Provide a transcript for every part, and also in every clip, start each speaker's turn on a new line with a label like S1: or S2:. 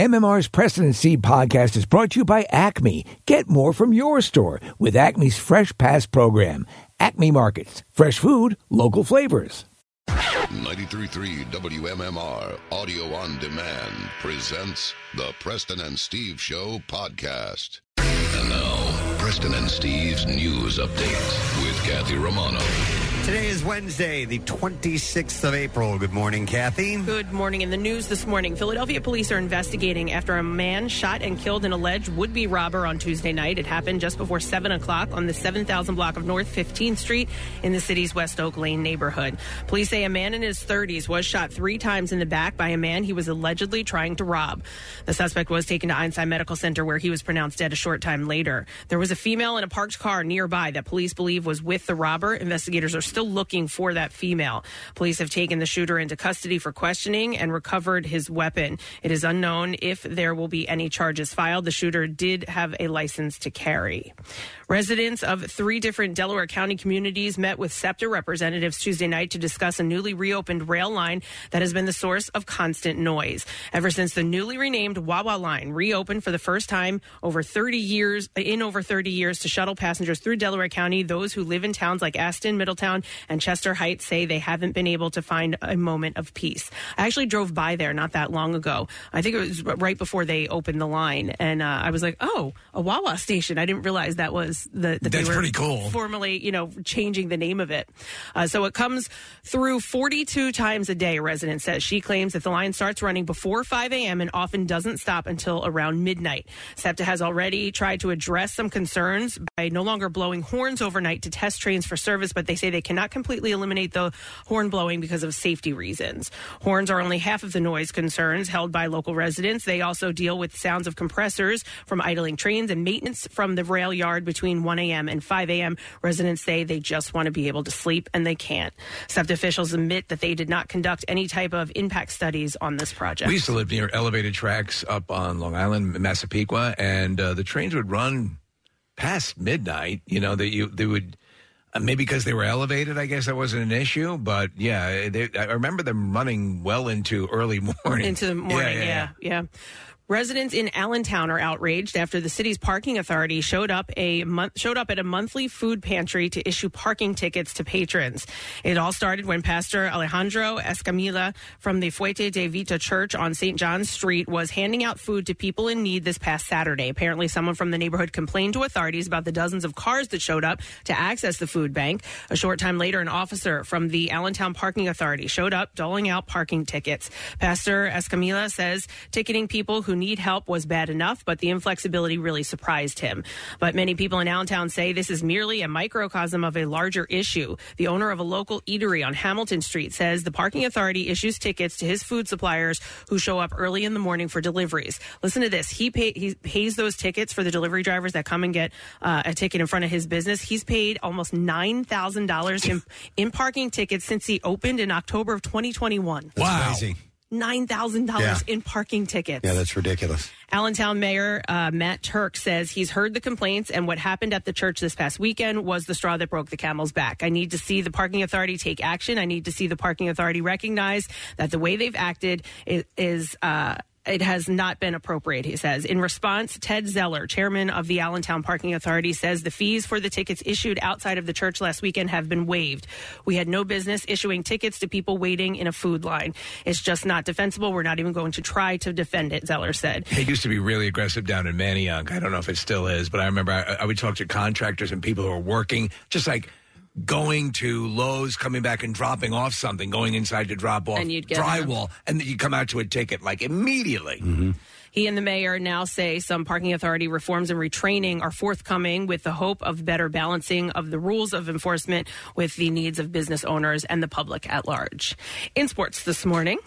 S1: MMR's and Steve podcast is brought to you by Acme. Get more from your store with Acme's Fresh Pass program. Acme Markets, fresh food, local flavors.
S2: 93.3 WMMR Audio on Demand presents the Preston and Steve Show podcast. And now, Preston and Steve's news update with Kathy Romano.
S3: Today is Wednesday, the 26th of April. Good morning, Kathy.
S4: Good morning. In the news this morning, Philadelphia police are investigating after a man shot and killed an alleged would be robber on Tuesday night. It happened just before 7 o'clock on the 7000 block of North 15th Street in the city's West Oak Lane neighborhood. Police say a man in his 30s was shot three times in the back by a man he was allegedly trying to rob. The suspect was taken to Einstein Medical Center where he was pronounced dead a short time later. There was a female in a parked car nearby that police believe was with the robber. Investigators are still looking for that female. Police have taken the shooter into custody for questioning and recovered his weapon. It is unknown if there will be any charges filed. The shooter did have a license to carry. Residents of three different Delaware County communities met with SEPTA representatives Tuesday night to discuss a newly reopened rail line that has been the source of constant noise. Ever since the newly renamed Wawa line reopened for the first time over 30 years, in over 30 years to shuttle passengers through Delaware County, those who live in towns like Aston, Middletown, and Chester Heights say they haven't been able to find a moment of peace. I actually drove by there not that long ago. I think it was right before they opened the line, and uh, I was like, "Oh, a Wawa station." I didn't realize that was the that
S5: That's
S4: they were
S5: pretty cool.
S4: Formally, you know, changing the name of it. Uh, so it comes through 42 times a day. A resident says she claims that the line starts running before 5 a.m. and often doesn't stop until around midnight. SEPTA has already tried to address some concerns by no longer blowing horns overnight to test trains for service, but they say they cannot completely eliminate the horn blowing because of safety reasons. Horns are only half of the noise concerns held by local residents. They also deal with sounds of compressors from idling trains and maintenance from the rail yard between 1 a.m. and 5 a.m. Residents say they just want to be able to sleep and they can't. SEPTA officials admit that they did not conduct any type of impact studies on this project.
S5: We used to live near elevated tracks up on Long Island, Massapequa, and uh, the trains would run past midnight. You know that you they would. Uh, maybe because they were elevated, I guess that wasn't an issue. But yeah, they, I remember them running well into early morning.
S4: Into the morning, yeah, yeah. Residents in Allentown are outraged after the city's parking authority showed up a month showed up at a monthly food pantry to issue parking tickets to patrons. It all started when Pastor Alejandro Escamilla from the Fuente de Vida Church on St. John's Street was handing out food to people in need this past Saturday. Apparently, someone from the neighborhood complained to authorities about the dozens of cars that showed up to access the food bank. A short time later, an officer from the Allentown Parking Authority showed up doling out parking tickets. Pastor Escamilla says ticketing people who need help was bad enough, but the inflexibility really surprised him. But many people in Allentown say this is merely a microcosm of a larger issue. The owner of a local eatery on Hamilton Street says the parking authority issues tickets to his food suppliers who show up early in the morning for deliveries. Listen to this. He, pay, he pays those tickets for the delivery drivers that come and get uh, a ticket in front of his business. He's paid almost $9,000 in, in parking tickets since he opened in October of 2021.
S3: Wow. Crazy.
S4: $9,000
S3: Yeah.
S4: in parking tickets.
S3: Yeah, that's ridiculous.
S4: Allentown Mayor uh, Matt Tuerk says he's heard the complaints, and what happened at the church this past weekend was the straw that broke the camel's back. I need to see the parking authority take action. I need to see the parking authority recognize that the way they've acted is. is uh, it has not been appropriate, he says. In response, Ted Zeller, chairman of the Allentown Parking Authority, says the fees for the tickets issued outside of the church last weekend have been waived. We had no business issuing tickets to people waiting in a food line. It's just not defensible. We're not even going to try to defend it, Zeller said.
S5: It used to be really aggressive down in Manayunk. I don't know if it still is, but I remember I, I would talk to contractors and people who are working, just like going to Lowe's, coming back and dropping off something, going inside to drop off
S4: And you'd get
S5: drywall, and then you come out to a ticket like immediately. Mm-hmm.
S4: He and the mayor now say some parking authority reforms and retraining are forthcoming with the hope of better balancing of the rules of enforcement with the needs of business owners and the public at large. In sports this morning.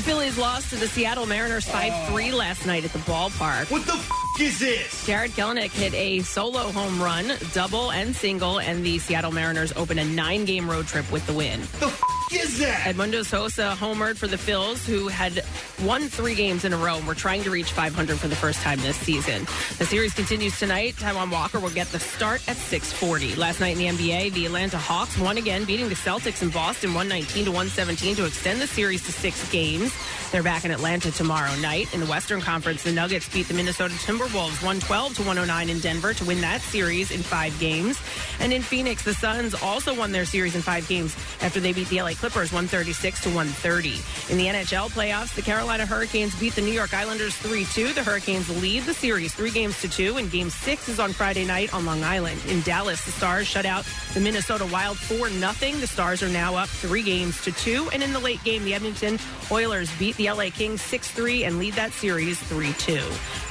S4: The Phillies lost to the Seattle Mariners 5 3 last night at the ballpark.
S6: What the f- is this?
S4: Jarred Kelenic hit a solo home run, double and single, and the Seattle Mariners open a nine game road trip with the win.
S6: The f-
S3: is that?
S4: Edmundo Sosa homered for the Phils, who had won three games in a row and were trying to reach 500 for the first time this season. The series continues tonight. Taijuan Walker will get the start at 6:40. Last night in the NBA, the Atlanta Hawks won again, beating the Celtics in Boston 119 to 117 to extend the series to six games. They're back in Atlanta tomorrow night. In the Western Conference, the Nuggets beat the Minnesota Timberwolves 112 to 109 in Denver to win that series in five games. And in Phoenix, the Suns also won their series in five games after they beat the LA Clippers 136 to 130. In the NHL playoffs, the Carolina Hurricanes beat the New York Islanders 3-2. The Hurricanes lead the series three games to two, and Game Six is on Friday night on Long Island. In Dallas, the Stars shut out the Minnesota Wild 4 0 The Stars are now up three games to two, and in the late game, the Edmonton Oilers beat the LA Kings 6-3 and lead that series 3-2.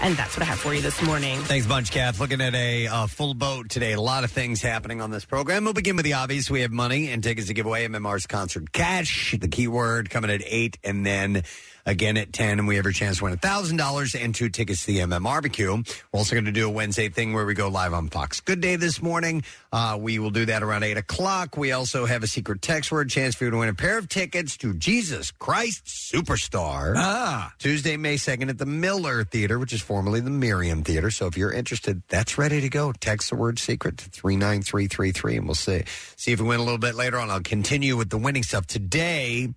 S4: And that's what I have for you this morning.
S3: Thanks, bunch, Kath. Looking at a uh, full boat today. A lot of things happening on this program. We'll begin with the obvious. We have money and tickets to give away. MMR's concert cash. The keyword coming at eight, and then again at ten. And we have a chance to win thousand dollars and two tickets to the MM barbecue. We're also going to do a Wednesday thing where we go live on Fox Good Day this morning. Uh, we will do that around eight o'clock. We also have a secret text word chance for you to win a pair of tickets to Jesus Christ Superstar.
S5: Ah.
S3: Tuesday, May 2nd at the Miller Theater, which is formerly the Merriam Theater. So if you're interested, that's ready to go. Text the word secret to 39333 and we'll see, see if we win a little bit later on. I'll continue with the winning stuff. Today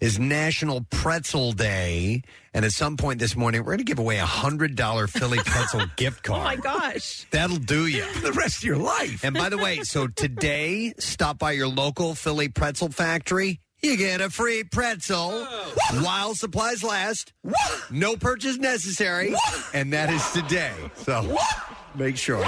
S3: is National Pretzel Day. And at some point this morning, we're going to give away a $100 Philly Pretzel gift card.
S4: Oh my gosh.
S3: That'll do you.
S5: for the rest of your life.
S3: And by the way, so today, stop by your local Philly Pretzel Factory. You get a free pretzel oh. while supplies last. No purchase necessary. And that is today. So make sure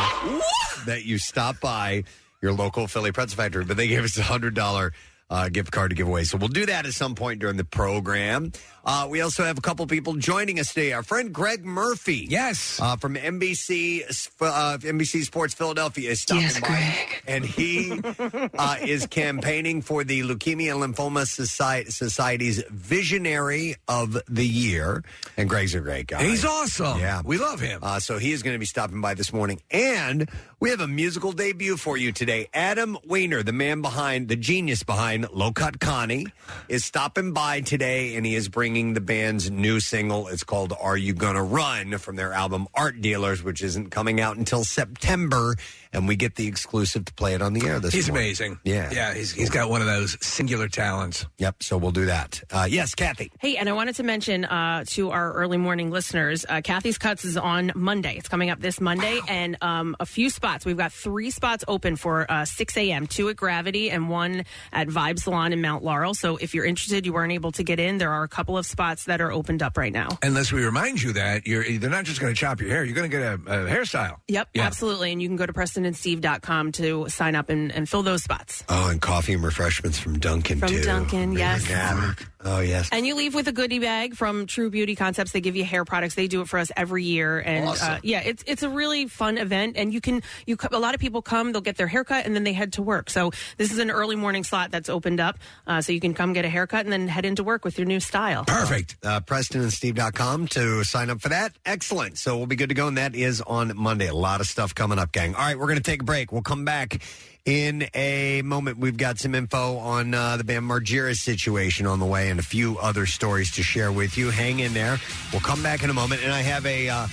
S3: that you stop by your local Philly Pretzel Factory. But they gave us a $100 uh, gift card to give away. So we'll do that at some point during the program. Uh, we also have a couple people joining us today. Our friend Greg Murphy.
S5: Yes.
S3: Uh, from NBC, uh, NBC Sports Philadelphia is stopping
S6: Yes,
S3: by.
S6: Greg.
S3: And he uh, is campaigning for the Leukemia and Lymphoma Society, Society's Visionary of the Year. And Greg's a great guy.
S5: He's awesome.
S3: Yeah.
S5: We love him.
S3: Uh, so he is going to be stopping by this morning. And we have a musical debut for you today. Adam Weiner, the man behind, the genius behind Low Cut Connie, is stopping by today and he is bringing the band's new single. It's called Are You Gonna Run from their album Art Dealers, which isn't coming out until September. And we get the exclusive to play it on the air this
S5: He's
S3: morning.
S5: amazing.
S3: Yeah.
S5: Yeah, he's, he's got one of those singular talents.
S3: Yep. So we'll do that. Uh, yes, Kathy.
S4: Hey, and I wanted to mention uh, to our early morning listeners, uh, Kathy's Cuts is on Monday. It's coming up this Monday, and um, a few spots. We've got three spots open for uh, 6 a.m. Two at Gravity and one at Vibe Salon in Mount Laurel. So if you're interested, you weren't able to get in. There are a couple of spots that are opened up right now.
S5: Unless we remind you that you're they're not just going to chop your hair, you're going to get a, a hairstyle.
S4: Yep,
S5: Yeah.
S4: absolutely. And you can go to PrestonandSteve.com to sign up and, and fill those spots.
S3: Oh, and coffee and refreshments from Dunkin',
S4: From
S3: too.
S4: Dunkin', yes.
S3: Yeah. Oh, yes.
S4: And you leave with a goodie bag from True Beauty Concepts. They give you hair products. They do it for us every year, and uh, yeah, it's it's a really fun event. And you can you co- a lot of people come, they'll get their haircut, and then they head to work. So this is an early morning slot that's opened up, uh, so you can come get a haircut and then head into work with your new style.
S5: Perfect.
S3: uh, PrestonandSteve.com to sign up for that. Excellent. So we'll be good to go, and that is on Monday. A lot of stuff coming up, gang. All right, we're going to take a break. We'll come back in a moment. We've got some info on uh, the Bam Margera situation on the way and a few other stories to share with you. Hang in there. We'll come back in a moment, and I have a. Uh,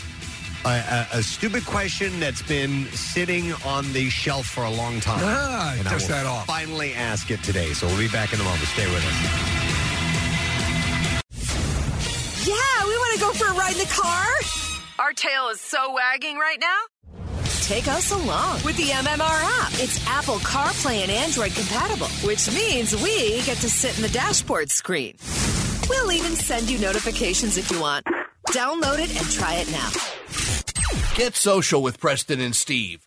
S3: a, a, a stupid question that's been sitting on the shelf for a long time.
S5: Ah,
S3: and I
S5: dust
S3: will
S5: that off.
S3: finally ask it today. So we'll be back in a moment. Stay with us.
S7: Yeah, we want to go for a ride in the car.
S8: Our tail is so wagging right now.
S7: Take us along with the MMR app. It's Apple CarPlay and Android compatible, which means we get to sit in the dashboard screen. We'll even send you notifications if you want. Download it and try it now.
S9: Get social with Preston and Steve.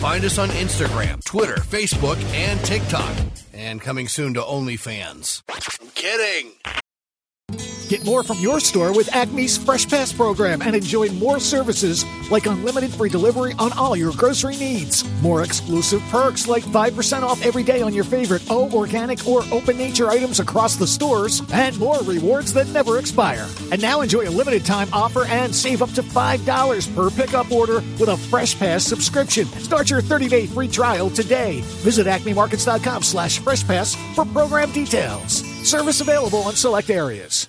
S9: Find us on Instagram, Twitter, Facebook, and TikTok. And coming soon to OnlyFans. I'm kidding.
S6: Get more from your store with Acme's Fresh Pass program and enjoy more services like unlimited free delivery on all your grocery needs. More exclusive perks like 5% off every day on your favorite O organic or open nature items across the stores, and more rewards that never expire. And now enjoy a limited time offer and save up to $5 per pickup order with a Fresh Pass subscription. Start your 30-day free trial today. Visit acmemarkets.com slash fresh pass for program details. Service available in select areas.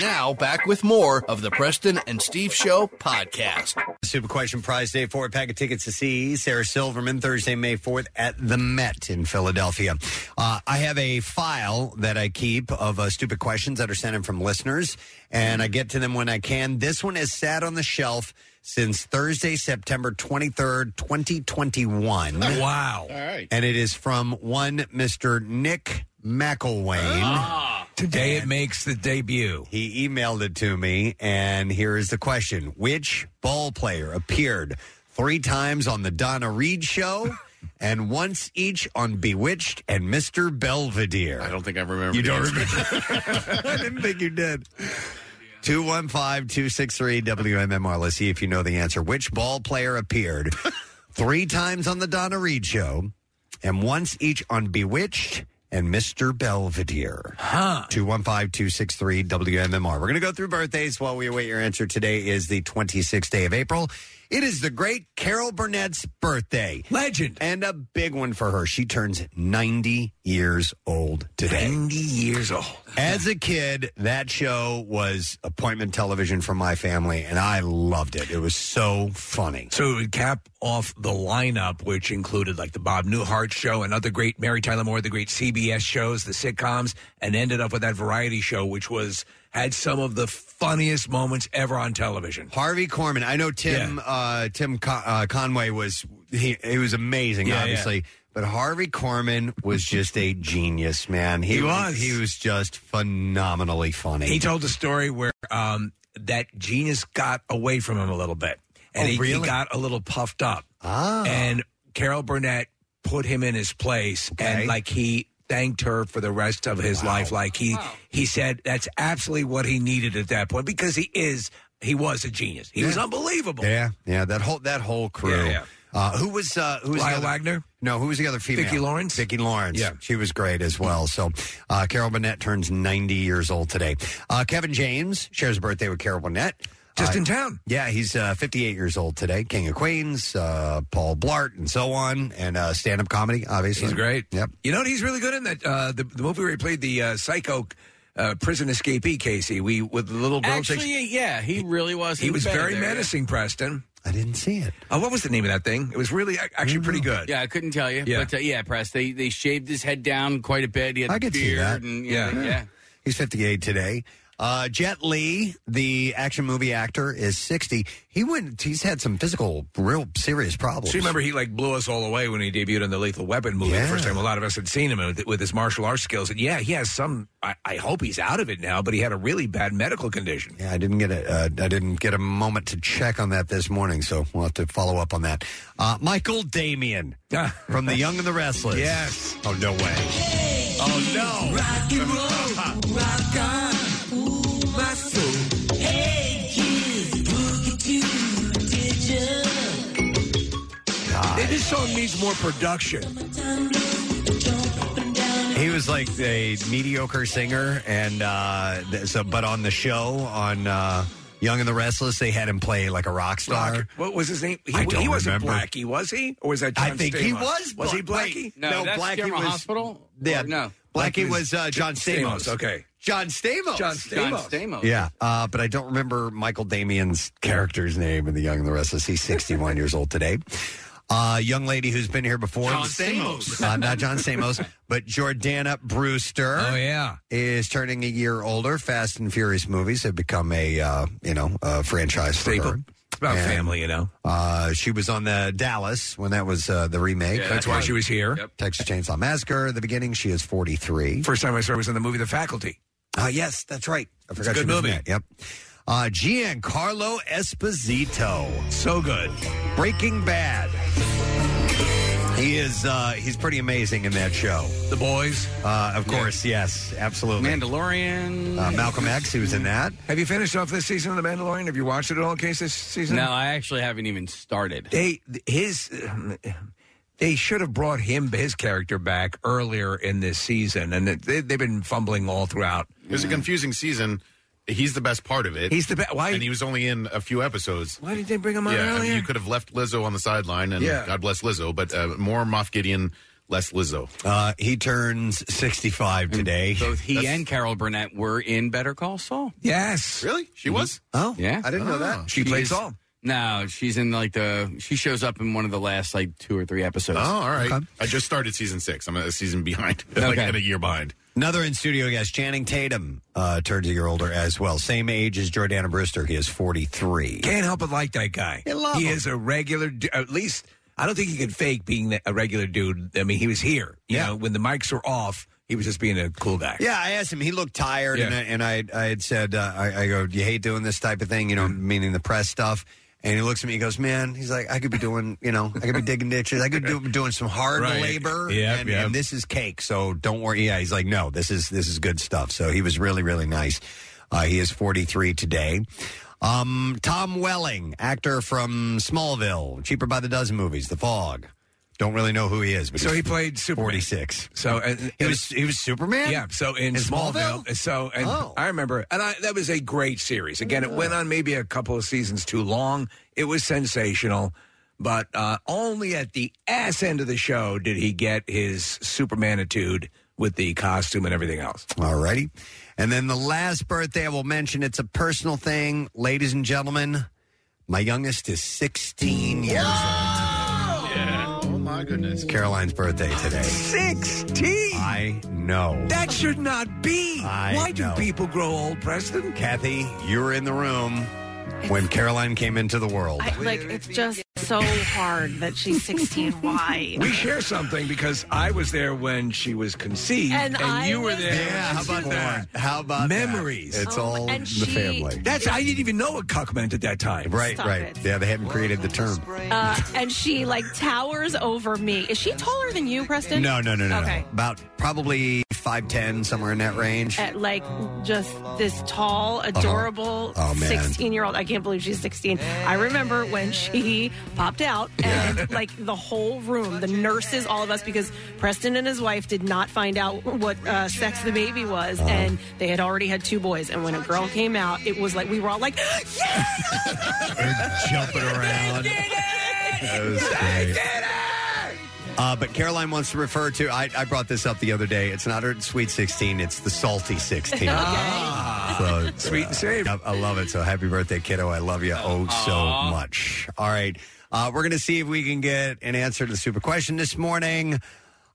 S9: Now, back with more of the Preston and Steve Show podcast.
S3: Super Question Prize Day for a pack of tickets to see Sarah Silverman Thursday, May 4th at the Met in Philadelphia. Uh, I have a file that I keep of uh, stupid questions that are sent in from listeners, and I get to them when I can. This one has sat on the shelf since Thursday, September 23rd, 2021.
S5: Wow.
S9: All right.
S3: And it is from one Mr. Nick McElwain.
S5: Today it makes the debut.
S3: He emailed it to me, and here is the question Which ball player appeared three times on The Donna Reed Show and once each on Bewitched and Mr. Belvedere?
S9: I don't think I remember.
S3: You
S9: the
S3: don't
S9: answer.
S3: I didn't think you did. 215 263 WMMR. Let's see if you know the answer. Which ball player appeared three times on The Donna Reed Show and once each on Bewitched and Mr. Belvedere?
S5: Huh.
S3: 215 263 WMMR. We're going to go through birthdays while we await your answer. Today is the 26th day of April. It is the great Carol Burnett's birthday.
S5: Legend.
S3: And a big one for her. She turns 90 years old today.
S5: 90 years old.
S3: As a kid, that show was appointment television for my family, and I loved it. It was so funny.
S5: So it would cap off the lineup, which included like the Bob Newhart show and other great Mary Tyler Moore, the great CBS shows, the sitcoms, and ended up with that variety show, which was had some of the funniest moments ever on television.
S3: Harvey Korman. I know Tim uh, Tim Con- uh, Conway was he, he was amazing,
S5: Yeah,
S3: obviously. But Harvey Korman was just a genius, man.
S5: He was.
S3: He was just phenomenally funny.
S5: He told a story where um, that genius got away from him a little bit, and
S3: Oh,
S5: he, he
S3: really?
S5: got a little puffed up.
S3: Ah.
S5: And Carol Burnett put him in his place, and like he thanked her for the rest of his life. Like he he said that's absolutely what he needed at that point because he is he was a genius. He was unbelievable.
S3: yeah, yeah. That whole that whole crew.
S5: Yeah, yeah.
S3: Uh, who was uh, who was the other-
S5: Wagner.
S3: No, who was the other female?
S5: Vicki Lawrence?
S3: Vicki Lawrence.
S5: Yeah.
S3: She was great as well. So, uh, Carol Burnett turns 90 years old today. Uh, Kevin James shares a birthday with Carol Burnett.
S5: Just in town.
S3: Yeah, he's uh, 58 years old today. King of Queens, uh, Paul Blart, and so on, and uh, stand-up comedy. Obviously,
S5: He's great.
S3: Yep.
S5: You know what he's really good in that uh, the, the movie where he played the uh, psycho uh, prison escapee Casey. We with the little girl. chicks-
S10: Actually, yeah, he really was.
S5: he was
S10: better
S5: very
S10: there, yeah.
S5: menacing, Preston.
S3: I didn't see it.
S5: Uh, what was the name of that thing? It was really ac- actually pretty good.
S10: Yeah, I couldn't tell you,
S5: Yeah.
S10: but uh, yeah, press. They they shaved his head down quite a bit. He had
S3: I
S10: the
S3: could see
S10: beard
S3: that.
S10: and
S5: Yeah.
S10: yeah, yeah.
S3: He's 58 today. Uh, Jet Li, the action movie actor, is 60. He went. He's had some physical, real serious problems.
S5: So you remember he like blew us all away when he debuted in the Lethal Weapon movie
S3: Yeah.
S5: the first time. A lot of us had seen him with, with his martial arts skills, and yeah, he has some. I, I hope he's out of it now, but he had a really bad medical condition.
S3: Yeah, I didn't get a, uh, I didn't get a moment to check on that this morning, so we'll have to follow up on that. Uh, Michael Damian from The Young and the Restless.
S5: Yes.
S3: Oh no way.
S5: Oh no! This song needs more production.
S3: He was like a mediocre singer, and uh, th- so but on the show on uh, Young and the Restless, they had him play like a rock star.
S5: Rock. What was his name? He,
S3: I don't
S5: he wasn't
S3: remember.
S5: Blackie, was he? Or was that John
S3: I think he
S5: Stamos?
S3: was.
S5: Was he
S3: Bla-
S5: Blackie?
S3: wait,
S10: No,
S3: No,
S10: that's
S3: Blackie
S10: General
S3: was-
S10: Hospital.
S3: Yeah,
S10: Or no,
S3: Blackie
S5: Blackie
S3: was
S5: was
S3: uh, John Stamos.
S5: Stamos, okay.
S3: John Stamos.
S5: John
S10: John
S5: Stamos.
S10: Stamos.
S3: Yeah, uh, but I don't remember Michael Damian's character's name in The Young and the Restless. He's 61 years old today. Uh, young lady who's been here before.
S5: John Stamos.
S3: Uh, not John Stamos, but Jordana Brewster.
S5: Oh, yeah.
S3: Is turning a year older. Fast and Furious movies have become a, uh, you know, a franchise for
S5: Staple.
S3: her.
S5: It's about
S3: And,
S5: family, you know.
S3: Uh, she was on the Dallas when that was uh, the remake.
S5: Yeah, that's why she was here.
S3: Texas Chainsaw Massacre. At the beginning, she is 43.
S5: First time I saw her was in the movie The Faculty.
S3: Uh, yes, that's right. I
S5: It's a
S3: forgot
S5: good
S3: she was in
S5: movie.
S3: that. Yep. Uh, Giancarlo Esposito.
S5: So good.
S3: Breaking Bad. He is uh, he's pretty amazing in that show.
S5: The Boys.
S3: Uh, of course, yes, absolutely.
S10: Mandalorian.
S3: Uh, Malcolm X, he was in that.
S5: Have you finished off this season of The Mandalorian? Have you watched it at all, Case, this season?
S10: No, I actually haven't even started.
S5: They his they should have brought him his character back earlier in this season, and they, they've been fumbling all throughout.
S11: It was a confusing season. He's the best part of it.
S5: He's the best. Why?
S11: And he was only in a few episodes.
S5: Why did they bring him on
S11: yeah, I mean,
S5: earlier?
S11: you could have left Lizzo on the sideline, and
S5: Yeah.
S11: God bless Lizzo, but uh, more Moff Gideon, less Lizzo.
S3: Uh, he turns 65 today.
S10: Both he
S11: That's-
S10: and Carol Burnett were in Better Call Saul.
S5: Yes.
S11: Really? She was?
S3: Oh,
S10: Yeah.
S3: I didn't know that.
S5: She played
S10: She's-
S5: Saul.
S10: No, she's in like the. She shows up in one of the last like two or three episodes.
S11: Oh, all right.
S3: Okay.
S11: I just started season six. I'm a season behind, like
S10: Okay.
S11: and a year behind.
S3: Another in studio guest, Channing Tatum, uh, turns a year older as well. Same age as Jordana Brewster. He is 43.
S5: Can't help but like that guy.
S3: You love
S5: he
S3: him.
S5: is a regular. du- At least I don't think he could fake being a regular dude. I mean, he was here. You
S3: Yeah.
S5: know, when the mics were off, he was just being a cool guy.
S3: Yeah, I asked him. He looked tired, and, I, and I, I had said, uh, I, I go, "Do you hate doing this type of thing?" You know, meaning the press stuff. And he looks at me. He goes, "Man, he's like, I could be doing, you know, I could be digging ditches. I could do doing some hard
S5: Right.
S3: labor.
S5: Yep,
S3: and,
S5: yep.
S3: and this is cake. So don't worry." Yeah, he's like, "No, this is this is good stuff." So he was really really nice. Uh, he is 43 today. Um, Tom Welling, actor from Smallville, Cheaper by the Dozen movies, The Fog. Don't really know who he is, but
S5: So he played Superman.
S3: 46.
S5: So and,
S3: He was he was Superman.
S5: Yeah. So in,
S3: In
S5: Smallville,
S3: Smallville?
S5: so and
S3: Oh.
S5: I remember, and I, that was a great series. Again, it went on maybe a couple of seasons too long. It was sensational, but uh, only at the ass end of the show did he get his Supermanitude with the costume and everything else.
S3: All righty. And then the last birthday I will mention, it's a personal thing. Ladies and gentlemen, my youngest is 16 years old.
S11: Yeah. My goodness.
S3: Caroline's birthday today.
S5: Sixteen.
S3: I know.
S5: That should not be.
S3: I
S5: Why do
S3: know.
S5: people grow old, Preston?
S3: Kathy, you were in the room when Caroline came into the world.
S4: I, like it's just so hard that she's 16. Why?
S5: We share something because I was there when she was conceived,
S4: And I
S5: you were
S4: was
S5: there.
S4: there.
S3: Yeah, how about that? How about that?
S5: Memories.
S3: It's
S4: Oh,
S3: all
S4: and
S3: the
S4: she-
S3: family.
S5: That's I didn't even know what cuck meant at that time.
S3: Right,
S4: Stop
S3: right.
S4: it.
S3: Yeah, they hadn't created the term.
S4: Uh, and she like towers over me. Is she taller than you, Preston?
S3: No, no, no, no,
S4: Okay.
S3: no. About probably 5'10", somewhere in that range.
S4: At like just this tall, adorable
S3: Oh, man.
S4: 16 year old. I can't believe she's 16. I remember when she popped out and like the whole room, the nurses, all of us, because Preston and his wife did not find out what uh, sex the baby was.
S3: Uh-huh.
S4: And they had already had two boys. And when a girl came out, it was like we were all like, yes!
S3: jumping around. That was great. Uh, but Caroline wants to refer to. I, I brought this up the other day. It's not her sweet sixteen. It's the salty sixteen. So,
S5: Sweet and safe.
S3: I, I love it. So happy birthday, kiddo! I love you oh so much. All right, uh, we're gonna see if we can get an answer to the super question this morning.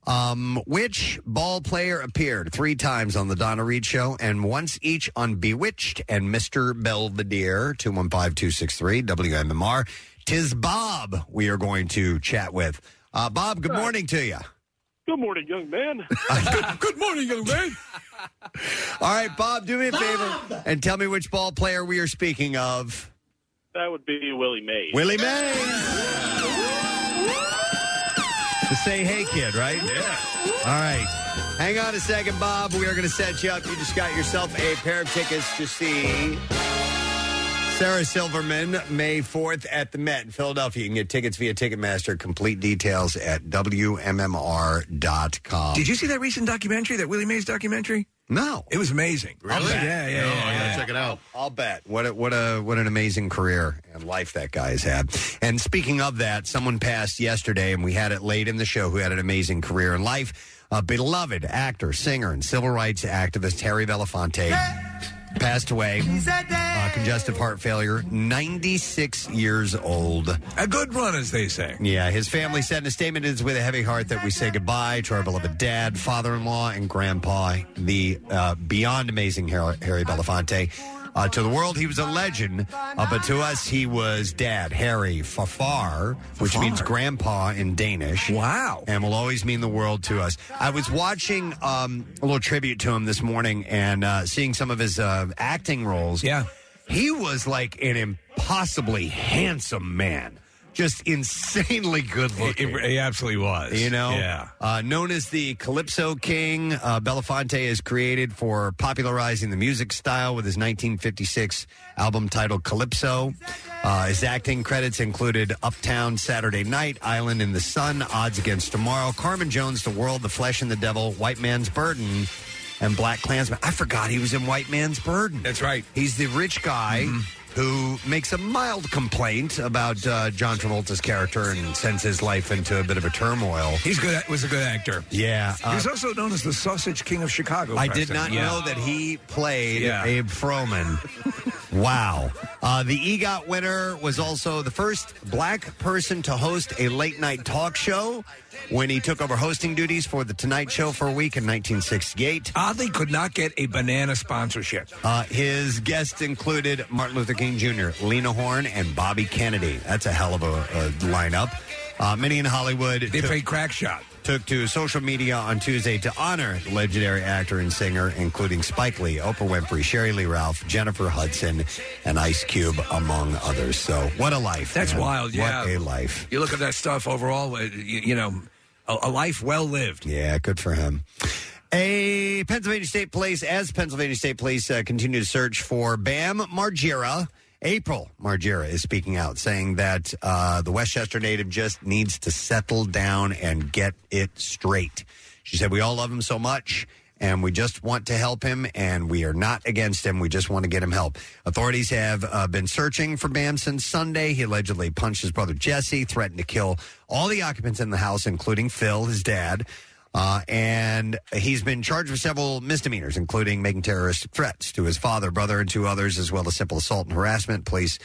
S3: Um, which ball player appeared three times on the Donna Reed Show and once each on Bewitched and Mr. Belvedere? 215 263 WMMR. Tis Bob we are going to chat with. Uh, Bob, good morning to you.
S12: Good morning, young man.
S5: Good morning, young man.
S3: All right, Bob, do me a favor and tell me which ball player we are speaking of.
S12: That would be Willie Mays.
S3: Willie Mays. The say hey kid, right? Yeah. All right. Hang on a second, Bob. We are going to set you up. You just got yourself a pair of tickets to see Sarah Silverman May 4th at the Met in Philadelphia. You can get tickets via Ticketmaster. Complete details at WMMR.com.
S5: Did you see that recent documentary, that Willie Mays documentary?
S3: No.
S5: It was amazing.
S11: Really?
S5: Yeah, yeah, yeah.
S11: No, I
S5: yeah.
S11: gotta check it out.
S3: I'll bet. What a, what a what an amazing career and life that guy has had. And speaking of that, someone passed yesterday, and we had it late in the show. Who had an amazing career in life? A beloved actor, singer, and civil rights activist Harry Belafonte passed away. Uh, congestive heart failure, 96 years old.
S5: A good run, as they say.
S3: Yeah, his family said in a statement, It is with a heavy heart that we say goodbye to our beloved dad, father in law, and grandpa, the uh, beyond amazing Harry, Harry Belafonte. Uh, to the world, he was a legend, uh, but to us, he was dad, Harry Farfar, which means grandpa in Danish.
S5: Wow.
S3: And will always mean the world to us. I was watching um, a little tribute to him this morning and uh, seeing some of his uh, acting roles.
S5: Yeah.
S3: He was like an impossibly handsome man. Just insanely good looking.
S5: He, he absolutely was.
S3: You know,
S5: Yeah.
S3: uh, known as the Calypso King, uh, Belafonte is created for popularizing the music style with his 1956 album titled Calypso. Uh, his acting credits included Uptown Saturday Night, Island in the Sun, Odds Against Tomorrow, Carmen Jones, The World, The Flesh and the Devil, White Man's Burden, and Black Klansman. I forgot he was in White Man's Burden.
S5: That's right.
S3: He's the rich guy. Who makes a mild complaint about uh, John Travolta's character and sends his life into a bit of a turmoil?
S5: He's good. Was a good actor.
S3: Yeah, uh,
S5: He's also known as the Sausage King of Chicago.
S3: I did
S5: Preston.
S3: not
S5: Yeah.
S3: know that he played
S5: Yeah.
S3: Abe Froman. wow. Uh, the EGOT winner was also the first black person to host a late night talk show when he took over hosting duties for The Tonight Show for a week in 1968.
S5: Oddly, could not get a banana sponsorship.
S3: Uh, his guests included Martin Luther King Jr., Lena Horne, and Bobby Kennedy. That's a hell of a, a lineup. Uh, many in Hollywood.
S5: They
S3: took-
S5: played crack shot.
S3: Took to social media on Tuesday to honor the legendary actor and singer, including Spike Lee, Oprah Winfrey, Sheryl Lee Ralph, Jennifer Hudson, and Ice Cube, among others. So, what a life!
S5: That's
S3: man.
S5: wild. Yeah,
S3: what a life.
S5: You look at that stuff overall. uh, You, you know, a, a life well lived.
S3: Yeah, good for him. A Pennsylvania State Police, as Pennsylvania State Police uh, continue to search for Bam Margera. April Margera is speaking out, saying that uh, the West Chester native just needs to settle down and get it straight. She said, We all love him so much, and we just want to help him, and we are not against him. We just want to get him help. Authorities have uh, been searching for Bam since Sunday. He allegedly punched his brother Jesse, threatened to kill all the occupants in the house, including Phil, his dad. Uh, and he's been charged with several misdemeanors, including making terrorist threats to his father, brother, and two others, as well as simple assault and harassment. Police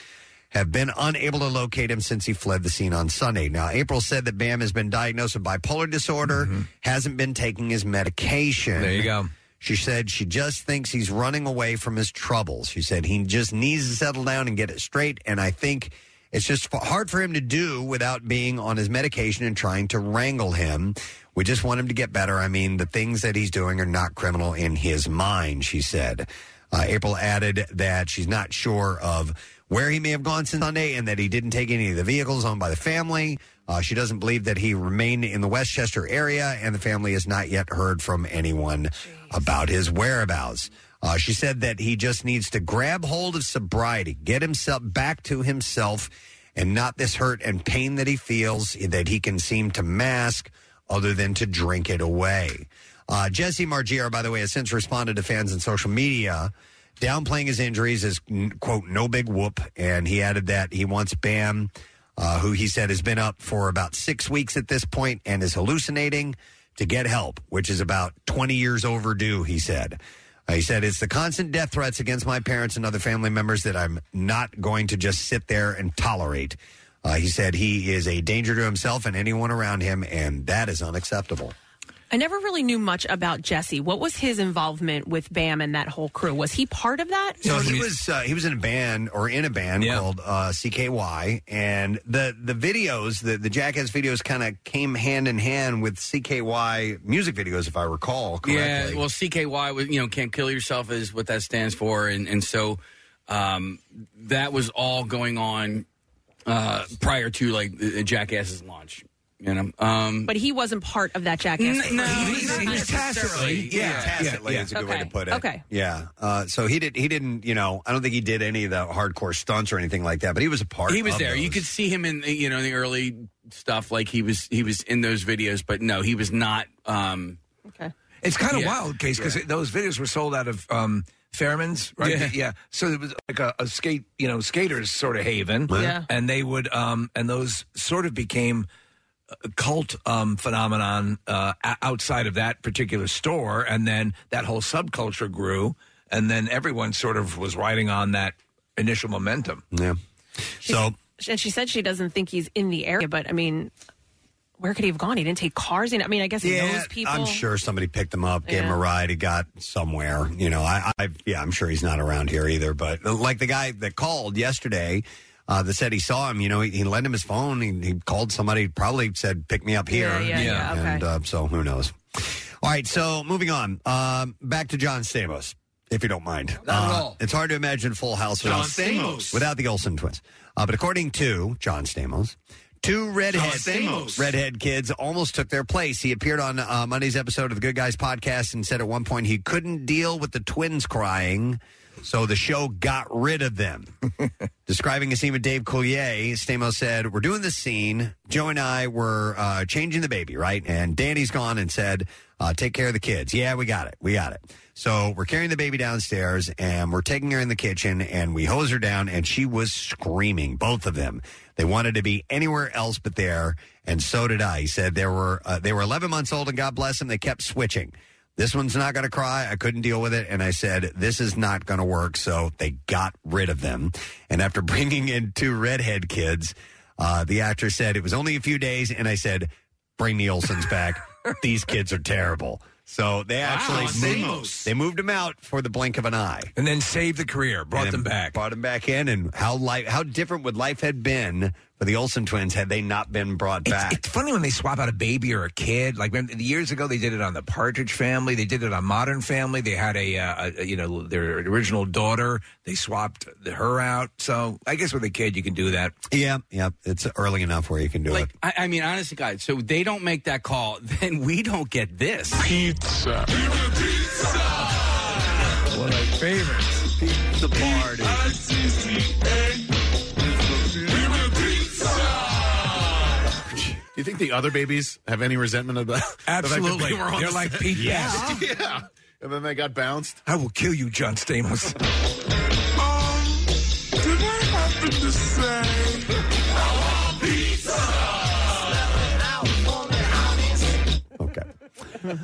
S3: have been unable to locate him since he fled the scene on Sunday. Now, April said that Bam has been diagnosed with bipolar disorder, hasn't been taking his medication.
S5: There you go.
S3: She said she just thinks he's running away from his troubles. She said he just needs to settle down and get it straight. And I think it's just hard for him to do without being on his medication and trying to wrangle him. We just want him to get better. I mean, the things that he's doing are not criminal in his mind, she said. Uh, April added that she's not sure of where he may have gone since Sunday and that he didn't take any of the vehicles owned by the family. Uh, she doesn't believe that he remained in the West Chester area, and the family has not yet heard from anyone about his whereabouts. Uh, she said that he just needs to grab hold of sobriety, get himself back to himself, and not this hurt and pain that he feels that he can seem to mask other than to drink it away. Uh, Jesse Margera, by the way, has since responded to fans in social media, downplaying his injuries as, quote, no big whoop. And he added that he wants Bam, uh, who he said has been up for about six weeks at this point and is hallucinating, to get help, which is about 20 years overdue, he said. He said, It's the constant death threats against my parents and other family members that I'm not going to just sit there and tolerate. Uh, he said he is a danger to himself and anyone around him, and that is unacceptable.
S4: I never really knew much about Jesse. What was his involvement with Bam and that whole crew? Was he part of that?
S3: So he was uh, he was in a band or in a band called uh, CKY, and the the videos, the the Jackass videos, kind of came hand in hand with CKY music videos, if I recall correctly.
S10: Yeah, well, CKY was you know can't kill yourself is what that stands for, and and so um, that was all going on uh, prior to like the Jackass's launch. You know, um,
S4: But he wasn't part of that Jackass.
S10: N- no,
S4: crew.
S10: not necessarily. Yeah,
S3: tacitly
S10: yeah,
S3: is a good
S4: okay.
S3: way to put it.
S4: Okay.
S3: Yeah. Uh, so he did. He didn't. You know, I don't think he did any of the hardcore stunts or anything like that. But he was a part.
S10: he was
S3: of
S10: there. You could see him in you know the early stuff, like he was he was in those videos, but no, he was not. Um,
S4: okay,
S5: It's kind of
S10: Yeah.
S5: wild, case because those videos were sold out of um, Fairman's, right?
S10: Yeah.
S5: So it was like a, a skate, you know, skaters sort of haven.
S4: Yeah.
S5: And they would, um, and those sort of became a cult um, phenomenon uh, outside of that particular store, and then that whole subculture grew. and then everyone sort of was riding on that initial momentum.
S3: Yeah. So
S4: And she said she doesn't think he's in the area, but I mean, where could he have gone? He didn't take cars in. I mean, I guess he
S3: yeah,
S4: knows people.
S3: I'm sure somebody picked him up, gave him a ride. He got somewhere. You know, I, I yeah, I'm sure he's not around here either. But like the guy that called yesterday. Uh, that said he saw him. You know, he, he lent him his phone. He, he called somebody. Probably said, "Pick me up here."
S4: Yeah, yeah, yeah, okay.
S3: And uh, so who knows? All right. So moving on. Um, back to John Stamos, if you don't mind.
S10: Not at
S3: Uh,
S10: all.
S3: It's hard to imagine Full House without
S11: Stamos.
S3: without the Olsen twins. Uh, but according to John Stamos, two redhead
S11: Stamos.
S3: redhead kids almost took their place. He appeared on uh, Monday's episode of the Good Guys podcast and said at one point he couldn't deal with the twins crying. So the show got rid of them. Describing a scene with Dave Coulier, Stamos said, We're doing this scene. Joe and I were uh, changing the baby, right? And Danny's gone and said, uh, Take care of the kids. Yeah, we got it. We got it. So we're carrying the baby downstairs and we're taking her in the kitchen and we hose her down and she was screaming, both of them. They wanted to be anywhere else but there. And so did I. He said there were, uh, they were 11 months old and God bless them. They kept switching. This one's not going to cry. I couldn't deal with it. And I said, this is not going to work. So they got rid of them. And after bringing in two redhead kids, uh, the actor said it was only a few days. And I said, bring the Olsens back. These kids are terrible. So they actually moved, they moved them out for the blink of an eye.
S5: And then saved the career, brought them back.
S3: Brought them back in, and how life, how different would life had been for the Olsen twins had they not been brought back?
S5: it's funny when they swap out a baby or a kid. Like when, years ago, they did it on the Partridge Family. They did it on Modern Family. They had a, uh, a you know their original daughter. They swapped the, her out. So I guess with a kid, you can do that.
S3: yeah, yeah, it's early enough where you can do
S10: Like,
S3: it.
S10: I, I mean, honestly, guys, so they don't make that call, then we don't get this.
S11: Pizza. Pizza.
S5: One of my favorites.
S3: The party.
S11: You think the other babies have any resentment of that? the
S5: Absolutely.
S11: they were on
S5: They're
S11: the
S5: like
S11: set?
S5: Pete
S11: yeah. yeah. And then they got bounced.
S5: I will kill you, John Stamos.
S3: Okay.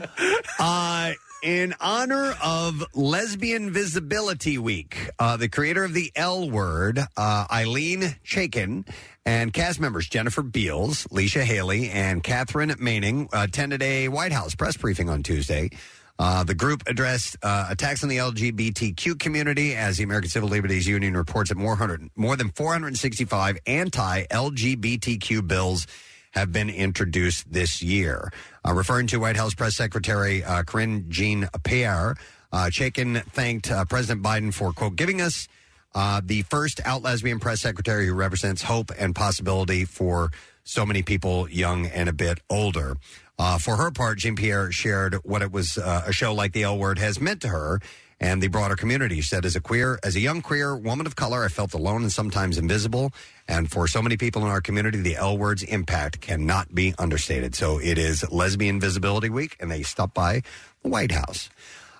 S3: uh, in honor of Lesbian Visibility Week, uh, the creator of the L Word, uh, Ilene Chaiken, and cast members Jennifer Beals, Leisha Hailey, and Katherine Moennig attended a White House press briefing on Tuesday. Uh, the group addressed uh, attacks on the LGBTQ community as the American Civil Liberties Union reports that more, hundred, more than 465 anti LGBTQ bills have been introduced this year. Uh, referring to White House Press Secretary uh, Karine Jean Pierre, uh, Chaiken thanked uh, President Biden for, quote, giving us uh, the first out lesbian press secretary who represents hope and possibility for so many people young and a bit older. Uh, for her part, Jean Pierre shared what it was uh, a show like the L Word has meant to her and the broader community. She said, as a queer, as a young queer woman of color, I felt alone and sometimes invisible. And for so many people in our community, the L word's impact cannot be understated. So it is Lesbian Visibility Week, and they stopped by the White House.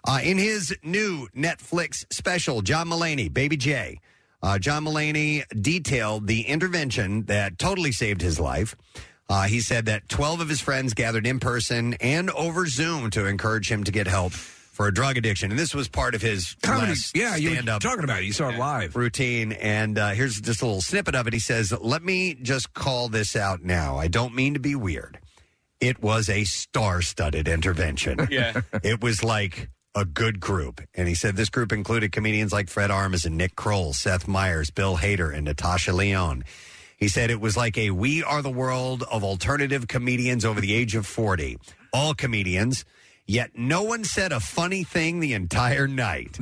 S3: Uh, in his new Netflix special, John Mulaney, Baby J, uh, John Mulaney detailed the intervention that totally saved his life. Uh, he said that 12 of his friends gathered in person and over Zoom to encourage him to get help for a drug addiction. And this was part of his
S5: Comedy.
S3: last
S5: Yeah, you were
S3: stand-up
S5: talking about it. You saw it live.
S3: routine. And uh, here's just a little snippet of it. He says, Let me just call this out now. I don't mean to be weird. It was a star studded intervention.
S10: Yeah.
S3: it was like a good group. And he said this group included comedians like Fred Armisen, Nick Kroll, Seth Meyers, Bill Hader, and Natasha Lyonne. He said it was like a We Are the World of alternative comedians over the age of 40. All comedians, yet no one said a funny thing the entire night.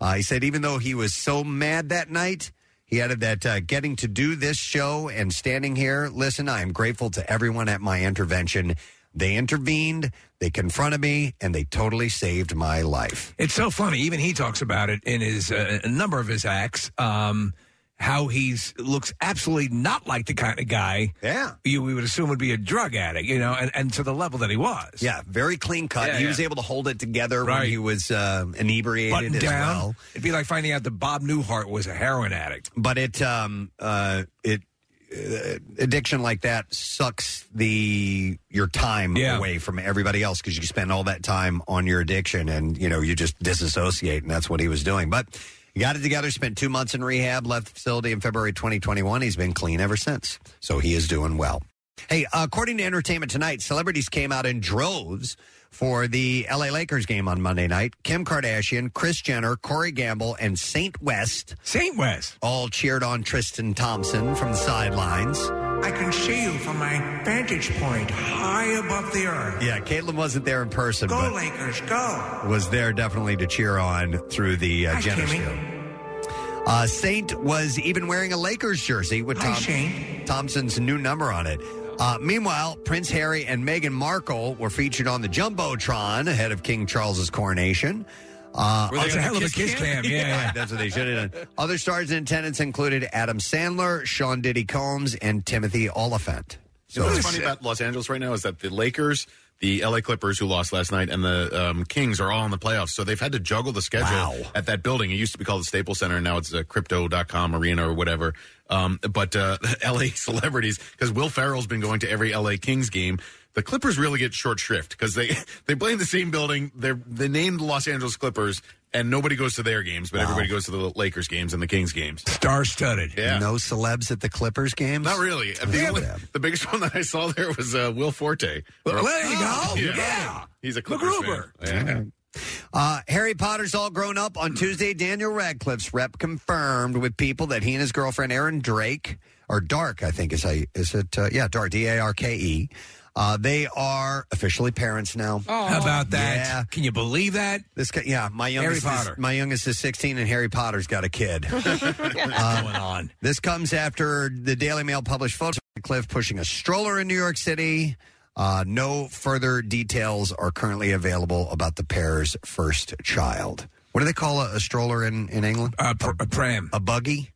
S3: Uh, he said even though he was so mad that night, he added that uh, getting to do this show and standing here, listen, I am grateful to everyone at my intervention. They intervened, they confronted me, and they totally saved my life.
S5: It's so funny. Even he talks about it in his uh, a number of his acts. Um, how he's looks absolutely not like the kind of guy.
S3: Yeah,
S5: you we would assume would be a drug addict. You know, and, and to the level that he was.
S3: Yeah, very clean cut.
S5: Yeah,
S3: he
S5: yeah.
S3: was able to hold it together when he was uh, inebriated
S5: Buttoned
S3: as
S5: down.
S3: well.
S5: It'd be like finding out that Bob Newhart was a heroin addict.
S3: But it, um, uh, it, uh, addiction like that sucks the your time away from everybody else because you spend all that time on your addiction and you know you just disassociate and that's what he was doing. But he got it together, spent two months in rehab, left the facility in February 2021. He's been clean ever since, so he is doing well. Hey, according to Entertainment Tonight, celebrities came out in droves for the LA Lakers game on Monday night. Kim Kardashian, Kris Jenner, Corey Gamble, and Saint West.
S5: Saint West.
S3: All cheered on Tristan Thompson from the sidelines.
S13: I can see you from my vantage point high above the earth.
S3: Yeah, Caitlin wasn't there in person,
S13: Go,
S3: but
S13: Lakers, go.
S3: was there definitely to cheer on through the uh,
S13: Hi,
S3: Jenner
S13: Kimmy.
S3: Field. Uh, Saint was even wearing a Lakers jersey with
S13: Hi,
S3: Tom-
S13: Shane.
S3: Thompson's new number on it. Uh, meanwhile, Prince Harry and Meghan Markle were featured on the Jumbotron ahead of King Charles's coronation. Uh,
S5: Were they That's on a the hell of a kiss kiss cam? cam? Yeah, yeah.
S3: that's what they should have done. Other stars in attendance included Adam Sandler, Sean Diddy Combs, and Timothy Olyphant.
S11: So what's funny about Los Angeles right now is that the Lakers, the LA Clippers, who lost last night, and the um, Kings are all in the playoffs. So they've had to juggle the schedule at that building. It used to be called the Staples Center, and now it's a Crypto.com Arena or whatever. Um, but uh, LA celebrities, because Will Ferrell's been going to every LA Kings game. The Clippers really get short shrift because they they play in the same building. They're they named the Los Angeles Clippers, and nobody goes to their games, but everybody goes to the Lakers games and the Kings games.
S5: Star studded.
S11: Yeah.
S3: No celebs at the Clippers games?
S11: Not really. The, only- the biggest one that I saw there was uh, Will Forte.
S3: Well, there you go.
S11: Yeah. He's a Clippers fan. Yeah.
S3: Uh, Harry Potter's all grown up. On Tuesday, Daniel Radcliffe's rep confirmed with people that he and his girlfriend Erin Drake, or Dark, I think is how you, is it? Uh, yeah, Dark, D A R K E. Uh, they are officially parents now.
S5: How about that?
S3: Yeah.
S5: Can you believe that?
S3: This guy, yeah, my
S5: Harry
S3: youngest,
S5: Potter.
S3: Is, my youngest is 16, and Harry Potter's got a kid.
S5: What's going on?
S3: This comes after the Daily Mail published photos of Cliff pushing a stroller in New York City. Uh, no further details are currently available about the pair's first child. What do they call a, a stroller in, in England?
S5: a, pram.
S3: A buggy?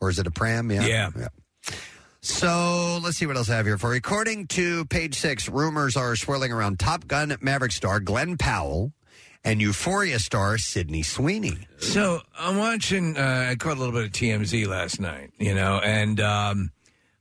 S3: Or is it a pram? Yeah.
S5: Yeah.
S3: So let's see what else I have here for. According to page six, rumors are swirling around Top Gun Maverick star Glen Powell and Euphoria star Sydney Sweeney.
S5: So I'm watching. Uh, I caught a little bit of TMZ last night, you know, and um,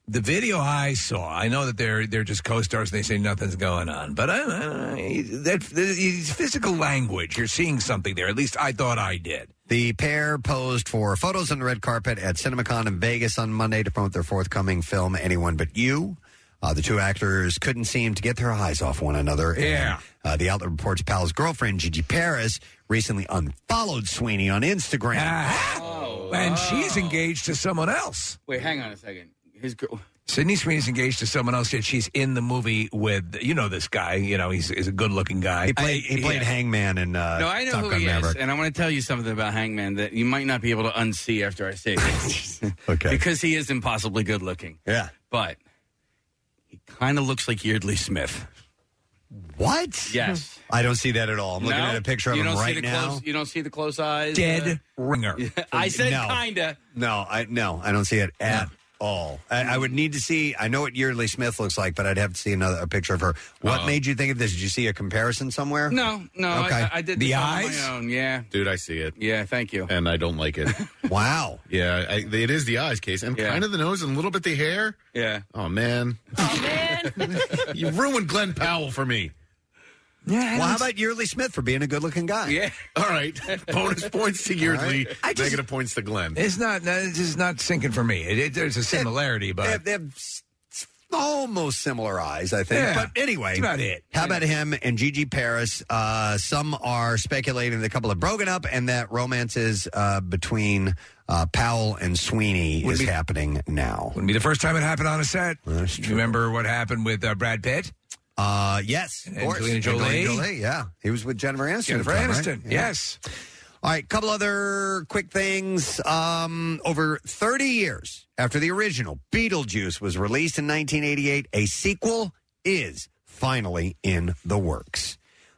S5: the video I saw. I know that they're they're just co-stars and they say nothing's going on, but I, I, that, that physical language. You're seeing something there. At least I thought I did.
S3: The pair posed for photos on the red carpet at CinemaCon in Vegas on Monday to promote their forthcoming film, Anyone But You. Uh, the two actors couldn't seem to get their eyes off one another. and,
S5: Yeah.
S3: uh, the outlet reports Powell's girlfriend, Gigi Paris, recently unfollowed Sweeney on Instagram.
S5: and she's engaged to someone else.
S10: Wait, hang on a second. His girl.
S5: Sydney Sweeney's engaged to someone else. Yet she's in the movie with you know this guy. You know he's, he's a good-looking guy.
S3: He played, he played Hangman in uh,
S10: no, I know
S3: Top
S10: who
S3: Gun
S10: he
S3: Maverick.
S10: is, and I want to tell you something about Hangman that you might not be able to unsee after I say this.
S3: okay.
S10: Because he is impossibly good looking.
S3: Yeah.
S10: But he kind of looks like Yeardley Smith.
S3: What?
S10: Yes.
S3: I don't see that at all. I'm looking
S10: No?
S3: at a picture of
S10: you
S3: him
S10: don't see
S3: right
S10: the
S3: now.
S10: Close, you don't see the close eyes.
S5: Dead
S10: uh,
S5: ringer.
S10: I said
S3: No.
S10: kinda.
S3: No, I no, I don't see it at all. I, I would need to see. I know what Yeardley Smith looks like, but I'd have to see another a picture of her. What
S11: Uh-oh.
S3: made you think of this? Did you see a comparison somewhere?
S10: No, no.
S3: Okay.
S10: I, I did
S3: The
S10: this on
S3: eyes?
S10: my own. Yeah.
S11: Dude, I see it.
S10: Yeah, thank you.
S11: And I don't like it.
S3: wow.
S11: Yeah, I, it is the eyes case, and
S10: Yeah.
S11: kind of the nose and a little bit the hair.
S10: Yeah.
S11: Oh man.
S4: Oh man.
S11: you ruined Glen Powell for me.
S5: Yeah.
S3: Well, how about Yeardley Smith for being a good-looking guy?
S10: Yeah.
S11: All right. Bonus points to Yeardley.
S5: I just-
S11: Negative points to Glen.
S5: It's not. It's just not sinking for me. It, it- there's a similarity,
S3: They have,
S5: but
S3: they have s- s- almost similar eyes, I think.
S5: Yeah.
S3: But anyway,
S5: That's about it.
S3: How about him and Gigi Paris? Uh, some are speculating the couple have broken up and that romances uh, between uh, Powell and Sweeney
S5: Would
S3: is
S5: be-
S3: happening now.
S5: wouldn't be the first time it happened on a set.
S3: That's true.
S5: Remember what happened with uh, Brad Pitt?
S3: Uh, yes, of course.
S5: Angelina Jolie?
S3: Jolie, yeah. He was with Jennifer Aniston.
S5: Jennifer
S3: at the time, right?
S5: Aniston.
S3: Yeah.
S5: Yes.
S3: All right, couple other quick things. Um, over 30 years after the original Beetlejuice was released in 1988, a sequel is finally in the works.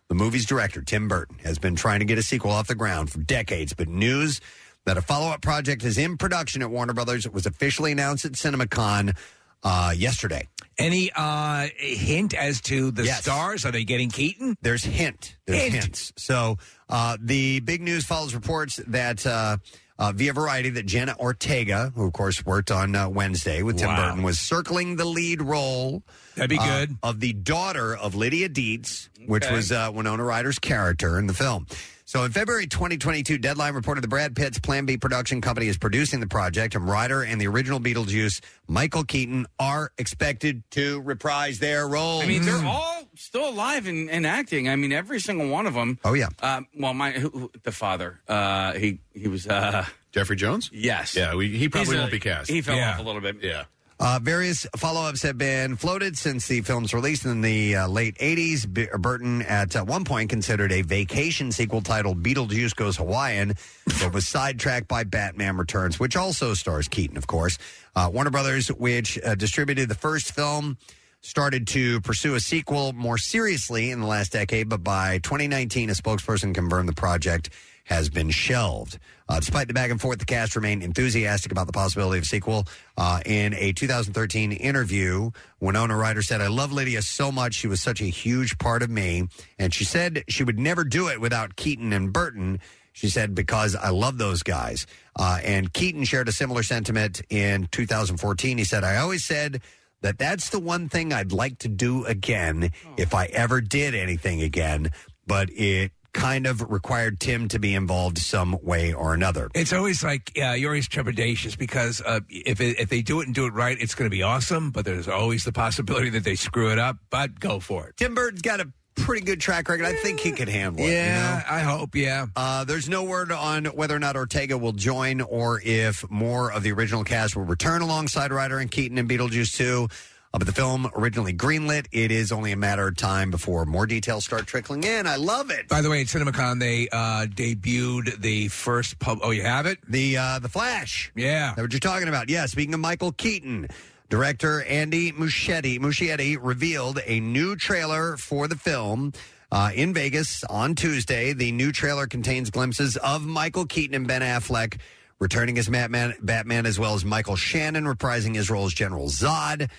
S3: The movie's director, Tim Burton, has been trying to get a sequel off the ground for decades, but news that a follow up project is in production at Warner Brothers was officially announced at CinemaCon uh, yesterday.
S5: Any uh, hint as to the
S3: Yes.
S5: stars? Are they getting Keaton?
S3: There's hint. There's
S5: Hint.
S3: hints. So uh, the big news follows reports that uh, uh, via Variety that Jenna Ortega, who of course worked on uh, Wednesday with Tim
S5: Wow.
S3: Burton, was circling the lead role.
S5: That'd be
S3: uh,
S5: good.
S3: of the daughter of Lydia Deetz, which
S5: Okay.
S3: was uh, Winona Ryder's character in the film. So in February 2022, Deadline reported that Brad Pitt's Plan B production company is producing the project, and Ryder and the original Beetlejuice, Michael Keaton, are expected to reprise their roles.
S10: I mean, they're all still alive and, and acting. I mean, every single one of them.
S3: Oh yeah.
S10: Um, well, my who, who- the father. Uh, he he was uh,
S11: Jeffrey Jones.
S10: Yes.
S11: Yeah, we, he probably
S10: He's a-
S11: won't be cast.
S10: He fell
S11: Yeah.
S10: off a little bit.
S11: Yeah.
S3: Uh, various follow ups have been floated since the film's release in the uh, late 80s. B- Burton, at uh, one point, considered a vacation sequel titled Beetlejuice Goes Hawaiian, but was sidetracked by Batman Returns, which also stars Keaton, of course. Uh, Warner Brothers, which uh, distributed the first film, started to pursue a sequel more seriously in the last decade, but by 2019, a spokesperson confirmed the project has been shelved. Uh, despite the back and forth, the cast remained enthusiastic about the possibility of sequel. Uh, in a 2013 interview, Winona Ryder said, I love Lydia so much. She was such a huge part of me. And she said she would never do it without Keaton and Burton. She said, because I love those guys. Uh, and Keaton shared a similar sentiment in 2014. He said, I always said that that's the one thing I'd like to do again if I ever did anything again. But it kind of required Tim to be involved some way or another.
S5: It's always like yeah, you're always trepidatious because uh, if it, if they do it and do it right, it's going to be awesome. But there's always the possibility that they screw it up. But go for it.
S3: Tim Burton's got a pretty good track record. I think he could handle it.
S5: Yeah,
S3: you know?
S5: I hope. Yeah.
S3: Uh, there's no word on whether or not Ortega will join or if more of the original cast will return alongside Ryder and Keaton and Beetlejuice 2. Uh, but the film originally greenlit. It is only a matter of time before more details start trickling in. I love it.
S5: By the way, at CinemaCon they uh, debuted the first pub. Oh, you have it?
S3: The uh, the Flash.
S5: Yeah,
S3: Is that what you're talking about? Yeah. Speaking of Michael Keaton, director Andy Muschietti, Muschietti revealed a new trailer for the film. Uh, in Vegas on Tuesday, the new trailer contains glimpses of Michael Keaton and Ben Affleck returning as Batman, Batman as well as Michael Shannon reprising his role as General Zod.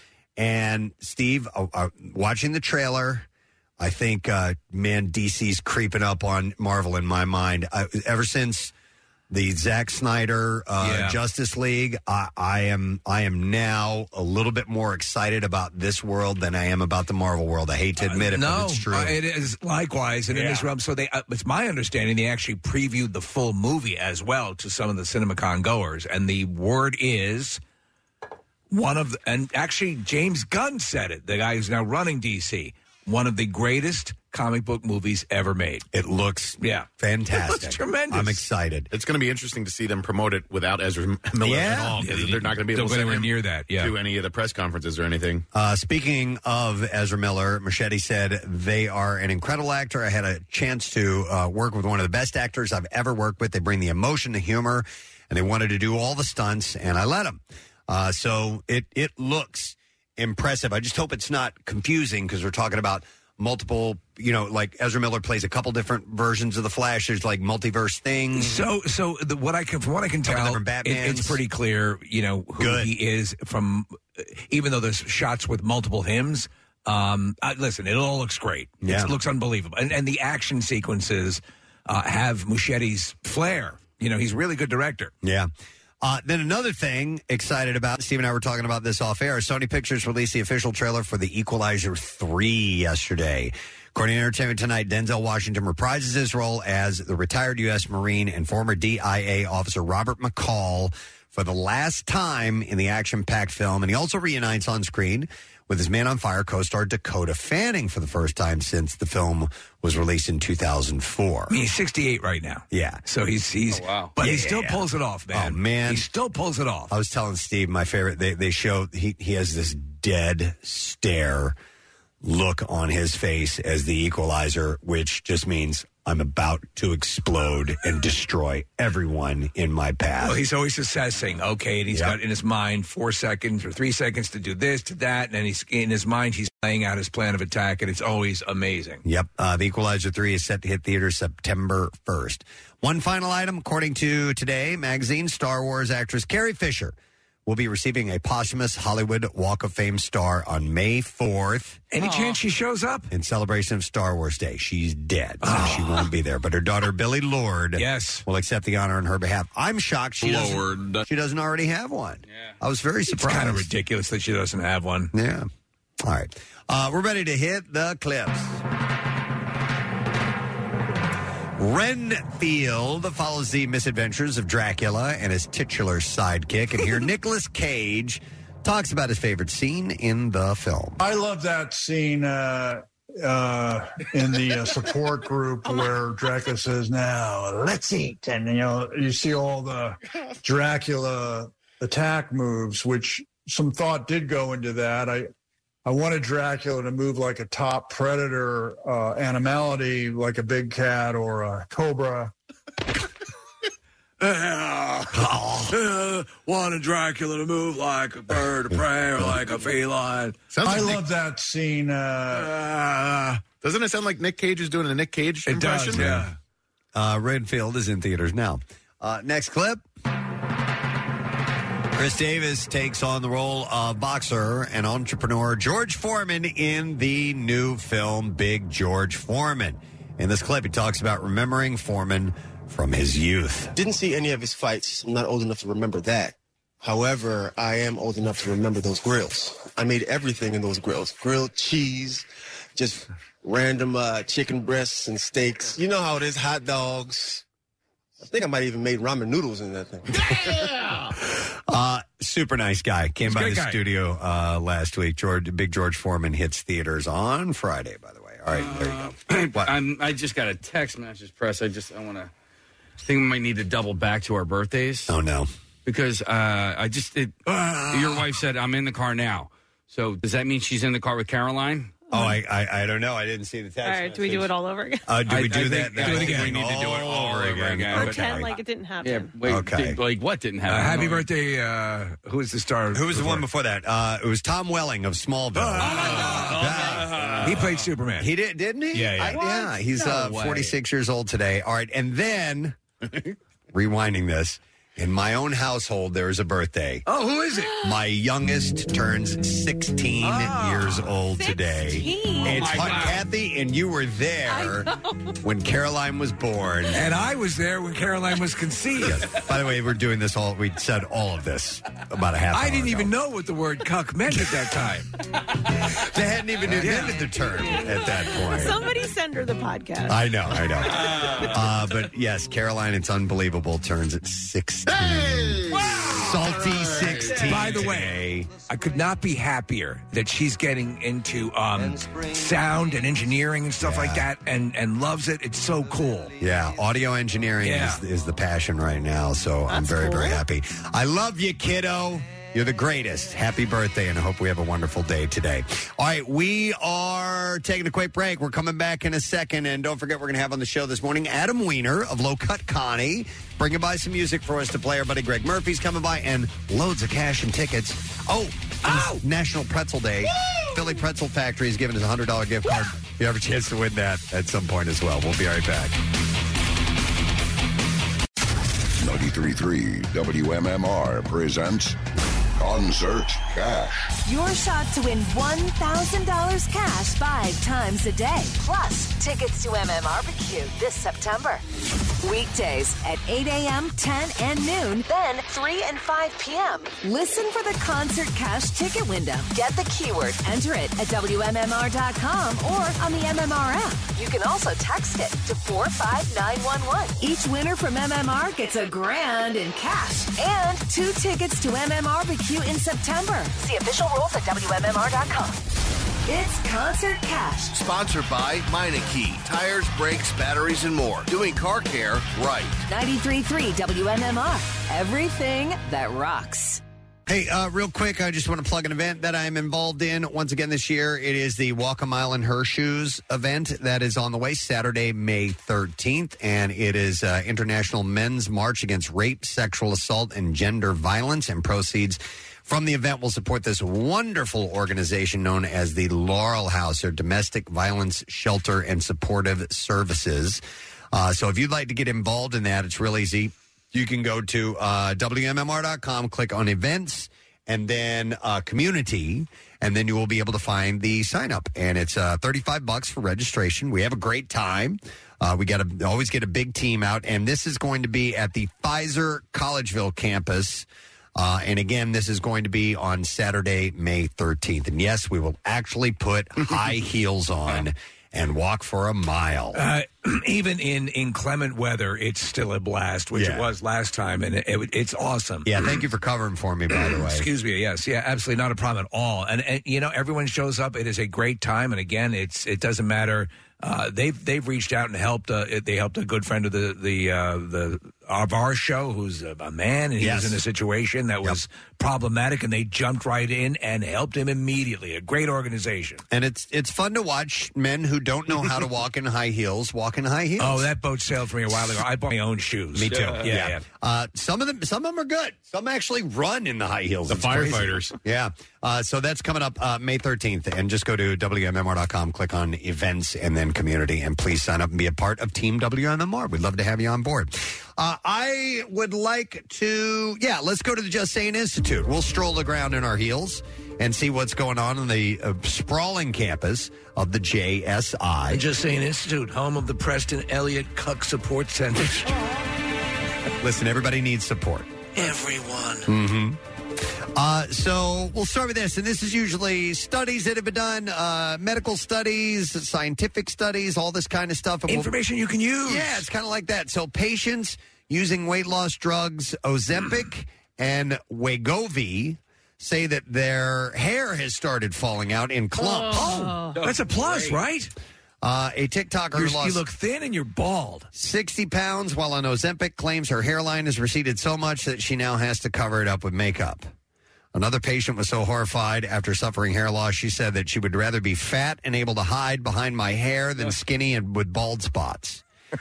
S3: And Steve, uh, uh, watching the trailer, I think, uh, man, DC's creeping up on Marvel in my mind. I, ever since the Zack Snyder uh,
S5: Yeah.
S3: Justice League, I, I am I am now a little bit more excited about this world than I am about the Marvel world. I hate to admit it,
S5: no,
S3: but it's true.
S5: uh, it is likewise, and in this
S3: Yeah.
S5: realm. So they, uh, it's my understanding they actually previewed the full movie as well to some of the CinemaCon goers, and the word is one of the, and actually James Gunn said it. The guy who's now running DC, one of the greatest comic book movies ever made.
S3: It looks
S5: yeah
S3: fantastic.
S5: It's tremendous.
S3: I'm excited.
S11: It's going to be interesting to see them promote it without Ezra Miller
S3: Yeah.
S11: at all.
S3: Yeah,
S11: 'cause
S3: they
S11: they're not going to be
S5: don't
S11: able to
S5: go anywhere near that, yeah.
S11: to any of the press conferences or anything.
S3: Uh, speaking of Ezra Miller, Muschietti said they are an incredible actor. I had a chance to uh, work with one of the best actors I've ever worked with. They bring the emotion, the humor, and they wanted to do all the stunts, and I let them. Uh, so it it looks impressive. I just hope it's not confusing because we're talking about multiple. You know, like Ezra Miller plays a couple different versions of the Flash. There's like multiverse things.
S5: So, so the, what I can, from what I can
S3: Couple
S5: tell,
S3: different
S5: it- it's pretty clear, you know, who
S3: Good.
S5: he is from. Even though there's shots with multiple hymns, um, uh, listen, it all looks great.
S3: Yeah.
S5: It looks unbelievable, and and the action sequences uh, have Muschietti's flair. You know, he's a really good director.
S3: Yeah. Uh, then another thing excited about, Steve and I were talking about this off air. Sony Pictures released the official trailer for The Equalizer 3 yesterday. According to Entertainment Tonight, Denzel Washington reprises his role as the retired U.S. Marine and former DIA officer Robert McCall for the last time in the action packed film. And he also reunites on screen with his Man on Fire co star Dakota Fanning for the first time since the film was released in 2004.
S5: I mean, he's 68 right now.
S3: Yeah.
S5: So he's he's, oh, but he
S3: Yeah,
S5: still pulls it off, man.
S3: Oh man,
S5: he still pulls it off.
S3: I was telling Steve my favorite. They they show he he has this dead stare look on his face as the equalizer, which just means I'm about to explode and destroy everyone in my path.
S5: Well, he's always assessing. Okay, and he's got in his mind four seconds or three seconds to do this, to that, and then he's in his mind he's laying out his plan of attack, and it's always amazing.
S3: Yep. Uh, the Equalizer 3 is set to hit theaters September 1st. One final item, according to Today magazine, Star Wars actress Carrie Fisher will be receiving a posthumous Hollywood Walk of Fame star on May 4th.
S5: Any chance she shows up?
S3: In celebration of Star Wars Day. She's dead, so she won't be there. But her daughter, Billie Lourd,
S5: yes.
S3: will accept the honor on her behalf. I'm shocked she doesn't, she doesn't already have one. I was very
S5: It's
S3: surprised.
S5: kind of ridiculous that she doesn't have one.
S3: Yeah. All right. Uh, we're ready to hit the clips. Renfield follows the misadventures of Dracula and his titular sidekick. And here, Nicolas Cage talks about his favorite scene in the film.
S14: I love that scene uh, uh, in the uh, support group where Dracula says, "Now let's eat," and you know you see all the Dracula attack moves, which some thought did go into that. I I wanted Dracula to move like a top predator uh, animality, like a big cat or a cobra.
S5: wanted Dracula to move like a bird of prey or like a feline.
S14: I love that scene. Uh,
S11: Doesn't it sound like Nick Cage is doing a Nick Cage
S3: It
S11: impression?
S3: does, yeah. Uh, Renfield is in theaters now. Uh, next clip. Khris Davis takes on the role of boxer and entrepreneur George Foreman in the new film Big George Foreman. In this clip, he talks about remembering Foreman from his youth.
S15: Didn't see any of his fights. I'm not old enough to remember that. However, I am old enough to remember those grills. I made everything in those grills grilled cheese, just random uh, chicken breasts and steaks. You know how it is hot dogs. I think I might even made ramen noodles in that thing.
S3: Uh, super nice guy. Came
S15: He's a
S3: by
S15: great
S3: the
S15: guy.
S3: studio uh, last week. George, Big George Foreman hits theaters on Friday, by the way. All right, there you go.
S10: I'm, I just got a text message, press. I just I want to. I think we might need to double back to our birthdays.
S3: Oh no,
S10: because uh, I just it, your wife said I'm in the car now. So does that mean she's in the car with Caroline?
S3: Oh, I, I, I don't know. I didn't see the text.
S4: All right, do we do it all over again?
S3: Uh, do
S10: I-
S3: we do
S10: I
S3: that?
S10: think-
S3: that
S10: I
S3: whole
S10: think we need to do it all over again.
S4: Pretend like it didn't happen.
S10: Yeah. Wait,
S3: Okay.
S10: did- like what didn't happen?
S5: Uh, happy birthday. Uh, who was the star?
S3: Who was the one before that? Uh, it was Tom Welling of Smallville.
S5: He played Superman.
S3: He did, didn't he?
S5: Yeah, yeah.
S3: I- yeah. He's
S5: No
S3: uh,
S5: way.
S3: 46 years old today. All right, and then rewinding this in my own household, there is a birthday.
S5: Oh, who is it?
S3: My youngest turns 16 ah. years old today. It's
S5: oh my.
S3: Kathy, and you were there when Caroline was born.
S5: And I was there when Caroline was conceived.
S3: By the way, we're doing this all, we said all of this about a half hour I
S5: didn't
S3: ago.
S5: even know what the word cuck meant at that time.
S3: They hadn't even invented the term at that point.
S4: Somebody send her the podcast.
S3: I know, I know. Uh, but yes, Caroline, it's unbelievable, turns 16. Hey! Salty 16.
S5: By the way, I could not be happier that she's getting into um, sound and engineering and stuff like that and, and loves it. It's so cool.
S3: Yeah, audio engineering
S5: Yeah.
S3: is, is the passion right now, so I'm very, very happy. I love you, kiddo. You're the greatest. Happy birthday, and I hope we have a wonderful day today. All right, we are taking a quick break. We're coming back in a second, and don't forget, we're going to have on the show this morning Adam Weiner of Low Cut Connie, bringing by some music for us to play. Our buddy Greg Murphy's coming by, and loads of cash and tickets. Oh, oh! National Pretzel Day. Philly Pretzel Factory is giving us a $100 gift card. You have a chance to win that at some point as well. We'll be right back.
S16: 93.3 WMMR presents Concert Cash.
S7: Your shot to win $1,000 cash five times a day. Plus, tickets to MMRBQ this September. Weekdays at 8 a.m., 10, and noon. Then 3 and 5 p.m. Listen for the concert cash ticket window. Get the keyword, enter it at WMMR.com or on the MMR app. You can also text it to 45911. Each winner from MMR gets a grand in cash and two tickets to MMRBQ in September. See official rules at WMMR.com. It's Concert Cash.
S9: Sponsored by Meineke. Tires, brakes, batteries, and more. Doing car care right.
S7: 93.3 WMMR. Everything that rocks.
S3: Hey, uh, real quick, I just want to plug an event that I'm involved in once again this year. It is the Walk a Mile in Her Shoes event that is on the way Saturday, May 13th, and it is uh, International Men's March Against Rape, Sexual Assault, and Gender Violence, and proceeds from the event will support this wonderful organization known as the Laurel House, or Domestic Violence Shelter and Supportive Services. Uh, so if you'd like to get involved in that, it's real easy you can go to uh, WMMR.com, click on events, and then uh, community, and then you will be able to find the sign up. And it's uh, 35 bucks for registration. We have a great time. Uh, we got to always get a big team out, and this is going to be at the Pfizer Collegeville campus. Uh, and again, this is going to be on Saturday, May 13th. And yes, we will actually put high heels on and walk for a mile.
S5: Uh, even in inclement weather, it's still a blast, which
S3: Yeah.
S5: it was last time, and it, it, it's awesome.
S3: Yeah, thank you for covering for me, by the way.
S5: Excuse me. Yes, yeah, absolutely not a problem at all. And, and you know, everyone shows up. It is a great time, and again, it's it doesn't matter. Uh, they've they've reached out and helped. Uh, they helped a good friend of the the uh, the of our show, who's a, a man, and he
S3: Yes.
S5: was in a situation that was problematic, and they jumped right in and helped him immediately. A great organization.
S3: And it's it's fun to watch men who don't know how to walk in high heels walk in high heels.
S5: Oh, that boat sailed for me a while ago. I bought my own shoes.
S3: Me too.
S5: Yeah, yeah.
S3: Uh, some of them, some of them are good. Some actually run in the high heels.
S11: The
S3: It's crazy.
S11: firefighters.
S3: Yeah. Uh, so that's coming up uh, May 13th, and just go to wmmr.com, click on events, and then community, and please sign up and be a part of Team WMMR. We'd love to have you on board. Uh, I would like to, yeah, let's go to the Just Saying Institute. We'll stroll the ground in our heels and see what's going on in the uh, sprawling campus of the JSI.
S5: Just saying, Institute, home of the Preston Elliott Cuck Support Center.
S3: Listen, everybody needs support.
S5: Everyone.
S3: hmm Uh, so we'll start with this, and this is usually studies that have been done, uh, medical studies, scientific studies, all this kind of stuff. And we'll-
S5: Information you can use.
S3: Yeah, it's kind of like that. So patients using weight loss drugs Ozempic and Wegovy say that their hair has started falling out in clumps.
S5: Oh, that's a plus, right?
S3: Uh, a TikToker
S5: You're-
S3: lost
S5: you look thin and you're bald.
S3: 60 pounds while on Ozempic claims her hairline has receded so much that she now has to cover it up with makeup. Another patient was so horrified after suffering hair loss, she said that she would rather be fat and able to hide behind my hair than skinny and with bald spots.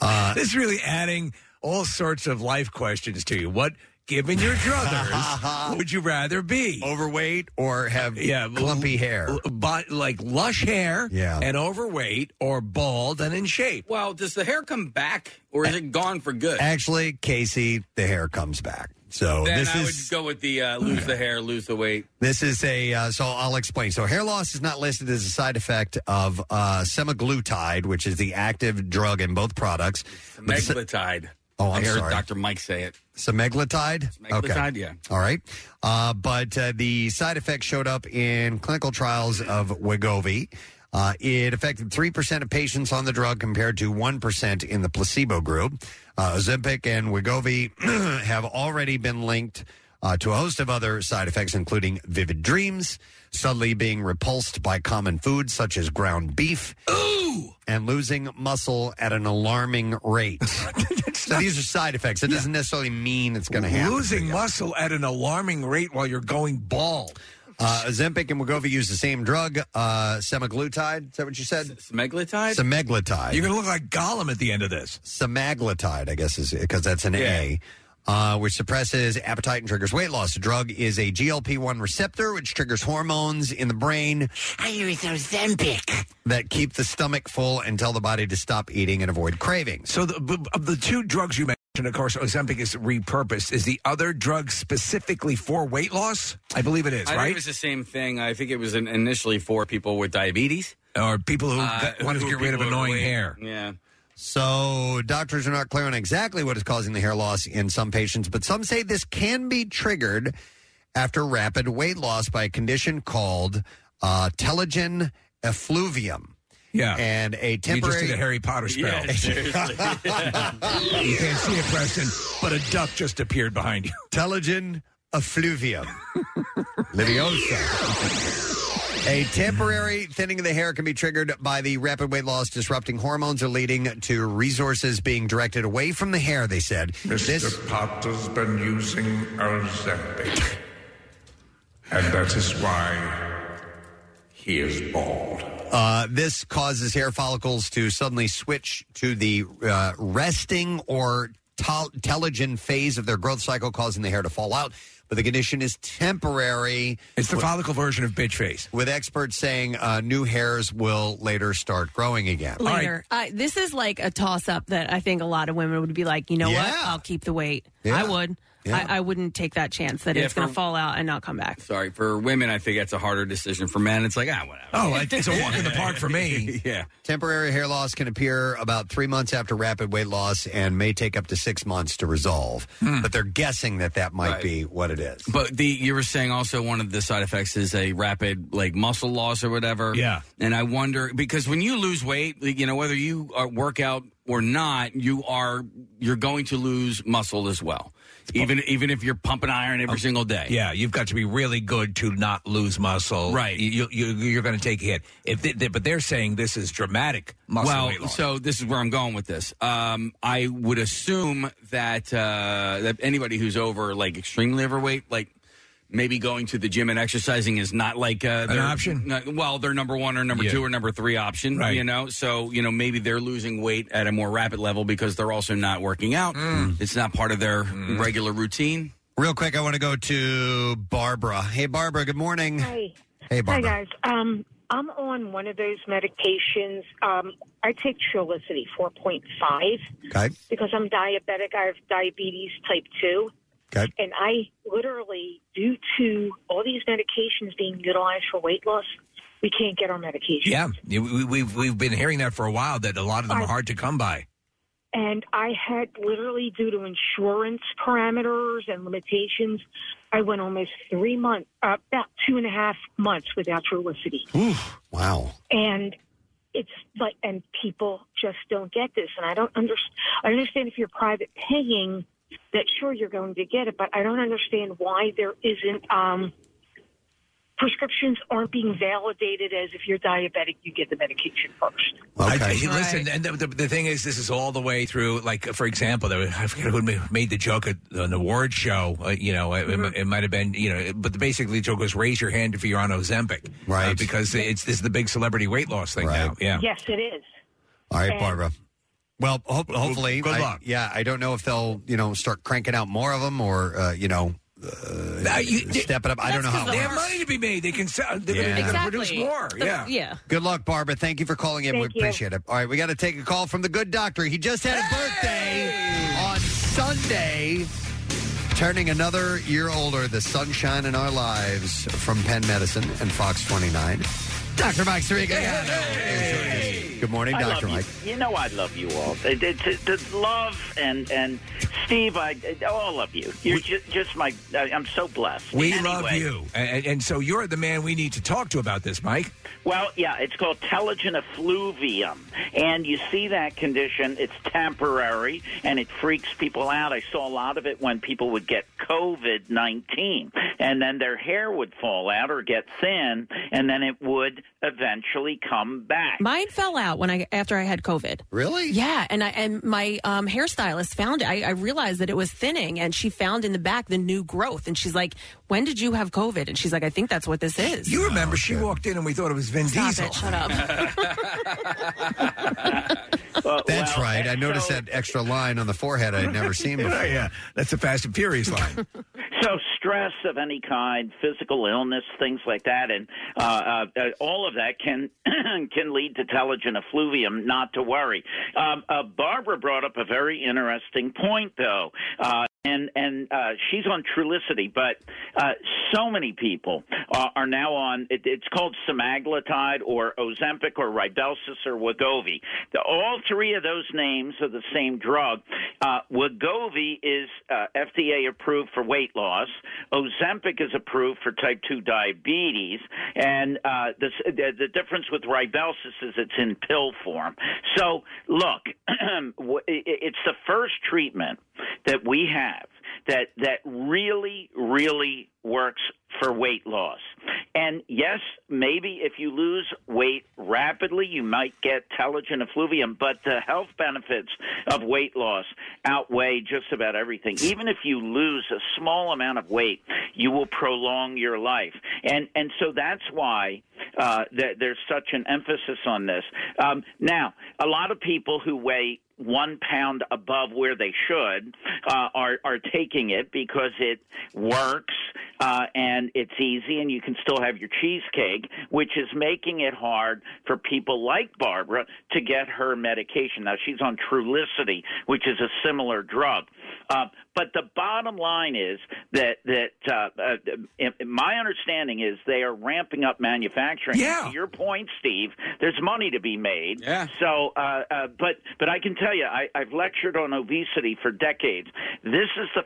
S3: Uh,
S5: this is really adding all sorts of life questions to you. What, given your druthers, would you rather be?
S3: Overweight or have
S5: yeah,
S3: clumpy hair?
S5: But like lush hair
S3: Yeah.
S5: and overweight or bald and in shape.
S10: Well, does the hair come back or is it gone for good?
S3: Actually, Casey, the hair comes back. So
S10: then
S3: this
S10: I
S3: is
S10: would go with the uh, lose the hair, lose the weight.
S3: This is a uh, so I'll explain. So hair loss is not listed as a side effect of uh, semaglutide, which is the active drug in both products. But se-
S10: Meglitide.
S3: Oh, I'm
S10: I heard
S3: sorry.
S10: Dr. Mike say it.
S3: Semaglutide.
S10: Semaglutide, yeah.
S3: All right. Uh, but uh, the side effects showed up in clinical trials of Wegovy. Uh, it affected 3% of patients on the drug compared to 1% in the placebo group. Uh, Ozempic and Wegovy have already been linked uh, to a host of other side effects, including vivid dreams, suddenly being repulsed by common foods such as ground beef, and losing muscle at an alarming rate. so these are side effects. It doesn't necessarily mean it's going to happen.
S5: Losing muscle at an alarming rate while you're going bald.
S3: Uh, Ozempic and Wegovy use the same drug, uh, semaglutide. Is that what you said?
S10: Semaglutide?
S3: Semaglutide.
S5: You're going to look like Gollum at the end of this.
S3: Semaglutide, I guess, is because that's an A, uh, which suppresses appetite and triggers weight loss. The drug is a GLP 1 receptor, which triggers hormones in the brain.
S17: I use Ozempic.
S3: That keep the stomach full and tell the body to stop eating and avoid cravings.
S5: So the, b- of the two drugs you mentioned, of course, Ozempic is repurposed. Is the other drug specifically for weight loss? I believe it is,
S10: I
S5: right?
S10: think it was the same thing. I think it was in, initially for people with diabetes.
S5: or people who
S10: Uh,
S5: got- want to
S10: who-
S5: get rid of
S10: people who
S5: annoying
S10: overweight.
S5: hair.
S10: Yeah.
S3: So doctors are not clear on exactly what is causing the hair loss in some patients, but some say this can be triggered after rapid weight loss by a condition called uh, telogen effluvium.
S5: Yeah.
S3: And a
S5: You
S3: temporary
S5: just did a Harry Potter spell. you can't see it, Preston, but a duck just appeared behind you.
S3: Telogen effluvium. Leviosa. A temporary thinning of the hair can be triggered by the rapid weight loss, disrupting hormones or leading to resources being directed away from the hair, they said.
S18: Mr. Potter's been using Ozempic. And that is why he is bald.
S3: Uh, this causes hair follicles to suddenly switch to the uh, resting or tel- telogen phase of their growth cycle, causing the hair to fall out. But the condition is temporary.
S5: It's the follicle version of bitch face.
S3: With experts saying uh, new hairs will later start growing again.
S4: Later, I, this is like a toss up that I think a lot of women would be like, you know what? I'll keep the weight.
S3: Yeah.
S4: I would.
S10: Yeah.
S4: I, I wouldn't take that chance that
S10: Yeah,
S4: it's going to fall out and not come back.
S10: Sorry for women. I think that's a harder decision. For men, it's like ah, whatever.
S5: Oh, I think it's a walk in the park for me.
S10: yeah.
S3: Temporary hair loss can appear about three months after rapid weight loss and may take up to six months to resolve. But they're guessing that that might
S10: Right.
S3: be what it is.
S10: But the you were saying also one of the side effects is a rapid like muscle loss or whatever.
S5: Yeah.
S10: And I wonder because when you lose weight, you know whether you are work out or not, you are you're going to lose muscle as well. Even even if you're pumping iron every single day.
S5: Yeah, you've got to be really good to not lose muscle.
S10: Right.
S5: You, you, you're going to take a hit. If they, they- but they're saying this is dramatic muscle
S10: well,
S5: weight loss.
S10: so this is where I'm going with this. Um, I would assume that uh, that anybody who's over like extremely overweight, like maybe going to the gym and exercising is not like uh,
S5: An option?
S10: not- well, their number one or number
S5: Yeah.
S10: two or number three option.
S5: Right.
S10: You know, so you know maybe they're losing weight at a more rapid level because they're also not working out. It's not part of their regular routine.
S3: Real quick, I want to go to Barbara. Hey, Barbara, good morning.
S19: Hi.
S3: Hey, Barbara.
S19: Hi, guys. Um, I'm on one of those medications. Um, I take Trulicity 4.5
S3: Okay.
S19: because I'm diabetic. I have diabetes type 2.
S3: Okay.
S19: And I literally, due to all these medications being utilized for weight loss, we can't get our medication.
S5: yeah, we, we- we've we've been hearing that for a while. That a lot of them are hard to come by.
S19: And I had literally, due to insurance parameters and limitations, I went almost three months, uh, about two and a half months without Trulicity.
S3: Wow.
S19: and it's like and people just don't get this and i don't understand i understand if you're private paying that sure you're going to get it but i don't understand why there isn't um prescriptions aren't being validated as if you're diabetic you get the medication first
S5: I, I- listen, and the, the, the thing is, this is all the way through. Like, for example, there was, I forget who ma- made the joke at an award show. Uh, you know, it,
S3: Mm-hmm.
S5: it might have been, you know, but basically the joke was raise your hand if you're on Ozempic,
S3: Right.
S5: Uh, because it's this is the big celebrity weight loss thing now. Yeah.
S19: yes it is
S3: All right,
S19: And-
S3: Barbara. Well, ho- hopefully,
S5: good
S3: I-
S5: luck.
S3: yeah, I don't know if they'll, you know, start cranking out more of them or, uh, you know, uh, step it up. I don't know how.
S5: Much.
S3: They
S5: have
S3: works.
S5: money to be made. They can sell. They're
S3: Yeah.
S5: going to
S3: Exactly.
S5: produce more.
S4: The-
S5: yeah.
S4: yeah.
S3: Good luck, Barbara. Thank you for calling in. we
S4: Thank you.
S3: appreciate it. All right, we got to take a call from the good doctor. He just had a birthday on Sunday, turning another year older. The sunshine in our lives from Penn Medicine and Fox 29. Dr. Mike Cirigliano. Good morning,
S20: I
S3: Dr. Mike.
S20: You. you know I love you all. The, the, the- the love and and Steve, I all of you. You're just, just my. I'm so blessed.
S5: We
S20: Anyway,
S5: love you, and, and so you're the man we need to talk to about this, Mike.
S20: Well, yeah, it's called telogen effluvium, and you see that condition. It's temporary, and it freaks people out. I saw a lot of it when people would get COVID nineteen, and then their hair would fall out or get thin, and then it would eventually come back.
S4: Mine fell out when I after I had COVID.
S3: Really?
S4: Yeah, and I and my um, hairstylist found it. I, I realized that it was thinning, and she found in the back the new growth. And she's like, "When did you have COVID?" And she's like, "I think that's what this is."
S5: You remember she walked in and we thought it was Vin
S4: Stop
S5: Diesel.
S4: it! Shut up.
S3: That's right. I noticed that extra line on the forehead I'd never seen before.
S5: yeah, that's the Fast and Furious line.
S20: So stress of any kind, physical illness, things like that, and uh, uh, uh, all of that can can lead to telogen effluvium. Not to worry. Um, uh, Barbara brought up a very interesting point, though. And and uh, she's on Trulicity, but uh, so many people uh, are now on. It, it's called semaglutide or Ozempic or Rybelsus or Wegovy. The, all three of those names are the same drug. Uh, Wegovy is uh, FDA approved for weight loss. Ozempic is approved for type two diabetes, and uh, this, the, the difference with Rybelsus is it's in pill form. So look, it's the first treatment that we have that that really really works for weight loss. And yes, maybe if you lose weight rapidly, you might get telogen effluvium, but the health benefits of weight loss outweigh just about everything. Even if you lose a small amount of weight, you will prolong your life. And and so that's why uh, that there's such an emphasis on this. Um, now, a lot of people who weigh one pound above where they should uh, are are taking it because it works uh, and it's easy and you can still have your cheesecake, which is making it hard for people like Barbara to get her medication. Now she's on Trulicity, which is a similar drug. Uh, but the bottom line is that that uh, uh, my understanding is they are ramping up manufacturing.
S5: Yeah.
S20: To your point, Steve, there's money to be made.
S10: Yeah.
S20: So, uh, uh, but but I can tell you, I, I've lectured on obesity for decades. This is the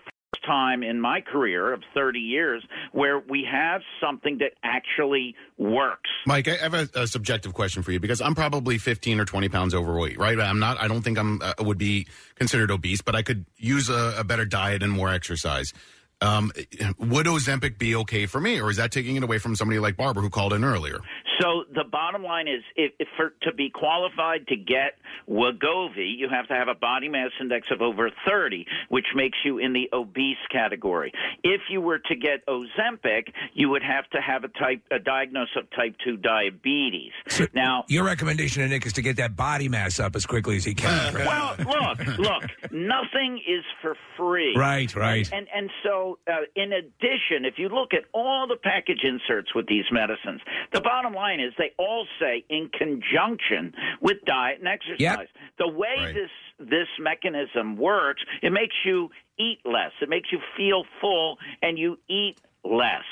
S20: time in my career of 30 years where we have something that actually works.
S11: Mike, I have a, a subjective question for you because I'm probably 15 or 20 pounds overweight, right? I'm not. I don't think I'm uh, would be considered obese, but I could use a, a better diet and more exercise. Um, would Ozempic be okay for me, or is that taking it away from somebody like Barbara who called in earlier?
S20: So the bottom line is, if, if for to be qualified to get Wegovy, you have to have a body mass index of over 30, which makes you in the obese category. If you were to get Ozempic, you would have to have a type a diagnosis of type 2 diabetes. now,
S5: Your recommendation to Nick is to get that body mass up as quickly as he can. Fred.
S20: well, look, look, nothing is for free.
S5: Right, right.
S20: And and so, uh, in addition, if you look at all the package inserts with these medicines, the bottom line is they all say in conjunction with diet and exercise.
S5: Yep.
S20: The way this this mechanism works, it makes you eat less. It makes you feel full, and you eat less.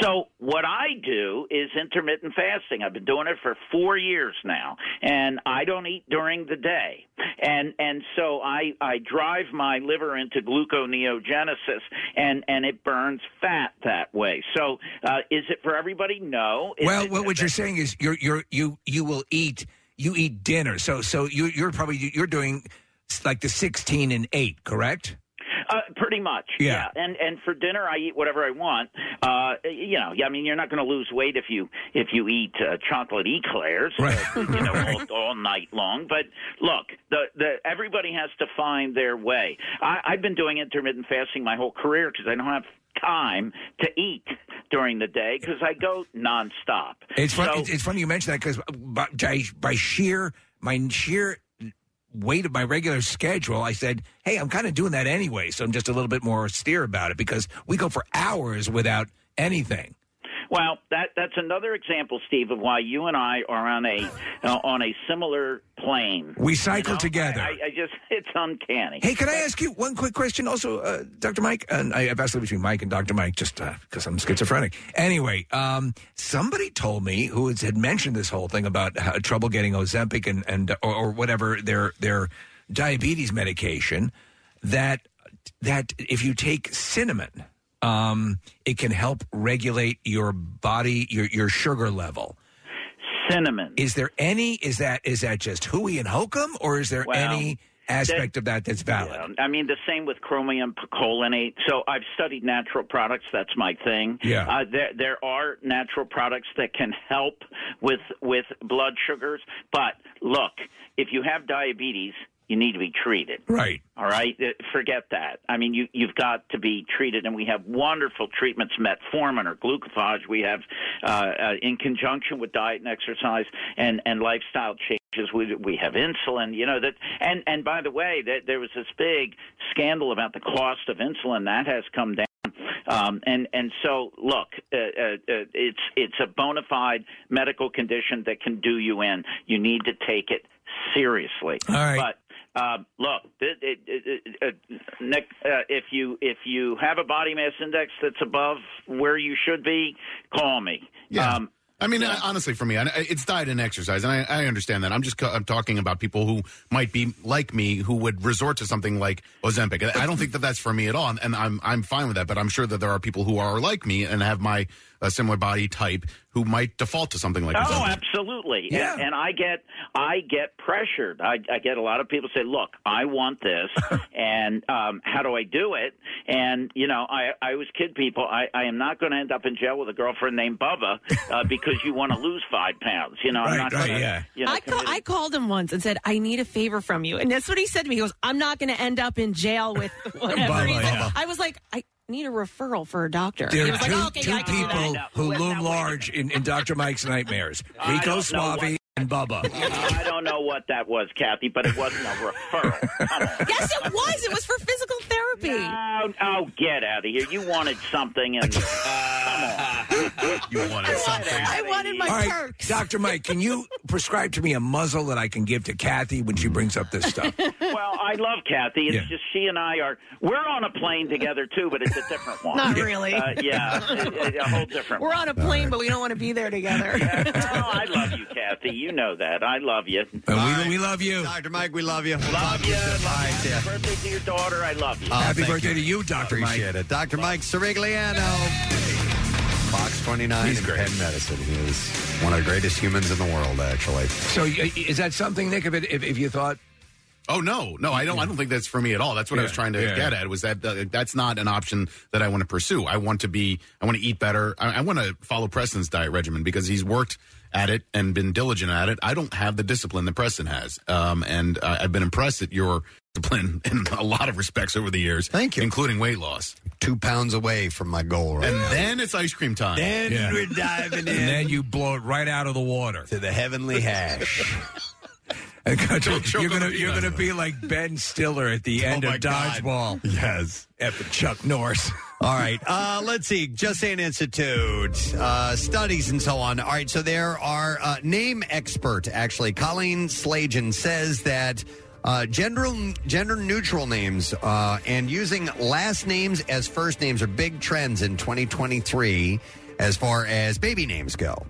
S20: So what I do is intermittent fasting. I've been doing it for four years now, and I don't eat during the day, and and so I I drive my liver into gluconeogenesis, and and it burns fat that way. So uh, is it for everybody? No. Is
S5: well,
S20: it-
S5: what, what you're saying is you're you're you you will eat you eat dinner. So so you you're probably you're doing like the 16 and 8, correct?
S20: Uh, pretty much,
S5: Yeah.
S20: And and for dinner, I eat whatever I want. Uh, you know, I mean, you're not going to lose weight if you if you eat uh, chocolate eclairs, uh, you know, all, all night long. But look, the the everybody has to find their way. I, I've been doing intermittent fasting my whole career because I don't have time to eat during the day because I go nonstop.
S5: It's fun,
S20: So-
S5: it's, it's funny you mention that because by, by, by sheer my sheer weight of my regular schedule, I said, "Hey, I'm kind of doing that anyway." So I'm just a little bit more austere about it because we go for hours without anything.
S20: Well, that that's another example, Steve, of why you and I are on a uh, on a similar plane.
S5: We cycle
S20: You know?
S5: together.
S20: I, I just it's uncanny.
S5: Hey, can I ask you one quick question also, uh, Dr. Mike? And I, I've asked it between Mike and Dr. Mike just because I'm schizophrenic. Anyway, um, somebody told me who had mentioned this whole thing about how, trouble getting Ozempic and, and or, or whatever their their diabetes medication that that if you take cinnamon, um, it can help regulate your body your your sugar level.
S20: Cinnamon.
S5: Is there any? Is that is that just hooey and hokum, or is there
S20: Well,
S5: any aspect of that that's valid?
S20: Yeah, I mean, the same with chromium picolinate. So I've studied natural products. That's my thing.
S5: Yeah.
S20: Uh, there there are natural products that can help with with blood sugars. But look, if you have diabetes, you need to be treated.
S5: Right.
S20: All right, Uh, forget that. I mean, you you've got to be treated, and we have wonderful treatments, metformin or glucophage. We have, uh, uh, in conjunction with diet and exercise and and lifestyle changes. We we have insulin. You know that, and and by the way, that there was this big scandal about the cost of insulin that has come down. Um, and and so look, uh, uh, uh, it's it's a bona fide medical condition that can do you in. You need to take it seriously.
S5: All right.
S20: But uh, look, it, it, it, uh, Nick, uh, if you if you have a body mass index that's above where you should be, call me.
S11: Yeah.
S20: Um,
S11: I mean, honestly, for me, it's diet and exercise, and I, I understand that. I'm just I'm talking about people who might be like me, who would resort to something like Ozempic. I don't think that that's for me at all, and, and I'm I'm fine with that. But I'm sure that there are people who are like me and have my uh, similar body type who might default to something like
S20: oh,
S11: Ozempic.
S20: absolutely.
S11: Yeah.
S20: And, and I get I get pressured. I, I get a lot of people say, "Look, I want this, and um, how do I do it?" And you know, I I always kid people. I, I am not going to end up in jail with a girlfriend named Bubba uh, because you want to lose five pounds. You know, I'm not
S5: right,
S20: going to.
S5: yeah.
S20: You know,
S4: I, ca- I called him once and said, I need a favor from you. And that's what he said to me. He goes, I'm not going to end up in jail with whatever.
S5: Bubba, yeah.
S4: I was like, I need a referral for a doctor.
S5: There are two,
S4: like, oh, okay,
S5: two
S4: yeah, I can do
S5: people
S4: that.
S5: who loom large in, in Dr. Mike's nightmares. Rico Suave and Bubba.
S20: I don't know what that was, Kathy, but it wasn't a referral.
S4: yes, it was. It was for physical therapy.
S20: Oh, oh, get out of here! You wanted something, and
S11: you wanted something.
S4: I wanted my
S5: All right,
S4: perks.
S5: Dr. Mike, can you prescribe to me a muzzle that I can give to Kathy when she brings up this stuff?
S20: well, I love Kathy. It's
S5: Yeah.
S20: just she and I are. We're on a plane together too, but it's a different one.
S4: Not really.
S20: Uh, yeah, it- it- a whole different.
S4: We're
S20: one.
S4: on a plane, but we don't want to be there together.
S20: Oh, I love you, Kathy. You know that. I love you.
S5: we, we love you.
S3: Dr. Mike, we love you.
S20: Love you. Love you. Happy birthday to your daughter. I love you.
S3: Oh,
S5: Happy
S3: thank
S5: birthday to you, Dr. Mike.
S3: Appreciate it. Dr. Mike Cirigliano. Fox 29
S5: He's
S3: in
S5: great.
S3: Penn Medicine. He is one of the greatest humans in the world, actually.
S5: So y- is that something, Nick, if, it, if, if you thought...
S11: Oh no, no, I don't. I don't think that's for me at all. That's what I was
S5: Yeah,
S11: trying to
S5: yeah.
S11: get at. Was that uh, that's not an option that I want to pursue. I want to be. I want to eat better. I, I want to follow Preston's diet regimen because he's worked at it and been diligent at it. I don't have the discipline that Preston has, um, and uh, I've been impressed at your discipline in a lot of respects over the years. Thank you, including weight loss.
S3: Two pounds away from my goal, right
S11: And
S3: now.
S11: then it's ice cream time.
S3: Then
S5: Yeah.
S3: we're diving in.
S5: And then you blow it right out of the water.
S3: to the heavenly hash.
S5: And
S11: Don't choke
S5: you're
S11: on
S5: gonna
S11: the
S5: you're
S11: peanuts.
S5: gonna be like Ben Stiller at the end
S3: Oh, my
S5: of Dodgeball.
S3: yes.
S5: After Chuck Norris.
S3: All right. Uh, let's see. Just Saying Institute, uh, studies and so on. All right. So there are uh, name expert, actually. Colleen Slagen says that uh, gender, gender neutral names uh, and using last names as first names are big trends in 2023 as far as baby names go.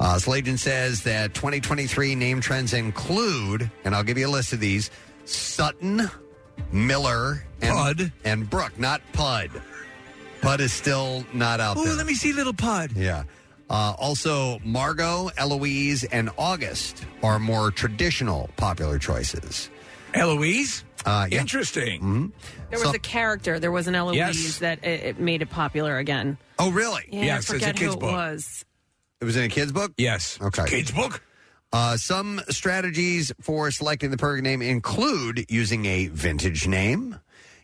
S3: Uh, Slagen says that 2023 name trends include, and I'll give you a list of these Sutton, Miller, and,
S5: Pud.
S3: and Brooke, not Pud. Pud is still not out
S5: Oh,
S3: there.
S5: let me see little Pud.
S3: Yeah. Uh, also, Margot, Eloise, and August are more traditional popular choices.
S5: Eloise?
S3: Uh, yeah.
S5: Interesting.
S3: Mhm.
S4: There was
S3: So-
S4: a character. There was an Eloise
S5: Yes.
S4: that it, it made it popular again.
S3: oh, really?
S4: Yeah,
S5: Yes,
S4: I
S5: it's a
S4: forget
S5: kid's
S4: who it
S5: book.
S4: was.
S3: It was in a kid's book?
S5: Yes.
S3: Okay.
S5: Kids book?
S3: Uh, some strategies for selecting the perfect name include using a vintage name,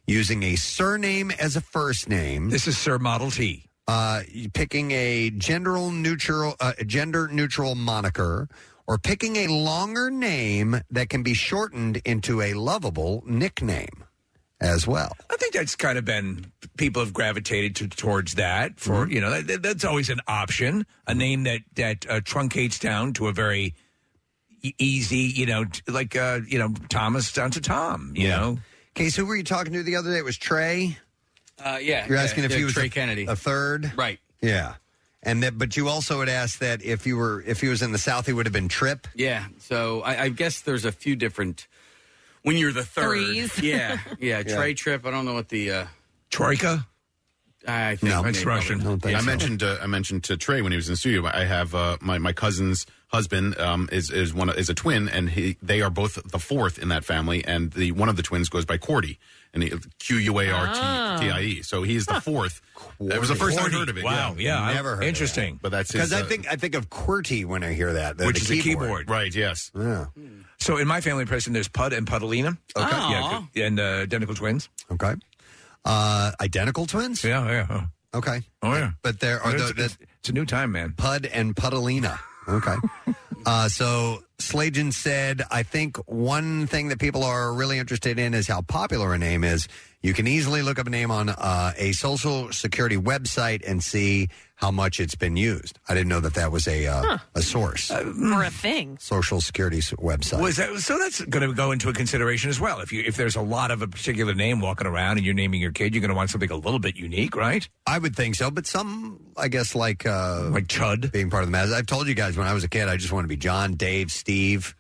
S3: using a surname as a first name,
S5: This is Sir Model T.
S3: uh, picking a gender neutral, uh, gender neutral moniker, or picking a longer name that can be shortened into a lovable nickname as well.
S5: I think that's kind of been people have gravitated to, towards that
S3: Mm-hmm.
S5: for you know that, that's always an option a name that that uh, truncates down to a very e- easy you know t- like uh, you know Thomas down to Tom you know
S3: Case, who were you talking to the other day? It was Trey.
S10: Uh, yeah,
S3: You're asking
S10: yeah,
S3: if
S10: yeah,
S3: he was
S10: Trey
S3: a,
S10: Kennedy,
S3: a third,
S10: right?
S3: Yeah, and that, but you also had asked that if you were if he was in the South, he would have been Trip.
S10: Yeah. So I, I guess there's a few different. When you're the third,
S4: Threes.
S10: yeah, yeah,
S3: Yeah.
S10: Trey Trip. I don't know what the. Uh,
S5: Troika.
S10: I think
S3: No,
S5: it's Russian.
S3: I don't think
S11: I
S3: so.
S11: mentioned uh, I mentioned to Trey when he was in the studio. I have uh, my my cousin's husband um, is is one is a twin, and he they are both the fourth in that family, and the one of the twins goes by Cordy, and he, Q U A R. T T I E. So he's the fourth. It was the first time I heard of it.
S5: Wow, yeah, I-
S3: Never heard of
S5: interesting.
S11: but that's his,
S3: Because I
S11: uh,
S3: think I think of QWERTY when I hear that, the,
S5: Which
S3: the
S5: is a keyboard.
S11: right. Yes.
S3: Yeah.
S5: So in my family, Preston, there's Pud and Pudalina.
S10: Okay.
S5: Yeah,
S10: Aw.
S5: and uh, identical twins.
S3: Okay. Uh, identical twins.
S5: Yeah, yeah.
S3: Okay.
S5: Oh yeah.
S3: But there are
S5: it's,
S3: the, the
S5: it's, it's a new time, man.
S3: Pud and Pudalina. Okay. uh, so Slagen said, I think one thing that people are really interested in is how popular a name is. You can easily look up a name on uh, a social security website and see how much it's been used. I didn't know that that was a uh, a source.
S4: Or a thing.
S3: social security s- website.
S5: Was that, so that's going to go into a consideration as well. If you if there's a lot of a particular name walking around and you're naming your kid, you're going to want something a little bit unique, right?
S3: I would think so, but some, I guess, like uh,
S5: Like Chud.
S3: being part of the mass. I've told you guys when I was a kid, I just wanted to be John, Dave, Steve.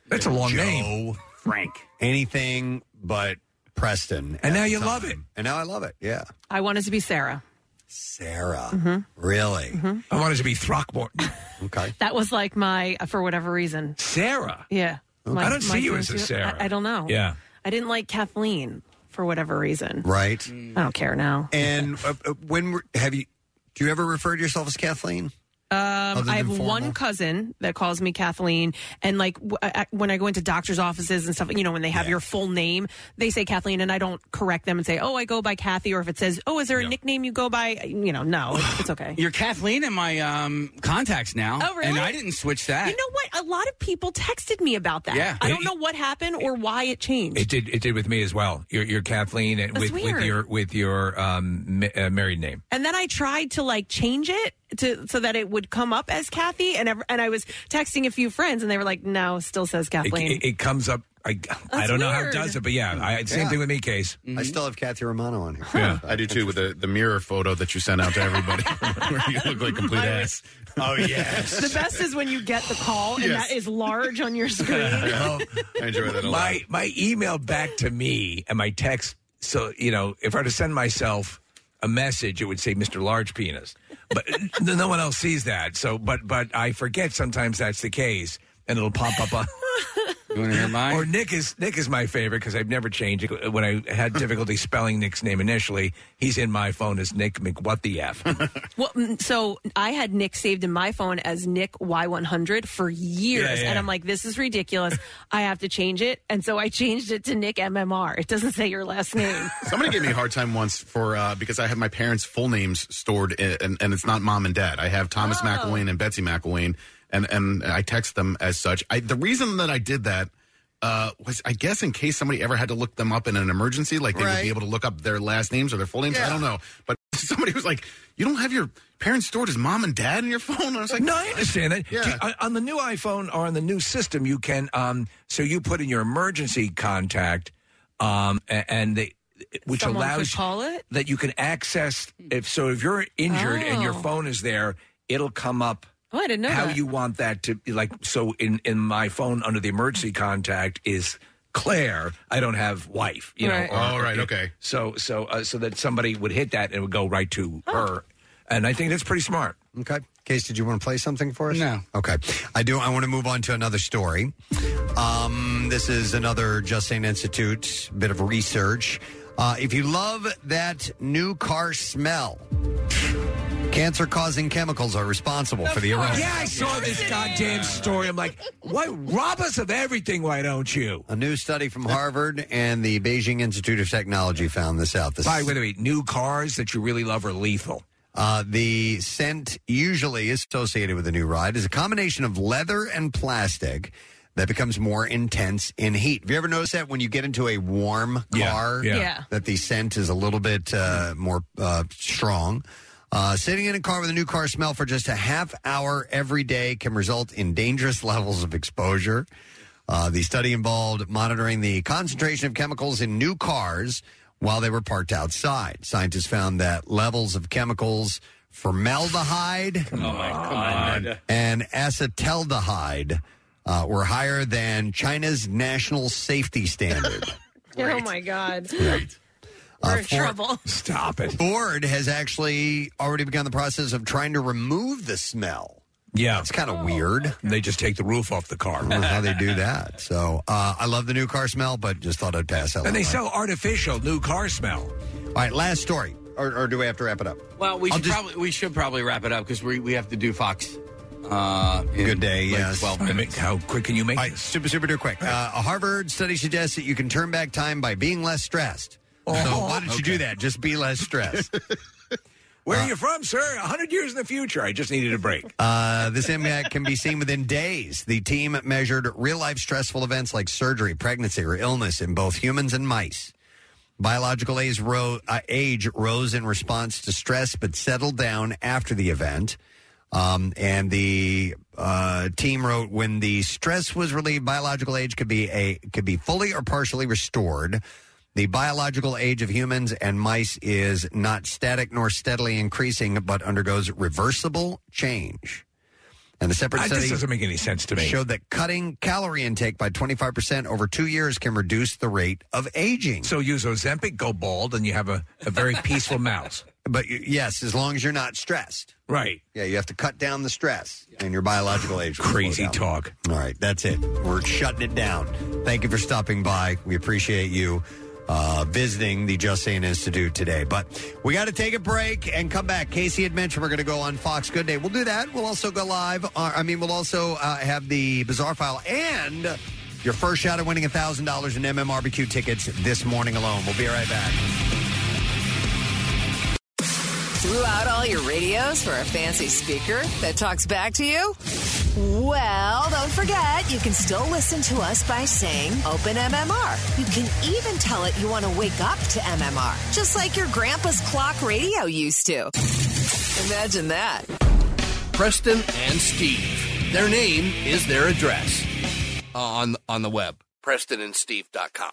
S5: That's a long
S3: Joe,
S5: name.
S10: Frank.
S3: Anything but Preston.
S5: And now you
S3: time.
S5: love it.
S3: And now I love it. Yeah,
S4: I wanted to be Sarah.
S3: Sarah.
S4: Mm-hmm.
S3: Really?
S5: I wanted to be Throckmorton.
S3: Okay.
S4: That was like my, uh, for whatever reason.
S5: Sarah.
S4: Yeah.
S5: I don't see you as a
S4: go-to.
S5: Sarah.
S4: I, I don't know.
S5: Yeah.
S4: I didn't like Kathleen for whatever reason.
S3: Right.
S4: I don't care now.
S3: And uh, uh, when were, have you? Do you ever refer to yourself as Kathleen?
S4: Um, I have
S3: than
S4: one cousin that calls me Kathleen, and like w- I- when I go into doctors' offices and stuff, you know, when they have your full name, they say Kathleen, and I don't correct them and say, "Oh, I go by Kathy," or if it says, "Oh, is there a nickname you go by?" You know, no, it's, it's okay.
S10: You're Kathleen in my um, contacts now.
S4: Oh, really?
S10: And I didn't switch that.
S4: You know what? A lot of people texted me about that.
S5: Yeah.
S4: I don't know what happened or why it changed.
S5: It did. It did with me as well. You're, you're Kathleen and with, with your with your um, ma- uh, married name.
S4: And then I tried to like change it to so that it would come up as Kathy, and ev- and I was texting a few friends, and they were like, "No, still says
S5: It,
S4: Kathleen."
S5: it, it comes up. I, I don't know how it
S4: weird.
S5: does it, but yeah, I, same
S3: Yeah.
S5: thing with me, Case.
S3: I still have Kathy Romano on here.
S11: Yeah, I do too. With the, the mirror photo that you sent out to everybody, where you look like complete ass.
S3: Oh yes.
S4: the best is when you get the call and
S11: Yes.
S4: that is large on your screen.
S11: I enjoy that a lot.
S5: my my email back to me and my text. So you know, if I were to send myself a message, it would say Mr. Large Penis, but no one else sees that. So, but but I forget sometimes that's the case, and it'll pop up on.
S10: You want to hear mine?
S5: Or Nick is Nick is my favorite because I've never changed it. When I had difficulty spelling Nick's name initially, he's in my phone as Nick McWhat the f.
S4: Well, mm, so I had Nick saved in my phone as Nick Y100 for years,
S5: Yeah, yeah.
S4: and I'm like, this is ridiculous. I have to change it, and so I changed it to Nick MMR. It doesn't say your last name.
S11: Somebody gave me a hard time once for uh, because I have my parents' full names stored, in, and, and it's not mom and dad. I have Thomas
S4: Oh.
S11: McElwain and Betsy McElwain, and and I text them as such. I, the reason that I did that uh, was, I guess, in case somebody ever had to look them up in an emergency, like they would
S3: Right.
S11: be able to look up their last names or their full names. I don't know, but somebody was like, "You don't have your parents stored as mom and dad in your phone?" And I was like,
S5: no, I understand that.
S11: Yeah.
S5: Do you- on- on the new iPhone or on the new system, you can. Um, so you put in your emergency contact, um, a- and they, which
S4: Someone could
S5: allows
S4: call it?
S5: that you can access. If so, if you're injured and your
S4: Oh.
S5: phone is there, it'll come up.
S4: Oh, I didn't know
S5: how
S4: that.
S5: you want that to be like. So in in my phone under the emergency contact is. Claire, I don't have wife, you know.
S4: Right.
S11: Oh, right, okay.
S5: So, so, uh, so that somebody would hit that and it would go right to
S4: Oh.
S5: her, and I think that's pretty smart.
S3: Okay. Case, did you want to play something for us?
S10: No.
S3: Okay. I do. I want to move on to another story. Um, this is another Just Saying Institute bit of research. Uh, if you love that new car smell, cancer causing chemicals are responsible for the aroma.
S5: Yeah, I saw this goddamn story. I'm like, why rob us of everything? Why don't you?
S3: A new study from Harvard and the Beijing Institute of Technology found this out. This
S5: By the way, new cars that you really love are lethal.
S3: Uh, the scent usually associated with a new ride is a combination of leather and plastic that becomes more intense in heat. Have you ever noticed that when you get into a warm
S5: Yeah,
S3: car,
S5: yeah.
S4: Yeah.
S3: that the scent is a little bit uh, more uh, strong? Uh, sitting in a car with a new car smell for just a half hour every day can result in dangerous levels of exposure. Uh, the study involved monitoring the concentration of chemicals in new cars while they were parked outside. Scientists found that levels of chemicals formaldehyde
S10: oh my god.
S3: and acetaldehyde uh, were higher than China's national safety standard.
S4: Oh my God.
S3: Uh,
S4: We're in
S3: for-
S4: trouble.
S5: Stop it.
S3: Ford has actually already begun the process of trying to remove the smell.
S5: Yeah,
S3: It's kind of weird.
S5: They just take the roof off the car.
S3: I don't know how they do that. So uh, I love the new car smell, but just thought I'd pass that.
S5: And they
S3: along.
S5: sell artificial new car smell.
S3: All right, last story, or, or do we have to wrap it up?
S10: Well, we
S3: I'll
S10: should
S3: just-
S10: probably we should probably wrap it up because we we have to do Fox. Uh, in
S3: Good day,
S10: like
S3: yes.
S10: 12
S5: I mean,
S10: minutes.
S5: How quick can you make
S3: All right,
S5: this?
S3: super, super duper quick. Uh, a Harvard study suggests that you can turn back time by being less stressed. So why don't you do that? Just be less stressed.
S5: Where are you from, sir? A hundred years in the future. I just needed a break.
S3: Uh, this impact can be seen within days. The team measured real life stressful events like surgery, pregnancy, or illness in both humans and mice. Biological age, ro- uh, age rose in response to stress, but settled down after the event. Um, and the uh, team wrote, when the stress was relieved, biological age could be a could be fully or partially restored. The biological age of humans and mice is not static nor steadily increasing, but undergoes reversible change. And the separate
S5: Uh,
S3: study
S5: this doesn't make any sense to me.
S3: showed that cutting calorie intake by 25% over two years can reduce the rate of aging.
S5: So use Ozempic, go bald, and you have a, a very peaceful mouse.
S3: But y- yes, as long as you're not stressed.
S5: Right.
S3: Yeah, you have to cut down the stress, and your biological age. will slow
S5: Crazy
S3: down.
S5: talk.
S3: All right, that's it. We're shutting it down. Thank you for stopping by. We appreciate you. uh, visiting the Just Saying Institute today. But we got to take a break and come back. Casey had mentioned we're going to go on Fox Good Day. We'll do that. We'll also go live. Uh, I mean, we'll also uh, have the Bizarre File and your first shot at winning $1,000 in MMRBQ tickets this morning alone. We'll be right back.
S7: Threw out all your radios for a fancy speaker that talks back to you? Well, don't forget, you can still listen to us by saying Open MMR. You can even tell it you want to wake up to MMR, just like your grandpa's clock radio used to. Imagine that.
S9: Preston and Steve. Their name is their address on on the web. PrestonandSteve.com.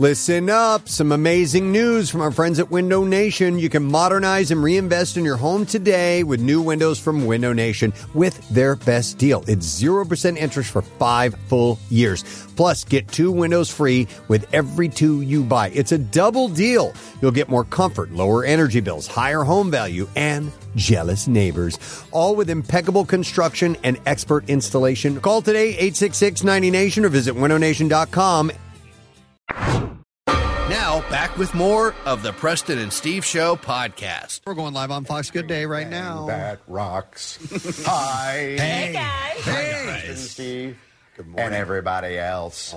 S3: Listen up. Some amazing news from our friends at Window Nation. You can modernize and reinvest in your home today with new windows from Window Nation with their best deal. It's 0% interest for five full years. Plus, get two windows free with every two you buy. It's a double deal. You'll get more comfort, lower energy bills, higher home value, and jealous neighbors. All with impeccable construction and expert installation. Call today 866 90 Nation or visit windownation.com.
S9: Now, back with more of the Preston and Steve Show podcast.
S3: We're going live on Fox Good Day right now.
S21: That rocks. Hi.
S3: Hey.
S21: guys.
S3: Hey.
S21: Hey. Steve. Good morning. And everybody else.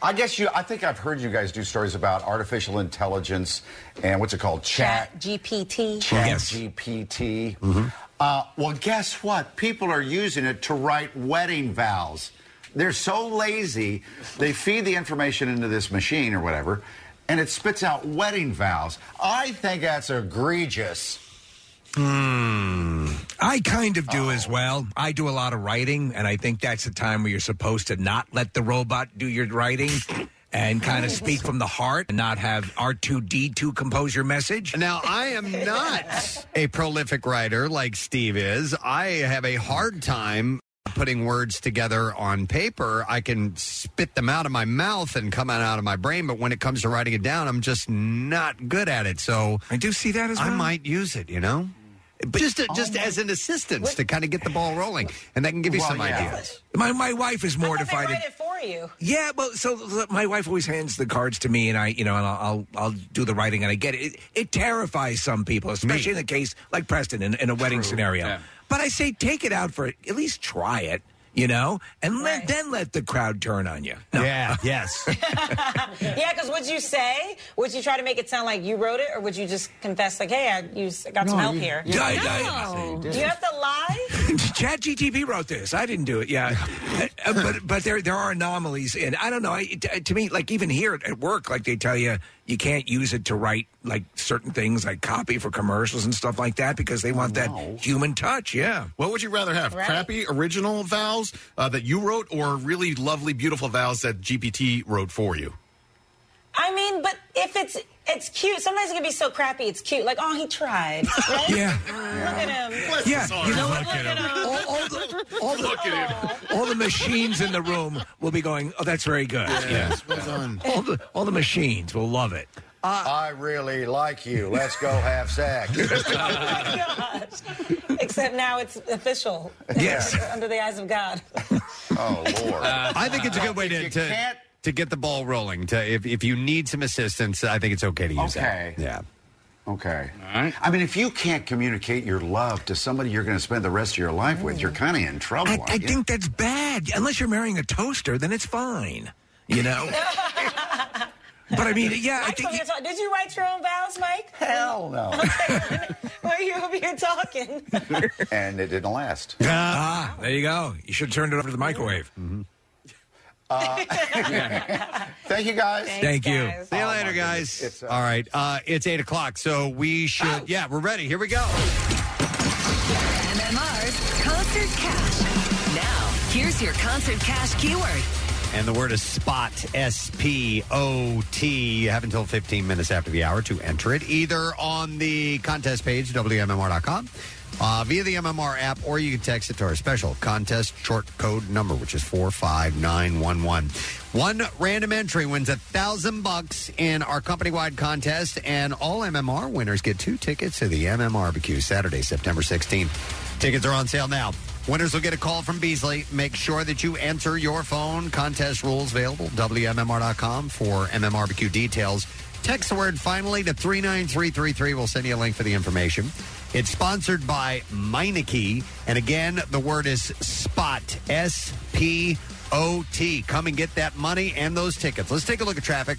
S21: I guess you, I think I've heard you guys do stories about artificial intelligence and what's it called? Chat.
S22: GPT.
S21: Chat GPT. Uh, well, guess what? People are using it to write wedding vows. They're so lazy, they feed the information into this machine or whatever, and it spits out wedding vows. I think that's egregious.
S5: Hmm. I kind of do as well. I do a lot of writing, and I think that's the time where you're supposed to not let the robot do your writing and kind of speak from the heart and not have R2D2 compose your message.
S3: Now, I am not a prolific writer like Steve is. I have a hard time putting words together on paper. I can spit them out of my mouth and come out of my brain, but when it comes to writing it down, I'm just not good at it. So
S5: I do see that as
S3: I
S5: well.
S3: might use it, you know? But just
S5: Oh,
S3: just as an assistance to kind of get the ball rolling, and that can give you
S5: Well,
S3: some
S5: yeah.
S3: ideas.
S5: My my wife is mortified.
S22: Write it for you.
S5: Yeah, well, so so my wife always hands the cards to me, and I, you know, and I'll I'll, I'll do the writing, and I get it. it. It terrifies some people, especially in the case like Preston in, in a wedding scenario.
S23: Yeah.
S5: But I say take it out for at least try it, you know, and let, then let the crowd turn on you. No.
S3: Yeah, yes.
S22: Yeah, because would you say, would you try to make it sound like you wrote it, or would you just confess, like, hey, I used, I got some help
S5: you-
S22: here?
S5: Yeah, I- I-
S22: no. Do you have to lie?
S5: Chat GTP wrote this. I didn't do it. Yeah, Uh, but but there there are anomalies, and I don't know. I, t- to me, like even here at, at work, like they tell you you can't use it to write like certain things, like copy for commercials and stuff like that, because they want that human touch. Yeah.
S11: What would you rather have?
S22: Right.
S11: Crappy original vows uh, that you wrote, or really lovely, beautiful vows that GPT wrote for you?
S22: I mean, but if it's it's cute, sometimes it can be so crappy. It's cute, like, oh, he tried. Right?
S5: Yeah.
S22: Look at him.
S5: Yeah, you know what?
S22: Look at him.
S5: All, all the, all, the, all the machines in the room will be going. Oh, that's very good.
S21: Yes,
S5: Yeah.
S21: well done.
S5: All the all the machines will love it.
S21: I really like you. Let's go have sex. Oh my gosh.
S22: Except now it's official.
S3: Yes.
S22: Under the eyes of God.
S21: Oh Lord!
S3: I think it's a good way to
S21: you
S3: to,
S21: can't-
S3: to get the ball rolling. To if if you need some assistance, I think it's okay to use
S21: Okay.
S3: that. Yeah.
S21: Okay. I mean, if you can't communicate your love to somebody you're going to spend the rest of your life with, you're kind of in trouble.
S5: I, I
S21: aren't you?
S5: think that's bad. Unless you're marrying a toaster, then it's fine. You know. but I mean, yeah, I
S22: Mike's
S5: think
S22: over here talk- Did you write your own vows, Mike?
S21: Hell no.
S22: Why are you over here talking?
S21: and it didn't last.
S5: ah, there you go. You should have turned it over to the microwave.
S21: Thank you, guys.
S5: Thank you.
S3: See you later, guys. All right. Uh, it's eight o'clock, so we should. Yeah, we're ready. Here we go.
S7: MMR's Concert Cash. Now, here's your Concert Cash keyword.
S3: And the word is spot, S P O T. You have until 15 minutes after the hour to enter it, either on the contest page, WMMR.com, uh, via the MMR app, or you can text it to our special contest short code number, which is 45911. One random entry wins a thousand bucks in our company wide contest, and all MMR winners get two tickets to the MM Barbecue Saturday, September 16th. Tickets are on sale now. Winners will get a call from Beasley. Make sure that you enter your phone. Contest rules available. WMMR.com for MMRBQ details. Text the word finally to 39333. We'll send you a link for the information. It's sponsored by Meineke. And again, the word is SPOT. S P O T. Come and get that money and those tickets. Let's take a look at traffic.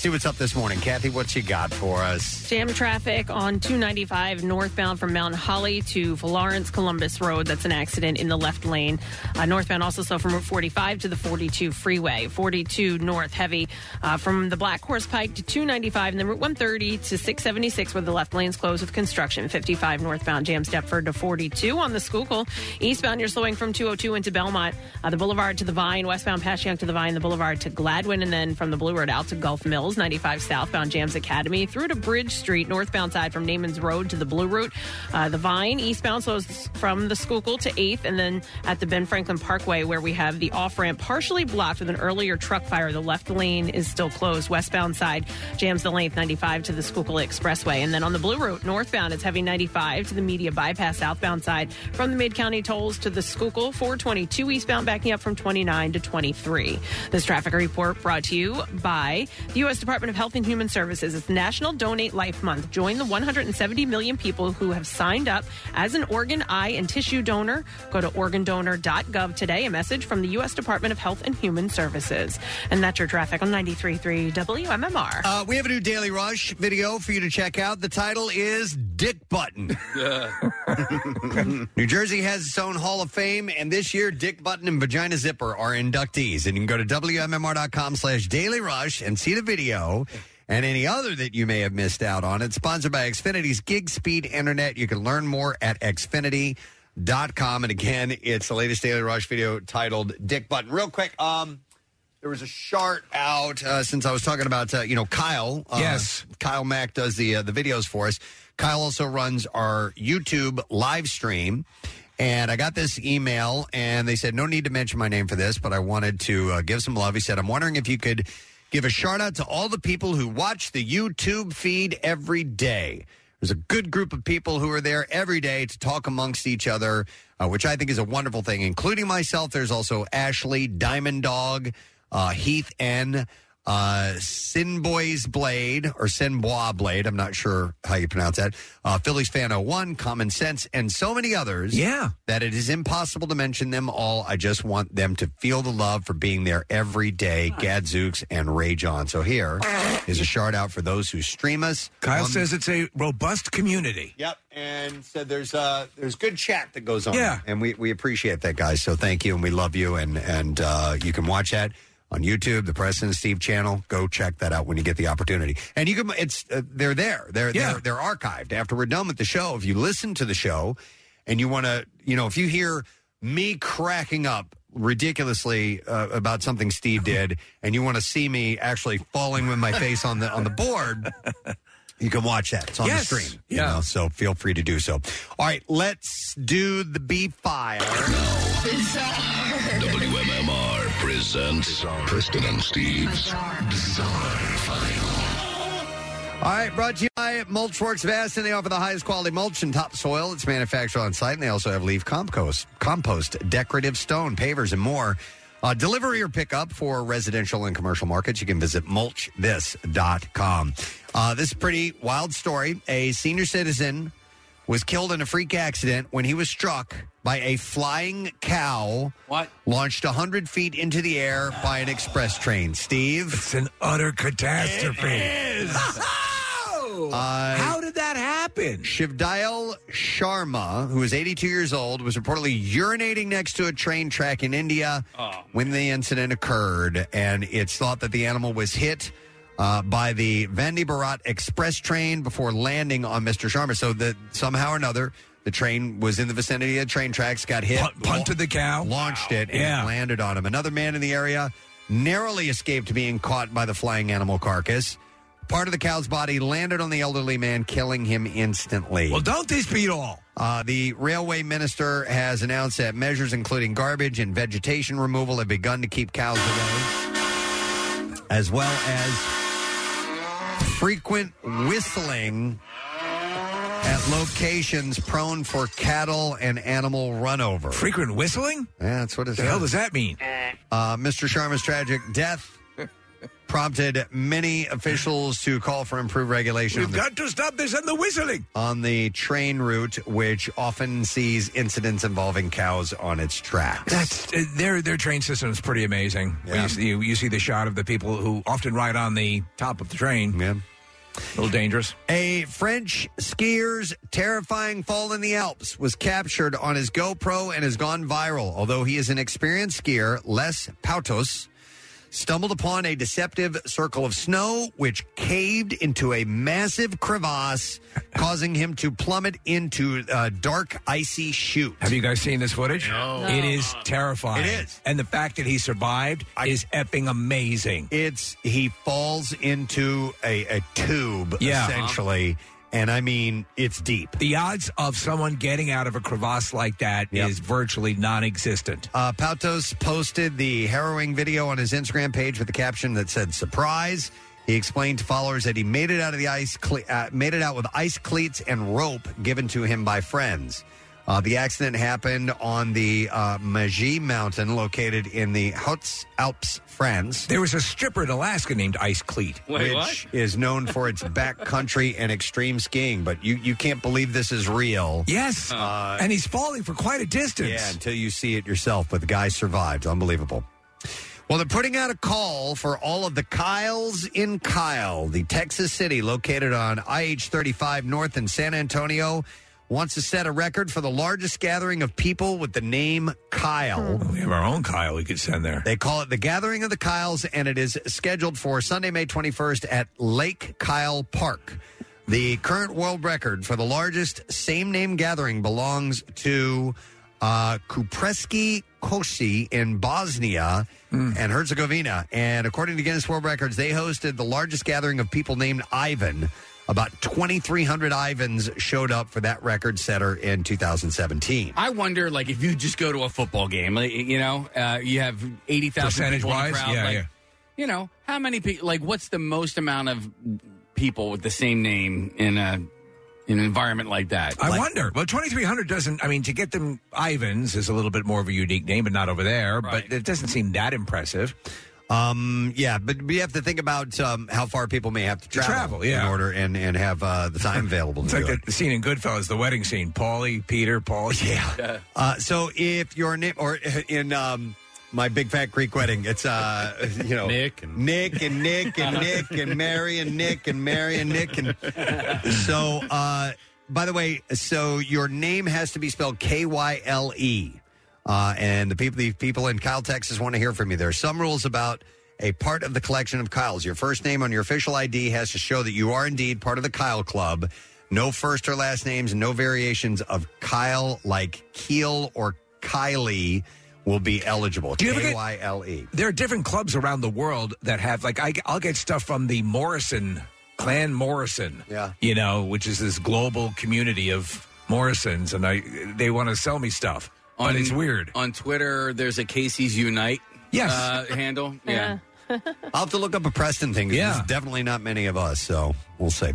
S3: See what's up this morning. Kathy, what you got for us?
S4: Jam traffic on 295 northbound from Mount Holly to Florence Columbus Road. That's an accident in the left lane. Uh, northbound also so from Route 45 to the 42 freeway. 42 north heavy uh, from the Black Horse Pike to 295 and then Route 130 to 676 where the left lane's closed with construction. 55 northbound Jams Deptford to 42 on the Schuylkill. Eastbound you're slowing from 202 into Belmont. Uh, the Boulevard to the Vine. Westbound Passyunk to the Vine. The Boulevard to Gladwin and then from the Blue Route out to Gulph Mills. 95 southbound Jams Academy through to Bridge Street, northbound side from Naaman's Road to the Blue Route. Uh, the Vine, eastbound slows from the Schuylkill to 8th, and then at the Ben Franklin Parkway, where we have the off ramp partially blocked with an earlier truck fire. The left lane is still closed. Westbound side jams the length 95 to the Schuylkill Expressway. And then on the Blue Route, northbound, it's heavy 95 to the Media Bypass southbound side from the Mid County tolls to the Schuylkill. 422 eastbound backing up from 29 to 23. This traffic report brought to you by the U.S. Department of Health and Human Services. It's National Donate Life Month. Join the 170 million people who have signed up as an organ, eye, and tissue donor. Go to organdonor.gov today. A message from the U.S. Department of Health and Human Services. And that's your traffic on 93.3 WMMR.
S3: Uh, we have a new Daily Rush video for you to check out. The title is Dick Button. New Jersey has its own Hall of Fame, and this year, Dick Button and Vagina Zipper are inductees. And you can go to WMMR.com slash Daily Rush and see the video and any other that you may have missed out on. It's sponsored by Xfinity's Gig Speed Internet. You can learn more at Xfinity.com. And again, it's the latest Daily Rush video titled Dick Button. Real quick, um, there was a chart out uh, since I was talking about uh, you know Kyle. Uh,
S5: Yes.
S3: Kyle Mack does the uh, the videos for us. Kyle also runs our YouTube live stream. And I got this email, and they said, no need to mention my name for this, but I wanted to uh, give some love. He said, I'm wondering if you could give a shout out to all the people who watch the YouTube feed every day. There's a good group of people who are there every day to talk amongst each other, uh, which I think is a wonderful thing, including myself. There's also Ashley, Diamond Dog, uh, Heath N, uh, Sinboy's Blade or Sinbois Blade. I'm not sure how you pronounce that. Uh, Phillies Fan 01, Common Sense, and so many others.
S5: Yeah.
S3: That it is impossible to mention them all. I just want them to feel the love for being there every day. Gadzooks and Ray John. So here is a shout out for those who stream us.
S5: Kyle
S3: on-
S5: says it's a robust community.
S3: Yep, and said there's uh there's good chat that goes on.
S5: Yeah.
S3: and we, we appreciate that, guys. So thank you, and we love you, and and uh, you can watch that on YouTube, the Preston and Steve channel. Go check that out when you get the opportunity. And you can it's uh, they're there. They're
S5: Yeah.
S3: they're they're archived after we're done with the show. If you listen to the show, and you want to, you know, if you hear me cracking up ridiculously uh, about something Steve did, and you want to see me actually falling with my face on the on the board. You can watch that. It's on
S5: Yes.
S3: the stream. you
S5: Yeah.
S3: know, so feel free to do so. All right, let's do the B file.
S2: WMMR presents Preston and Steve's Bizarre File.
S3: All right, brought to you by Mulchworks Vast, and they offer the highest quality mulch and topsoil. It's manufactured on site, and they also have leaf compost, compost, decorative stone, pavers, and more. Uh, delivery or pickup for residential and commercial markets. You can visit mulchthis.com. Uh, this is a pretty wild story. A senior citizen was killed in a freak accident when he was struck by a flying cow.
S10: What?
S3: Launched 100 feet into the air by an express train. Steve?
S5: It's an utter catastrophe.
S3: Uh,
S5: How did that happen?
S3: Shivdayal Sharma, who is 82 years old, was reportedly urinating next to a train track in India when the incident occurred. And it's thought that the animal was hit uh, by the Vande Bharat Express train before landing on Mr. Sharma. So that somehow or another, the train was in the vicinity of train tracks, got hit,
S5: Punt- punted the cow.
S3: launched it, and
S5: Yeah.
S3: landed on him. Another man in the area narrowly escaped being caught by the flying animal carcass. Part of the cow's body landed on the elderly man, killing him instantly.
S5: Well, don't this beat all?
S3: Uh, the railway minister has announced that measures including garbage and vegetation removal have begun to keep cows away, as well as frequent whistling at locations prone for cattle and animal runover.
S5: Frequent whistling?
S3: Yeah, that's what it
S5: The hell does that mean?
S3: Uh, Mr. Sharma's tragic death prompted many officials to call for improved regulation. on
S5: We've
S3: the-
S5: got to stop this and the whistling.
S3: on the train route, which often sees incidents involving cows on its tracks.
S5: That's uh, their their train system is pretty amazing.
S3: Yeah.
S5: You, see, you, you see the shot of the people who often ride on the top of the train.
S3: Yeah.
S5: A little dangerous.
S3: A French skier's terrifying fall in the Alps was captured on his GoPro and has gone viral. Although he is an experienced skier, Les Pautos stumbled upon a deceptive circle of snow which caved into a massive crevasse, causing him to plummet into a dark, icy chute.
S5: Have you guys seen this footage?
S3: No.
S5: It is terrifying.
S3: It is.
S5: And the fact that he survived is epping amazing.
S3: It's he falls into a, a tube
S5: Yeah.
S3: essentially, and I mean it's deep.
S5: The odds of someone getting out of a crevasse like that is virtually non-existent.
S3: Uh, Pautos posted the harrowing video on his Instagram page with the caption that said "surprise." He explained to followers that he made it out of the ice, cle- uh, made it out with ice cleats and rope given to him by friends. Uh, the accident happened on the uh, Magi Mountain, located in the Hautes Alps, France.
S5: There was a stripper in Alaska named Ice Cleat.
S3: which is known for its backcountry and extreme skiing. But you, you can't believe this is real.
S5: Yes,
S3: Uh,
S5: and he's falling for quite a distance.
S3: Yeah, until you see it yourself. But the guy survived. Unbelievable. Well, they're putting out a call for all of the Kyles in Kyle, the Texas city located on IH 35 North in San Antonio. Wants to set a record for the largest gathering of people with the name Kyle.
S5: We have our own Kyle we could send there.
S3: They call it the Gathering of the Kyles, and it is scheduled for Sunday, May 21st at Lake Kyle Park. The current world record for the largest same name gathering belongs to uh, Kupreski Kosi in Bosnia and Herzegovina. And according to Guinness World Records, they hosted the largest gathering of people named Ivan. About 2,300 Ivans showed up for that record setter in 2017.
S10: I wonder, like, if you just go to a football game, like, you know, uh, you have eighty thousand people in the
S5: Percentage-wise?
S10: crowd.
S5: Yeah,
S10: like,
S5: yeah.
S10: You know, how many people? Like, what's the most amount of people with the same name in a in an environment like that?
S5: I
S10: Like-
S5: wonder. Well, 2,300 doesn't, I mean, to get them Ivans is a little bit more of a unique name, but not over there. But it doesn't seem that impressive.
S3: Um, yeah, but we have to think about um, how far people may have to travel,
S5: travel, yeah.
S3: in order and, and have uh, the time available.
S5: It's
S3: to
S5: like
S3: do
S5: the, the scene in Goodfellas, the wedding scene. Paulie, Peter, Paul.
S3: Yeah. Uh, so if your name or in um, my big fat Greek wedding, it's uh, you know
S11: Nick and
S3: Nick and Nick and Nick and Mary and Nick and Mary and Nick and so. Uh, by the way, so your name has to be spelled K Y L E, uh, and the people the people in Kyle, Texas, want to hear from you. There are some rules about. A part of the collection of Kyles. Your first name on your official ID has to show that you are indeed part of the Kyle Club. No first or last names, no variations of Kyle like Keel or Kylie will be eligible.
S5: Do you ever get-
S3: K Y L E.
S5: There are different clubs around the world that have, like, I, I'll get stuff from the Morrison, Clan Morrison.
S3: Yeah.
S5: You know, which is this global community of Morrisons, and I they want to sell me stuff. But it's weird.
S10: On Twitter, there's a Casey's Unite
S5: Yes.
S10: uh, handle. Yeah.
S3: I'll have to look up a Preston thing. 'cause
S5: Yeah.
S3: There's definitely not many of us, so we'll see.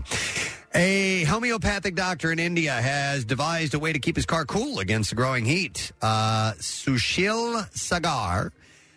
S3: A homeopathic doctor in India has devised a way to keep his car cool against the growing heat. Uh, Sushil Sagar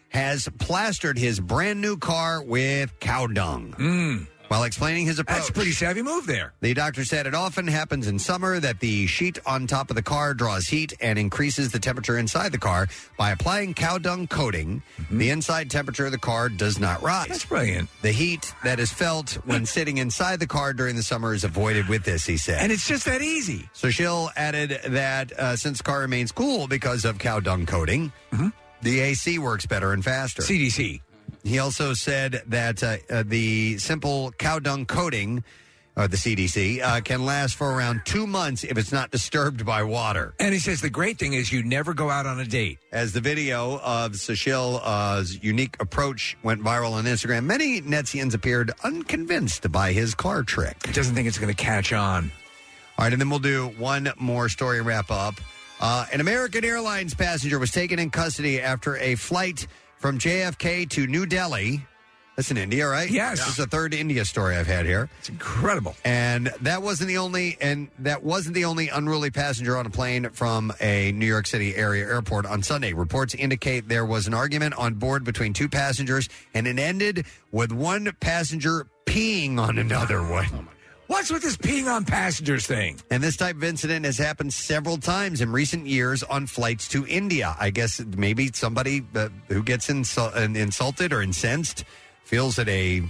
S3: has plastered his brand new car with cow dung. While explaining his approach.
S5: That's a pretty savvy move there.
S3: The doctor said it often happens in summer that the sheet on top of the car draws heat and increases the temperature inside the car. By applying cow dung coating, the inside temperature of the car does not rise.
S5: Mm-hmm. That's brilliant.
S3: The heat that is felt when sitting inside the car during the summer is avoided with this, he said.
S5: And it's just that easy.
S3: Sushil added that uh, since the car remains cool because of cow dung coating, the AC works better and faster.
S5: CDC.
S3: He also said that uh, uh, the simple cow dung coating or the CDC, uh, can last for around two months if it's not disturbed by water.
S5: And he says the great thing is you never go out on a date.
S3: As the video of Sashil's unique approach went viral on Instagram, many Netsians appeared unconvinced by his car trick.
S5: He doesn't think it's going to catch on.
S3: All right, and then we'll do one more story wrap up. Uh, an American Airlines passenger was taken in custody after a flight from JFK to New Delhi. That's in India, right?
S5: Yes.
S3: This is the third India story I've had here.
S5: It's incredible.
S3: And that wasn't the only and that wasn't the only unruly passenger on a plane from a New York City area airport on Sunday. Reports indicate there was an argument on board between two passengers and it ended with one passenger peeing on another one.
S5: Oh, What's with this peeing on passengers thing?
S3: And this type of incident has happened several times in recent years on flights to India. I guess maybe somebody uh, who gets insul- uh, insulted or incensed feels that a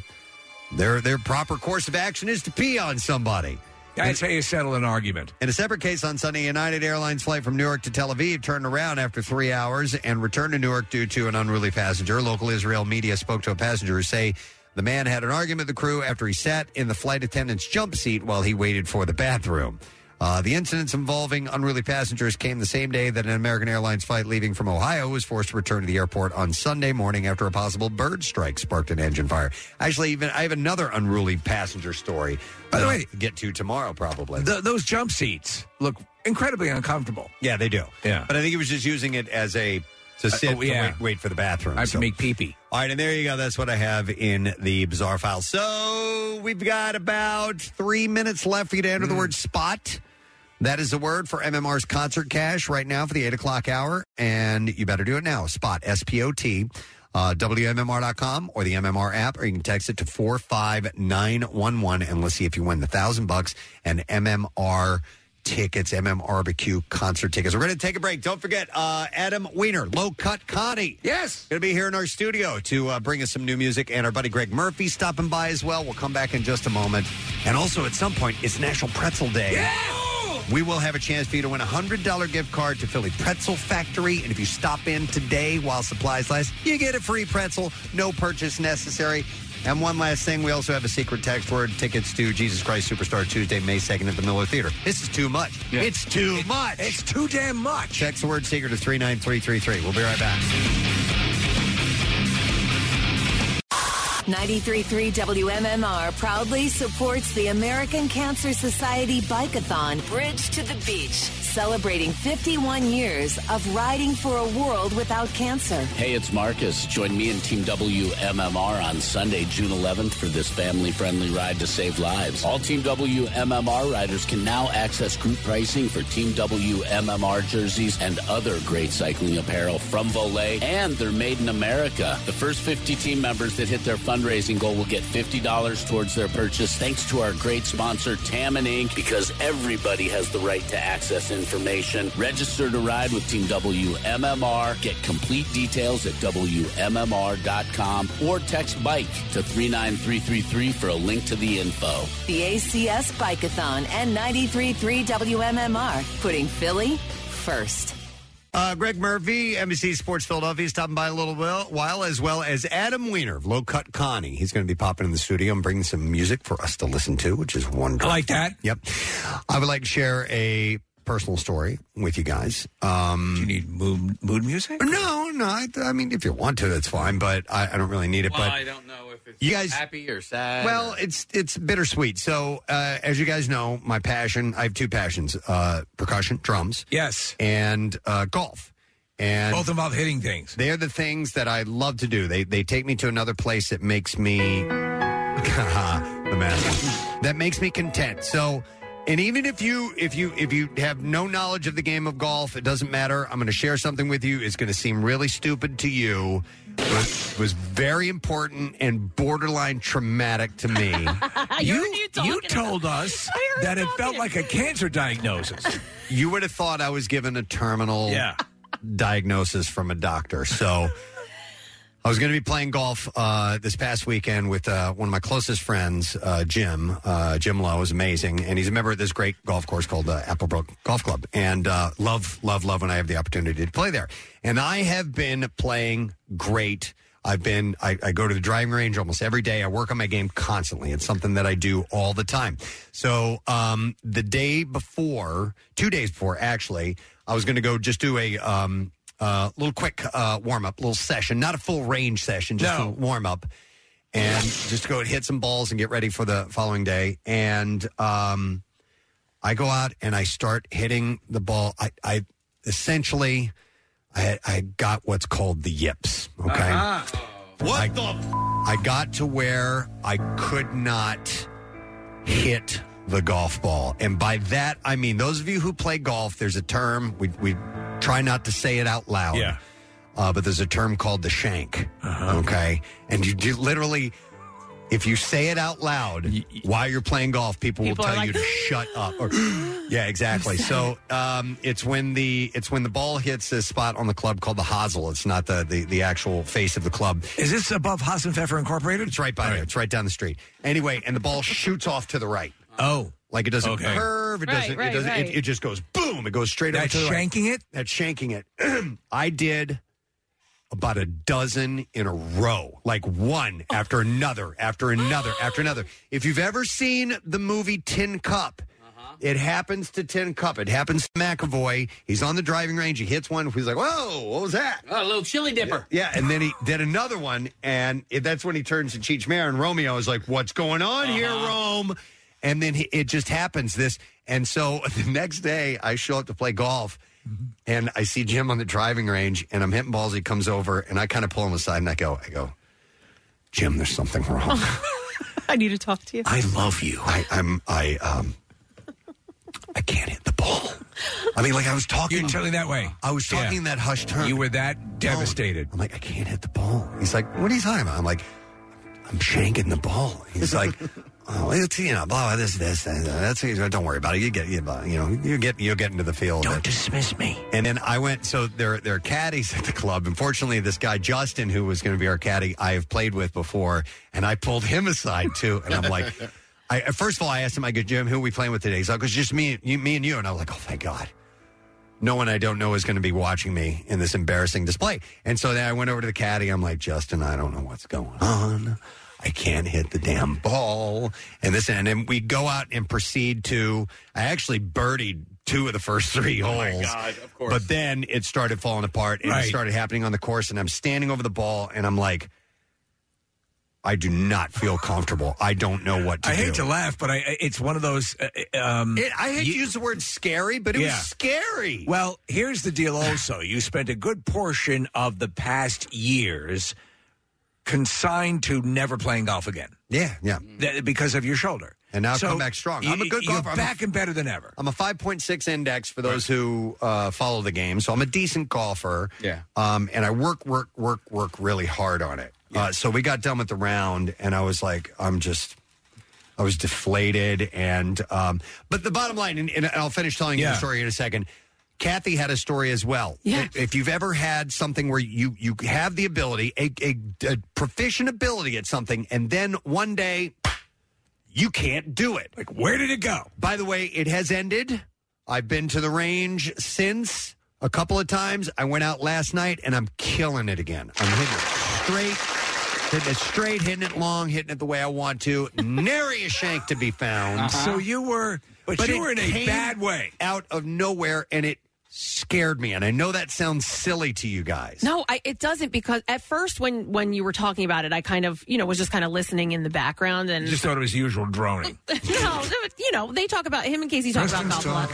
S3: their their proper course of action is to pee on somebody.
S5: That's how you settle an argument.
S3: In a separate case on Sunday, United Airlines flight from Newark to Tel Aviv turned around after three hours and returned to Newark due to an unruly passenger. Local Israel media spoke to a passenger who say the man had an argument with the crew after he sat in the flight attendant's jump seat while he waited for the bathroom. Uh, the incidents involving unruly passengers came the same day that an American Airlines flight leaving from Ohio was forced to return to the airport on Sunday morning after a possible bird strike sparked an engine fire. Actually, even I have another unruly passenger story.
S5: By the way-
S3: I'll get to tomorrow probably.
S5: Th those jump seats look incredibly uncomfortable.
S3: Yeah, they do.
S5: Yeah.
S3: But I think he was just using it as a to sit
S5: oh, yeah.
S3: wait, wait for the bathroom.
S5: I have
S3: So-
S5: to make pee pee.
S3: All right, and there you go. That's what I have in the bizarre file. So we've got about three minutes left for you to enter the word spot. That is the word for MMR's concert cash right now for the eight o'clock hour, and you better do it now. Spot S P O T. Uh, WMMR.com or the MMR app, or you can text it to 45911 and let's see if you win the thousand bucks and MMR tickets, MM Barbecue concert tickets. We're going to take a break. Don't forget, uh, Adam Weiner, Low Cut Connie.
S5: Yes.
S3: Going to be here in our studio to uh, bring us some new music, and our buddy Greg Murphy stopping by as well. We'll come back in just a moment. And also, at some point, it's National Pretzel Day. We will have a chance for you to win a $100 gift card to Philly Pretzel Factory. And if you stop in today while supplies last, you get a free pretzel, no purchase necessary. And one last thing, we also have a secret text word tickets to Jesus Christ Superstar Tuesday, May 2nd at the Miller Theater. This is too much. It's too much.
S5: It's too damn much.
S3: Text the word secret to 39333. We'll be right back.
S7: 93.3 WMMR proudly supports the American Cancer Society Bikeathon Bridge to the Beach, celebrating 51 years of riding for a world without cancer.
S24: Hey, it's Marcus. Join me and Team WMMR on Sunday, June 11th for this family friendly ride to save lives. All Team WMMR riders can now access group pricing for Team WMMR jerseys and other great cycling apparel from Voler, and they're made in America. The first 50 team members that hit their fundraising goal will get $50 towards their purchase thanks to our great sponsor, Tammin Inc., because everybody has the right to access information. Register to ride with Team WMMR. Get complete details at WMMR.com or text BIKE to 39333 for a link to the info.
S7: The ACS Bikeathon and 93.3 WMMR, putting Philly first.
S3: Uh, Greg Murphy, NBC Sports Philadelphia, stopping by a little while, while, as well as Adam Weiner of Low Cut Connie. He's going to be popping in the studio and bringing some music for us to listen to, which is wonderful.
S5: I like that.
S3: Yep. I would like to share a personal story with you guys. Um,
S5: Do you need mood, mood music?
S3: No, no. I, I mean, if you want to, that's fine, but I, I don't really need it.
S10: Well,
S3: but
S10: I don't know if it's
S3: You guys-
S10: happy or sad.
S3: Well, it's it's bittersweet. So, uh, as you guys know, my passion, I have two passions, uh, percussion, drums.
S5: Yes.
S3: And uh, golf. And
S5: Both involve hitting things.
S3: They're the things that I love to do. They they take me to another place that makes me the master. that makes me content. So and even if you if you if you have no knowledge of the game of golf, it doesn't matter. I'm going to share something with you. It's going to seem really stupid to you. Was, was very important and borderline traumatic to me.
S5: you you told us that it felt like a cancer diagnosis.
S3: You would have thought I was given a terminal
S5: Yeah.
S3: diagnosis from a doctor. So I was going to be playing golf uh, this past weekend with uh, one of my closest friends, uh, Jim. Uh, Jim Lowe is amazing, and he's a member of this great golf course called uh, Applebrook Golf Club. And uh, love, love, love when I have the opportunity to play there. And I have been playing great. I've been, I, I go to the driving range almost every day. I work on my game constantly. It's something that I do all the time. So um, the day before, two days before, actually, I was going to go just do a um, uh, little quick uh, warm up, little session, not a full range session, just a warm up, and just go and hit some balls and get ready for the following day. And um, I go out and I start hitting the ball. I, I essentially, I, I got what's called the yips. Okay.
S11: What
S3: I,
S11: the?
S3: I got to where I could not hit the golf ball. And by that, I mean, those of you who play golf, there's a term, we, we try not to say it out loud.
S5: Yeah.
S3: Uh, but there's a term called the shank.
S5: Uh-huh.
S3: Okay. And you, you literally, if you say it out loud while you're playing golf, people,
S4: People
S3: will
S4: are
S3: tell you
S4: like,
S3: to shut up. Or, yeah, exactly. So um, it's when the it's when the ball hits a spot on the club called the hosel. It's not the the, the actual face of the club.
S5: Is this above Hassenpfeffer Incorporated?
S3: It's right by there. It's right down the street. Anyway, and the ball shoots off to the right.
S5: Oh.
S3: Like it doesn't
S5: Okay.
S3: curve. It
S4: Right,
S3: doesn't.
S4: right,
S3: it doesn't.
S4: right.
S3: It, it just goes boom. It goes straight over
S5: That's
S3: to the right.
S5: shanking it?
S3: That's shanking it. I did about a dozen in a row, like one after another, after another, after another. If you've ever seen the movie Tin Cup, uh-huh. it happens to Tin Cup. It happens to McAvoy. He's on the driving range. He hits one. He's like, "Whoa, what was that?"
S10: Oh, a little chili dipper.
S3: Yeah, and then he did another one, and it, that's when he turns to Cheech Marin. Romeo is like, "What's going on here, uh-huh. Rome?" And then he, it just happens. This, and so the next day, I show up to play golf, and I see Jim on the driving range, and I'm hitting balls. He comes over, and I kind of pull him aside, and I go, "I go, Jim, there's something wrong.
S4: I need to talk to you.
S3: I love you. I, I'm, I, um, I can't hit the ball. I mean, like I was talking.
S5: You're telling that way.
S3: I was talking
S5: Yeah.
S3: in that hushed tone.
S5: You were that devastated.
S3: I'm like, I can't hit the ball. He's like, what are you talking about? I'm like, I'm shanking the ball. He's like, oh, it's you know, blah, blah, this, this, that's. Don't worry about it. You get, you know, you get, you'll get into the field.
S5: Don't dismiss me.
S3: And then I went. So there, there are caddies at the club. Unfortunately, this guy Justin, who was going to be our caddy, I have played with before, and I pulled him aside too. And I'm like, I first of all, I asked him, I go, Jim, who are we playing with today? He's like, it's just me, you, me and you. And I was like, oh thank God. No one I don't know is going to be watching me in this embarrassing display. And so then I went over to the caddy. I'm like, Justin, I don't know what's going on. I can't hit the damn ball. And this, and then we go out and proceed to, I actually birdied two of the first three
S11: Oh,
S3: holes.
S11: Oh my God, of course.
S3: But then it started falling apart and
S5: Right.
S3: it started happening on the course. And I'm standing over the ball and I'm like, I do not feel comfortable. I don't know what to do.
S5: I
S3: do.
S5: hate to laugh, but I, it's one of those. Uh, um,
S3: It, I hate to use the word scary, but it
S5: Yeah.
S3: was scary.
S5: Well, here's the deal also. You spent a good portion of the past years consigned to never playing golf again.
S3: Yeah, yeah.
S5: Th- because of your shoulder.
S3: And now I've
S5: So
S3: come back strong. I'm a good
S5: you're
S3: golfer. I'm a-
S5: back and better than ever.
S3: I'm a 5.6 index for those who uh, follow the game, so I'm a decent golfer.
S10: Yeah.
S3: Um, and I work, work, work, work really hard on it. Uh, so we got done with the round, and I was like, I'm just, I was deflated. And um, but the bottom line, and, and I'll finish telling you
S5: Yeah.
S3: the story in a second. Kathy had a story as well.
S4: Yeah.
S3: If- If you've ever had something where you you have the ability, a, a, a proficient ability at something, and then one day you can't do it.
S5: Like, where did it go?
S3: By the way, it has ended. I've been to the range since a couple of times. I went out last night and I'm killing it again. I'm hitting it straight, hitting it straight, hitting it long, hitting it the way I want to. Nary a shank to be found.
S5: So you were, uh-huh. but, you
S3: it
S5: were in a
S3: came
S5: bad way.
S3: out of nowhere, and it scared me. And I know that sounds silly to you guys.
S4: No, I, it doesn't because at first when when you were talking about it, I kind of you know was just kind of listening in the background and
S5: Just thought it was usual droning.
S4: no, you know they talk about him and Casey talk about golf a lot.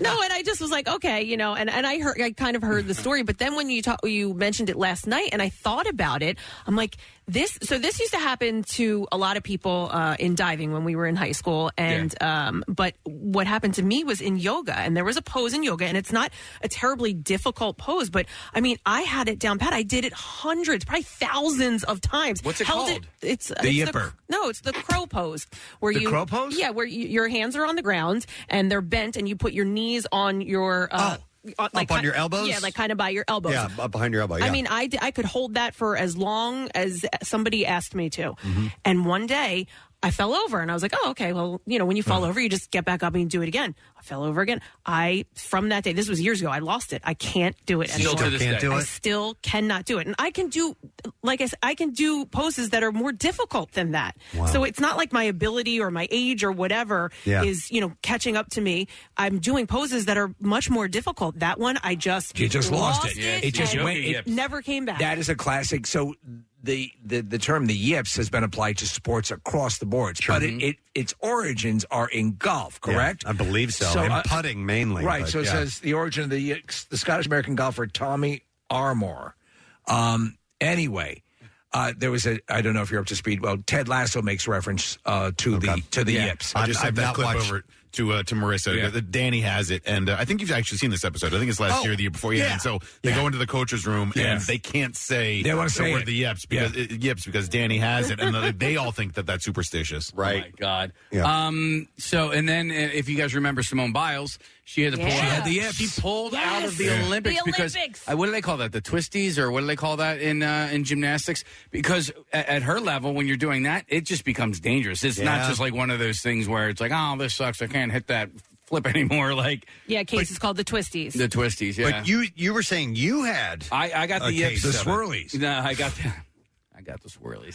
S4: no, and I just was like, okay, you know, and, and I heard, I kind of heard the story, but then when you talk, you mentioned it last night, and I thought about it, I'm like, this. So this used to happen to a lot of people uh, in diving when we were in high school, and um, but what happened to me was in yoga, and there was a pose in yoga, and it's not a terribly difficult pose, but I mean, I had it down pat. I did it hundreds, probably thousands of times.
S5: What's it
S4: Held
S5: called?
S4: it's
S5: The
S4: it's
S5: yipper.
S4: no, it's the crow pose where
S5: The
S4: you
S5: crow pose?
S4: Yeah, where you, your hands are on the ground and they're bent, and you put your knees on your uh,
S3: Oh, up on your elbows?
S4: Yeah, like kind of by your elbows.
S3: Yeah, up behind your elbow. Yeah.
S4: I mean, I, I could hold that for as long as somebody asked me to.
S3: Mm-hmm.
S4: And one day, I fell over and I was like, oh, okay. Well, you know, when you fall over, you just get back up and you do it again. I fell over again. I, from that day, this was years ago, I lost it. I can't do it
S10: Still
S4: anymore.
S10: to Can't day. do
S4: I
S10: it?
S4: still cannot do it. And I can do, like I said, I can do poses that are more difficult than that.
S25: Wow.
S4: So it's not like my ability or my age or whatever
S5: Yeah.
S4: is, you know, catching up to me. I'm doing poses that are much more difficult. That one, I just
S5: You just lost it.
S4: it,
S5: It just
S4: and
S5: went- it-
S4: never came back.
S5: That is a classic. So the, the the term the yips has been applied to sports across the boards, but it, it its origins are in golf, correct?
S3: I believe so. And putting mainly,
S5: Right.
S3: but
S5: so it
S3: yeah.
S5: says the origin of the yips, the Scottish American golfer Tommy Armour. Um, anyway. Uh, there was a I don't know if you're up to speed. Well, Ted Lasso makes reference uh, to the to the
S11: Yeah.
S5: yips.
S11: I just sent that clip over to uh, to Marissa.
S5: Yeah.
S11: Uh, Danny has it, and uh, I think you've actually seen this episode. I think it's last
S5: Oh,
S11: year, the year before. Yeah.
S5: yeah.
S11: And so they
S5: Yeah.
S11: go into the coach's room,
S5: Yeah.
S11: and they can't say
S5: They wanna say
S11: the yips because it, yips because Danny has it, and they- they all think that that's superstitious. Right?
S10: Oh my God.
S11: Yeah.
S10: Um. So, and then uh, if you guys remember Simone Biles, she had to pull.
S11: Yeah. She had the
S10: yips. She pulled out of the
S11: Yes.
S10: Olympics
S11: The
S10: because
S11: Olympics.
S10: uh, what do they call that? The twisties, or what do they call that in uh, in gymnastics? Because at, at her level, when you're doing that, it just becomes dangerous. It's not just like one of those things where it's like, oh, this sucks. I can't hit that flip anymore. Like
S4: yeah, case is called the twisties.
S10: the twisties. Yeah.
S3: But you you were saying you had
S10: I, I got the
S3: case
S10: yips.
S3: of it.
S10: No, I got the, I got the swirlies.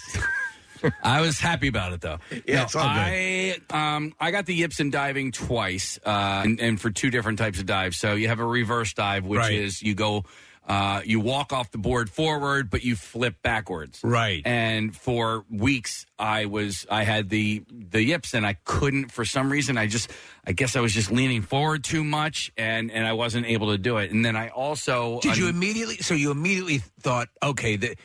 S10: I was happy about it though.
S5: Yeah,
S10: No,
S5: it's all.
S10: I um I got the yips in diving twice, uh, and, and for two different types of dives. So you have a reverse dive, which
S5: Right.
S10: is you go. Uh, you walk off the board forward, but you flip backwards.
S5: Right.
S10: And for weeks, I was I had the the yips, and I couldn't for some reason. I just I guess I was just leaning forward too much, and and I wasn't able to do it. And then I also
S5: Did you immediately? So you immediately thought, okay, the,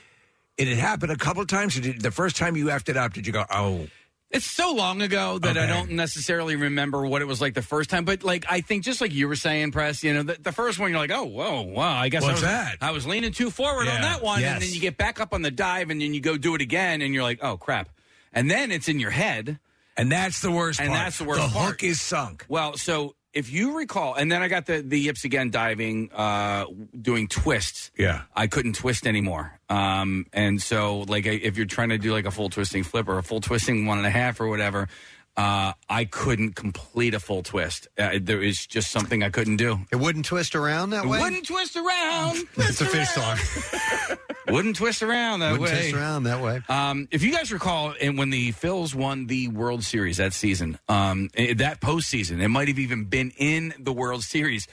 S5: it had happened a couple of times. Or did, the first time you effed it up, did you go, oh?
S10: It's so long ago that I
S5: Okay.
S10: don't necessarily remember what it was like the first time. But like I think, just like you were saying, press. You know, the, the first one you're like, oh, whoa, wow. I guess I
S5: What's
S10: was,
S5: that?
S10: I was leaning too forward on that one, and then you get back up on the dive, and then you go do it again, and you're like, oh crap. And then it's in your head,
S5: and that's the worst.
S10: And
S5: part.
S10: that's the worst.
S5: The
S10: part.
S5: hook is sunk.
S10: Well, so if you recall, and then I got the the yips again diving, uh, doing twists.
S5: Yeah.
S10: I couldn't twist anymore. Um, and so like if you're trying to do like a full twisting flip or a full twisting one and a half or whatever, uh, I couldn't complete a full twist. Uh, there is just something I couldn't do.
S3: It wouldn't twist around that
S10: It
S3: way.
S10: wouldn't twist around.
S3: It's a fish song.
S10: Wouldn't twist around that
S3: Wouldn't
S10: way.
S3: twist around that way.
S10: Um, if you guys recall, and when the Phils won the World Series that season, um, eh, that postseason, it might have even been in the World Series.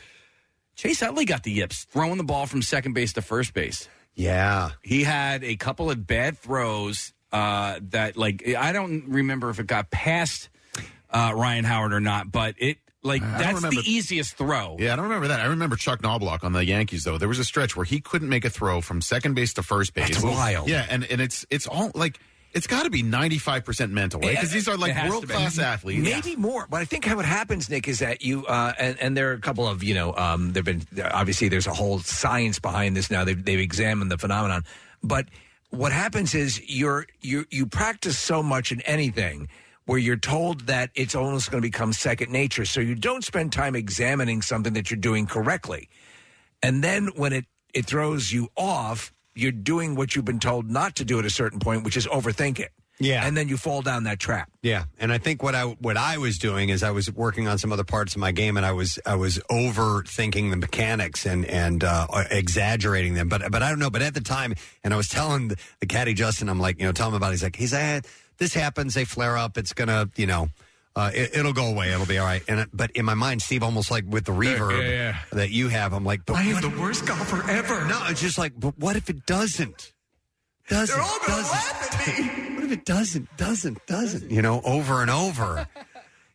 S10: Chase Utley got the yips, throwing the ball from second base to first base.
S3: Yeah,
S10: he had a couple of bad throws uh, that, like, I don't remember if it got past uh, Ryan Howard or not, but it like
S11: I
S10: that's the easiest throw.
S11: Yeah, I don't remember that. I remember Chuck Knobloch on the Yankees though. There was a stretch where he couldn't make a throw from second base to first base.
S5: That's wild.
S11: Yeah, and, and it's it's all like it's got to be ninety five percent mental, right? Because these are like
S5: It has to
S11: world
S5: be.
S11: class athletes.
S5: Maybe more, but I think how it happens, Nick, is that you uh, and, and there are a couple of you know um, there've been obviously there's a whole science behind this now. They've they've examined the phenomenon, but what happens is you're you you practice so much in anything where you're told that it's almost going to become second nature, so you don't spend time examining something that you're doing correctly, and then when it it throws you off, you're doing what you've been told not to do at a certain point, which is overthink it.
S3: Yeah.
S5: and then you fall down that trap.
S3: Yeah, and I think what I what I was doing is I was working on some other parts of my game, and I was I was overthinking the mechanics and and uh, exaggerating them. But but I don't know. But at the time, and I was telling the, the caddy Justin, I'm like, you know, tell him about. It. He's like, he's like, this happens. They flare up. It's gonna, you know. Uh, it, it'll go away. It'll be all right. And it- but in my mind, Steve, almost like with the reverb
S5: yeah, yeah.
S3: that you have, I'm like, but
S13: I am
S3: what-
S13: the worst golfer ever.
S3: No, it's just like, but what if it doesn't? Doesn't?
S13: They're all gonna
S3: doesn't.
S13: laugh at me.
S3: What if it doesn't? Doesn't? Doesn't? You know, over and over.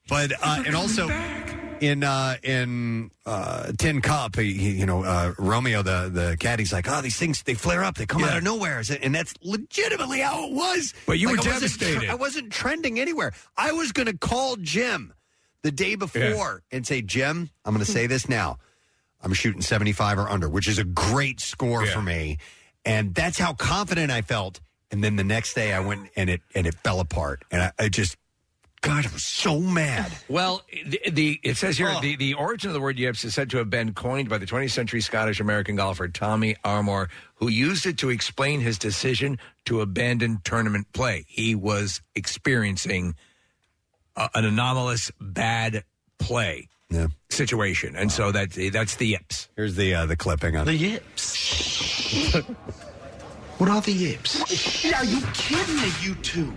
S3: But uh, and also in uh, in uh, Tin Cup, he, he- you know, uh, Romeo the the caddy's like, oh, these things they flare up, they come out of nowhere, and that's legitimately how it was.
S5: But you
S3: Like,
S5: were
S3: I wasn't
S5: devastated.
S3: I wasn't trending anywhere. I was going to call Jim the day before and say, Jim, I'm going to say this now. I'm shooting 75 or under, which is a great score for me. And that's how confident I felt. And then the next day I went and it and it fell apart. And I, I just God, I was so mad.
S5: Well, the, the it says here
S3: Oh.
S5: the, the origin of the word yips is said to have been coined by the 20th century Scottish American golfer Tommy Armour, who used it to explain his decision to abandon tournament play. He was experiencing uh, an anomalous bad play situation, and so that that's the yips.
S3: Here's the uh, the clipping on
S5: The
S13: yips. what are the yips? Are you kidding me, you two?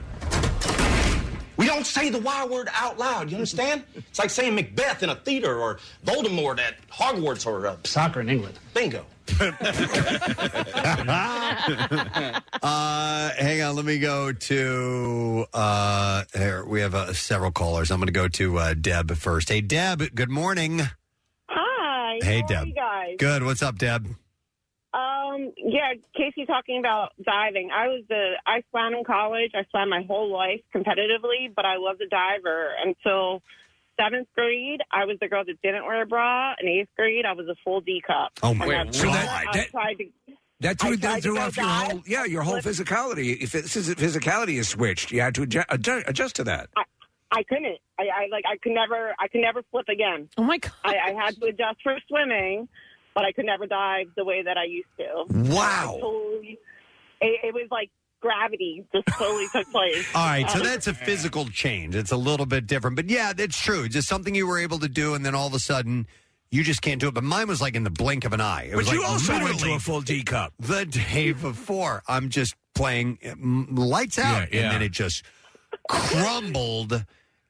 S13: We don't say the Y word out loud. You understand? It's like saying Macbeth in a theater or Voldemort at Hogwarts or uh, soccer in England. Bingo.
S3: uh, hang on, let me go to. Uh, here, we have uh, several callers. I'm going to go to uh, Deb first. Hey, Deb. Good morning.
S25: Hi.
S3: Hey,
S25: how
S3: Deb.
S25: Are you guys?
S3: Good. What's up, Deb?
S25: Um, yeah, Casey talking about diving. I was the I swam in college. I swam my whole life competitively, but I was a diver until seventh grade. I was the girl that didn't wear a bra. In eighth grade, I was a full D cup.
S5: Oh, my
S25: And
S5: God.
S25: then
S5: that-
S25: I
S5: that-
S25: tried to.
S5: That threw,
S25: tried
S5: that threw
S25: go
S5: off your
S25: dive,
S5: whole yeah your whole
S25: but-
S5: physicality. If it, this physicality is switched, you had to adjust, adjust, adjust to that.
S25: I couldn't. I, I like. I could never. I could never flip again.
S4: Oh my god!
S25: I, I had to adjust for swimming, but I could never dive the way that I used to.
S3: Wow.
S25: Totally, it, it was like gravity just totally took place.
S3: All right, so
S25: Um,
S3: that's a physical change. It's a little bit different, but yeah, that's true. Just something you were able to do, and then all of a sudden, you just can't do it. But mine was like in the blink of an eye. It
S5: But
S3: was
S5: you
S3: like
S5: also went to a full D cup
S3: the day before. I'm just playing mm, lights out,
S5: Yeah, yeah.
S3: and then it just crumbled.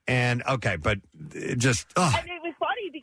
S3: And okay, but it just oh,
S25: And it was funny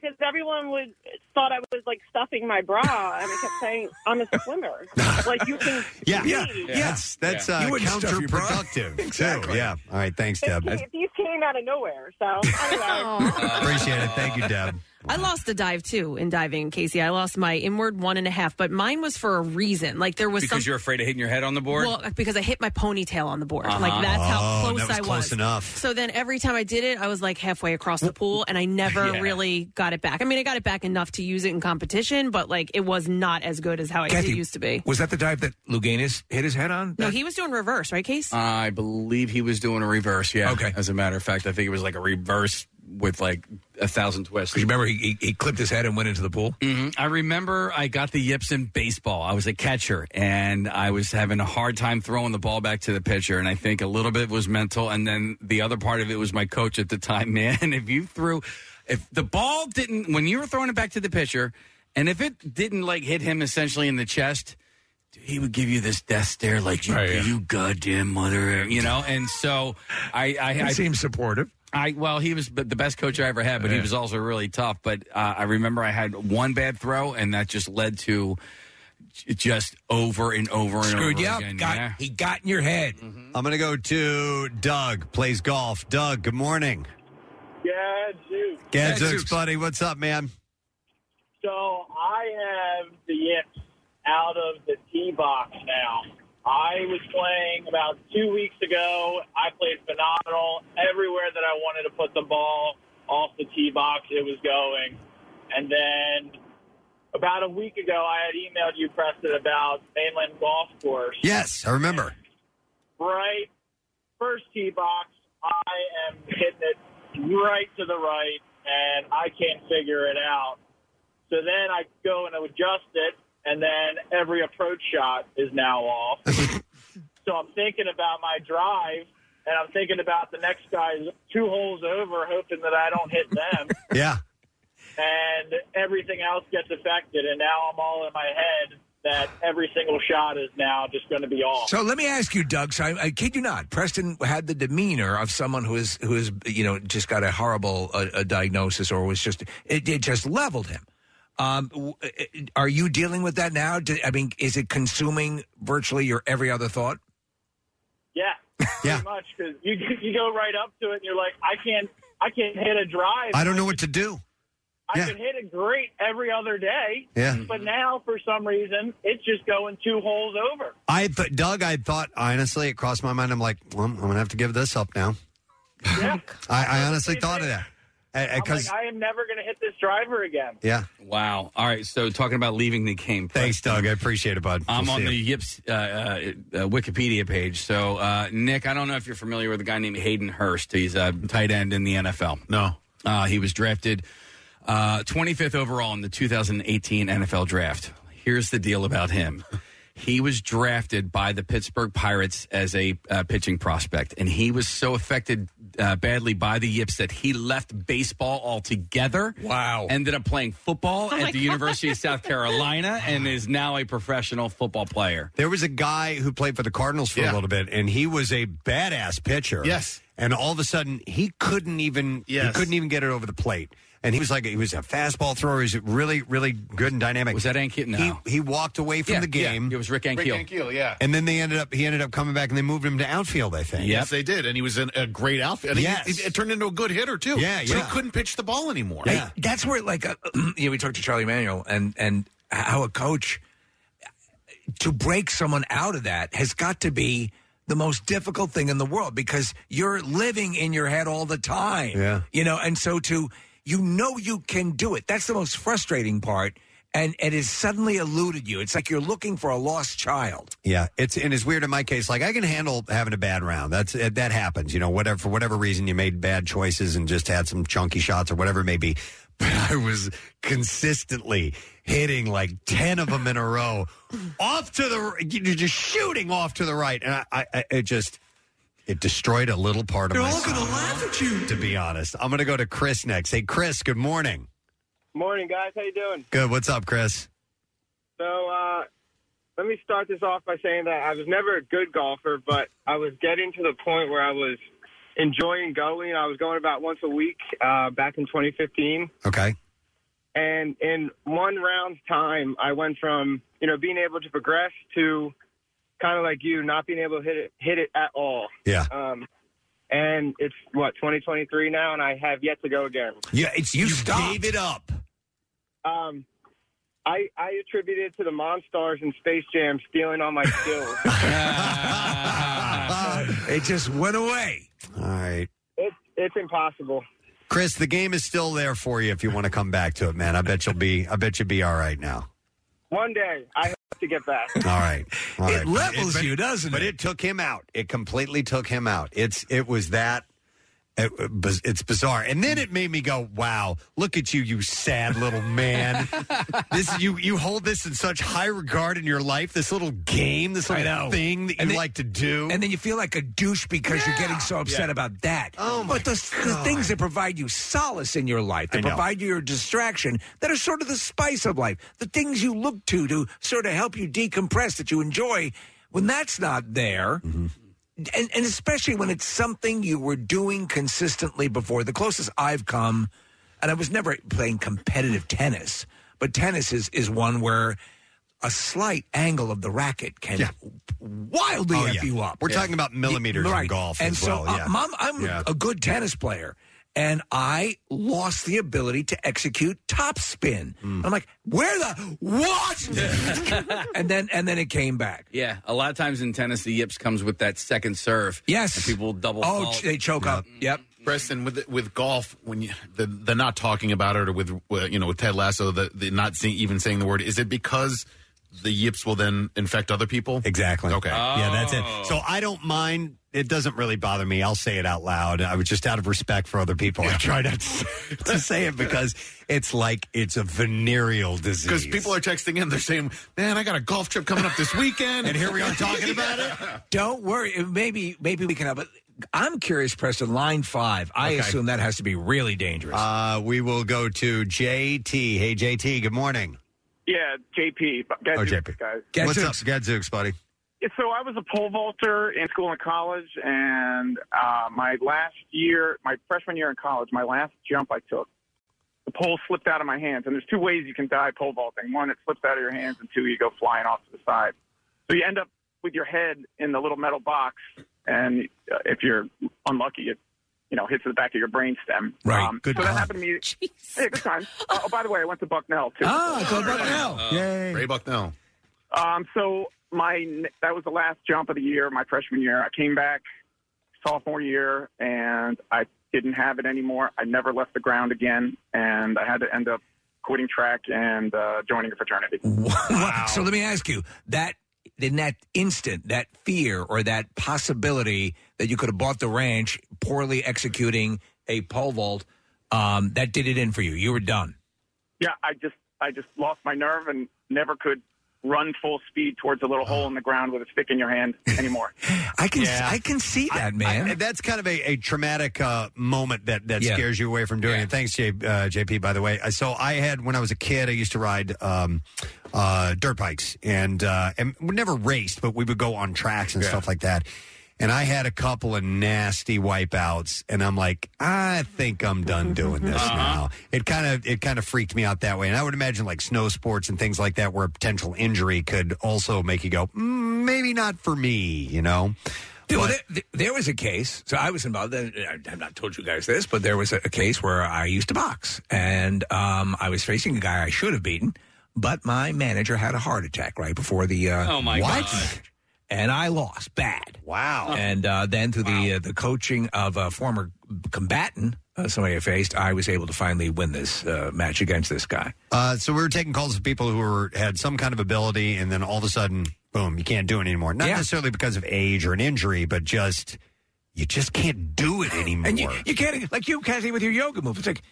S25: because everyone would thought I was like stuffing my bra, and I kept saying I'm a swimmer. like you can,
S3: yeah, yeah,
S25: see.
S3: That's that's uh,
S25: You wouldn't stuff your bra.
S3: counterproductive.
S25: Exactly.
S3: Too. Yeah. All right. Thanks, Deb.
S25: These these came out of nowhere. So anyway.
S3: Appreciate it. Thank you, Deb.
S4: I lost a dive too in diving, Casey. I lost my inward one and a half, but mine was for a reason. Like there was
S10: because
S4: some.
S10: you're afraid of hitting your head on the board.
S4: Well, because I hit my ponytail on the board.
S10: Uh-huh.
S4: Like that's how
S10: Oh,
S4: close
S10: that was
S4: I
S10: close
S4: was.
S10: enough.
S4: So then every time I did it, I was like halfway across the pool, and I never
S5: Yeah.
S4: really got it back. I mean, I got it back enough to use it in competition, but like it was not as good as how it
S5: Kathy,
S4: used to be.
S5: Was that the dive that Louganis hit his head on?
S4: No, he was doing reverse, right, Case?
S10: I believe he was doing a reverse. Yeah. Okay. As a matter of fact, I think it was like a reverse with like a thousand twists.
S5: Because you remember he, he, he clipped his head and went into the pool.
S10: hmm I remember I got the yips in baseball. I was a catcher and I was having a hard time throwing the ball back to the pitcher. And I think a little bit was mental. And then the other part of it was my coach at the time. Man, if you threw, if the ball didn't, when you were throwing it back to the pitcher, and if it didn't like hit him essentially in the chest, he would give you this death stare, like you, you goddamn mother, you know. And so I, I, I
S5: seems supportive.
S10: I well, he was the best coach I ever had, but he was also really tough. But uh, I remember I had one bad throw, and that just led to just over and over and
S5: Screwed
S10: over
S5: you up.
S10: again.
S5: Got-
S10: yeah.
S5: He got in your head.
S3: I'm going to go to Doug. Plays golf. Doug. Good morning.
S26: Yeah, Zeus.
S3: Gadzooks, buddy. What's up, man?
S26: So I have the yips out of the tee box now. I was playing about two weeks ago. I played phenomenal. Everywhere that I wanted to put the ball off the tee box, it was going. And then about a week ago, I had emailed you, Preston, about Mainland Golf Course.
S3: Yes, I remember.
S26: right first tee box. I am hitting it right to the right, and I can't figure it out. So then I go and adjust it, and then every approach shot is now off. so I'm thinking about my drive, and I'm thinking about the next guy's two holes over, hoping that I don't hit them.
S3: Yeah.
S26: and everything else gets affected, and now I'm all in my head that every single shot is now just going to be off.
S5: So let me ask you, Doug. So I, I kid you not, Preston had the demeanor of someone who is who is you know just got a horrible uh, a diagnosis or was just it, it just leveled him. Um, uh, are you dealing with that now? Do- I mean, is it consuming virtually your every other thought?
S26: Yeah,
S3: yeah.
S26: pretty much because you you go right up to it and you're like, I can't I can't hit a drive.
S3: I don't know what to do.
S26: I
S3: yeah.
S26: can hit it great every other day.
S3: Yeah.
S26: But now for some reason it's just going two holes over.
S3: I th- Doug, I thought honestly, it crossed my mind. I'm like, well, I'm going to have to give this up now.
S26: Yeah.
S3: I, I honestly thought of that. Uh,
S26: I'm
S3: 'cause-
S26: like, I am never going to hit this driver again.
S3: Yeah.
S10: Wow. All right. So talking about leaving the game.
S3: Thanks, Doug. I appreciate it, bud.
S10: I'm
S3: We'll
S10: on
S3: see
S10: the
S3: you.
S10: Yips uh, uh, uh, Wikipedia page. So, uh, Nick, I don't know if you're familiar with a guy named Hayden Hurst. He's a tight end in the NFL.
S11: No.
S10: Uh, he was drafted uh, 25th overall in the 2018 NFL draft. Here's the deal about him. He was drafted by the Pittsburgh Pirates as a uh, pitching prospect, and he was so affected uh, badly by the yips that he left baseball altogether.
S5: Wow.
S10: Ended up playing football
S3: Oh
S10: at
S3: my
S10: the University of South Carolina and is now a professional football player.
S3: There was a guy who played for the Cardinals for a little bit, and he was a badass pitcher.
S11: Yes.
S3: And all of a sudden, he couldn't even he couldn't even get it over the plate. And he was like he was a fastball thrower. He was really really good and dynamic. Was
S10: that Ankiel? No.
S3: He, he walked away from
S10: Yeah,
S3: the
S10: yeah.
S3: game.
S10: It was Rick Ankiel.
S11: Rick Ankiel, yeah.
S3: And then they ended up he ended up coming back and they moved him to outfield. I think.
S11: Yes, they did, and he was in a great outfit. And he-
S3: Yes.
S11: it, it turned into a good hitter too.
S3: Yeah,
S11: So
S3: yeah.
S11: he couldn't pitch the ball anymore.
S5: Hey, that's where like uh, you know we talked to Charlie Manuel and and how a coach to break someone out of that has got to be the most difficult thing in the world because you're living in your head all the time.
S3: Yeah.
S5: You know, and so to you know you can do it. That's the most frustrating part. And it has suddenly eluded you. It's like you're looking for a lost child.
S3: Yeah, it's and it's weird in my case. Like I can handle having a bad round. That's eh, that happens. You know, whatever for whatever reason you made bad choices and just had some chunky shots or whatever it may be. But I was consistently hitting like ten of them in a row, off to the just shooting off to the right, and I, I, I it just it destroyed a little part of
S27: They're
S3: my.
S27: all gonna laugh at you.
S3: To be honest, I'm going to go to Chris next. Hey, Chris. Good morning.
S26: Morning, guys. How you doing?
S3: Good. What's up, Chris?
S26: So, uh, let me start this off by saying that I was never a good golfer, but I was getting to the point where I was enjoying going. I was going about once a week uh, back in 2015.
S3: Okay.
S26: And in one round's time, I went from, you know, being able to progress to kind of like you, not being able to hit it, hit it at all.
S3: Yeah.
S26: Um, and it's, what, 2023 now, and I have yet to go again.
S3: Yeah, it's you, gave it up.
S26: Um, I, I attribute it to the Monstars and Space Jam stealing all my skills.
S5: it just went away.
S3: All right.
S26: it's, it's impossible.
S3: Chris, the game is still there for you if you want to come back to it, man. I bet you'll be I bet you'll be all right now.
S26: One day, I have to get back.
S3: All right. All
S5: It
S3: right.
S5: levels
S3: but-
S5: you, doesn't it?
S3: But it took him out. It completely took him out. It's it was that it, uh, it's bizarre. And then it made me go, "Wow, look at you, you sad little man. this you you hold this in such high regard in your life. This little game, this
S5: I
S3: little
S5: know.
S3: thing that you
S5: And then-
S3: like to do."
S5: And then you feel like a douche because you're getting so upset about that.
S3: Oh, my
S5: but the, the things that provide you solace in your life, that
S3: know.
S5: provide you your distraction, that are sort of the spice of life, the things you look to to sort of help you decompress that you enjoy, when that's not there.
S3: Mm-hmm.
S5: And, and especially when it's something you were doing consistently before. The closest I've come, and I was never playing competitive tennis, but tennis is, is one where a slight angle of the racket can wildly
S3: Oh,
S5: F
S3: yeah.
S5: you up.
S3: We're talking about millimeters in golf
S5: And
S3: as
S5: so
S3: well,
S5: uh,
S3: yeah.
S5: I'm, I'm
S3: Yeah.
S5: a good tennis player, and I lost the ability to execute top spin.
S3: Hmm.
S5: I'm like, where the what? and then and then it came back.
S10: Yeah, a lot of times in tennis, the yips comes with that second serve.
S5: Yes,
S10: and people double.
S5: Oh,
S10: fault.
S5: they choke up. Yep.
S11: Preston, with with golf, when you the, the not talking about it, or with uh, you know with Ted Lasso, the, the not see, even saying the word, is it because the yips will then infect other people?
S3: Exactly.
S11: Okay.
S3: Yeah, that's it. So I don't mind. It doesn't really bother me. I'll say it out loud. I was just out of respect for other people. I try not to, to say it because it's like it's a venereal disease.
S11: Because people are texting in, they're saying, "Man, I got a golf trip coming up this weekend,"
S3: And here we are talking about it.
S5: Don't worry. Maybe maybe we can have it. I'm curious, Preston. Line five. I
S3: Okay.
S5: assume that has to be really dangerous.
S3: Uh, we will go to JT. Hey, JT. Good morning.
S26: Yeah, JP.
S3: Oh, JP.
S26: Guys.
S3: What's up, Gadzooks, buddy?
S26: Yeah, So I was a pole vaulter in school and college, and uh, my last year, my freshman year in college, my last jump I took, the pole slipped out of my hands. And there's two ways you can die pole vaulting. One, it slips out of your hands, and two, you go flying off to the side. So you end up with your head in the little metal box, and uh, if you're unlucky, it you know hits the back of your brain stem.
S5: Right.
S26: Good so that happened to me. Jeez. Hey, good time. Uh, oh, by the way, I went to Bucknell too.
S5: Ah, go Bucknell.
S3: Yay.
S11: Ray Bucknell.
S26: Um, so my that was the last jump of the year, my freshman year. I came back sophomore year, and I
S27: didn't have it anymore. I never left the ground again, and I had to end up quitting track and uh, joining a fraternity. Wow.
S5: So let me ask you that in that instant, that fear or that possibility that you could have bought the ranch poorly executing a pole vault, um, that did it in for you. You were done.
S27: Yeah, I just I just lost my nerve and never could run full speed towards a little hole in the ground with a stick in your hand anymore.
S5: I can
S3: Yeah.
S5: I can see that, man.
S3: I- that's kind of a, a traumatic uh, moment that, that
S5: Yeah.
S3: scares you away from doing it. Thanks, J, uh, JP, by the way. Uh, So I had, when I was a kid, I used to ride um, uh, dirt bikes and, uh, and we never raced, but we would go on tracks and stuff like that. And I had a couple of nasty wipeouts, and I'm like, I think I'm done doing this
S5: Uh-huh.
S3: now. It kind of it kind of freaked me out that way, and I would imagine like snow sports and things like that, where a potential injury could also make you go, mm, maybe not for me, you know.
S5: Dude, well, there, there was a case. So I was involved. I- I've not told you guys this, but there was a, a case where I used to box, and um, I was facing a guy I should have beaten, but my manager had a heart attack right before the. Uh,
S10: Oh, my
S5: what?
S10: God.
S5: And I lost bad.
S3: Wow.
S5: And uh, then through the uh, the coaching of a former combatant, uh, somebody I faced, I was able to finally win this uh, match against this guy.
S3: Uh, so we were taking calls of people who were had some kind of ability, and then all of a sudden, boom, you can't do it anymore. Not necessarily because of age or an injury, but just you just can't do it anymore.
S5: And you, you can't like you, Kathy, with your yoga move. It's like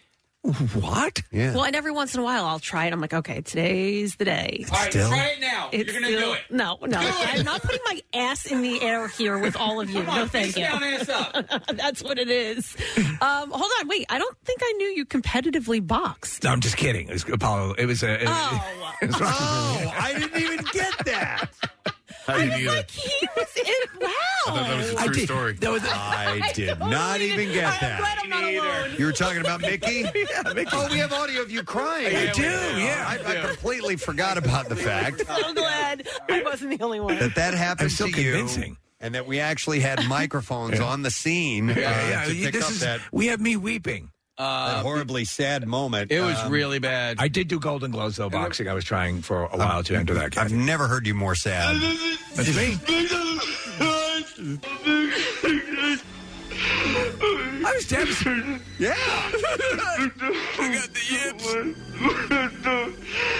S5: what?
S3: Yeah.
S4: Well, and every once in a while I'll try it. I'm like, okay, today's the day.
S10: All right,
S3: Still?
S10: try it now.
S4: It's
S10: You're gonna
S4: still-
S10: do it.
S4: No, no,
S10: Do it.
S4: I'm not putting my ass in the air here with all of you.
S10: Come on,
S4: no, thank
S10: face
S4: you.
S10: down, ass up.
S4: That's what it is. Um, hold on, wait. I don't think I knew you competitively boxed.
S5: No, I'm just kidding. It was Apollo. It was a.
S4: Oh.
S5: it was
S3: oh, I didn't even get that.
S11: I didn't either.
S4: He was in. Wow.
S11: I thought that was a
S5: I
S11: true
S5: did-
S11: story.
S5: That was
S3: I did not even get that.
S4: Glad I'm not alone.
S3: You were talking about Mickey?
S5: yeah, Mickey.
S3: Oh, we have audio of you crying.
S5: I do, yeah.
S3: I, I completely forgot about the fact
S4: So glad I wasn't the only one.
S3: that that happened
S5: I'm so
S3: to
S5: convincing.
S3: you, and that we actually had microphones on the scene uh,
S5: Yeah, yeah.
S3: to
S5: you-
S3: pick
S5: this
S3: up
S5: is,
S3: that,
S5: we have me weeping.
S3: That horribly sad moment.
S10: It was
S3: Um,
S10: really bad.
S5: I did do Golden Gloves though boxing. I was trying for a while to enter that.
S3: I've never heard you more sad.
S5: That's me. I was devastated.
S3: Yeah.
S5: I got the yips.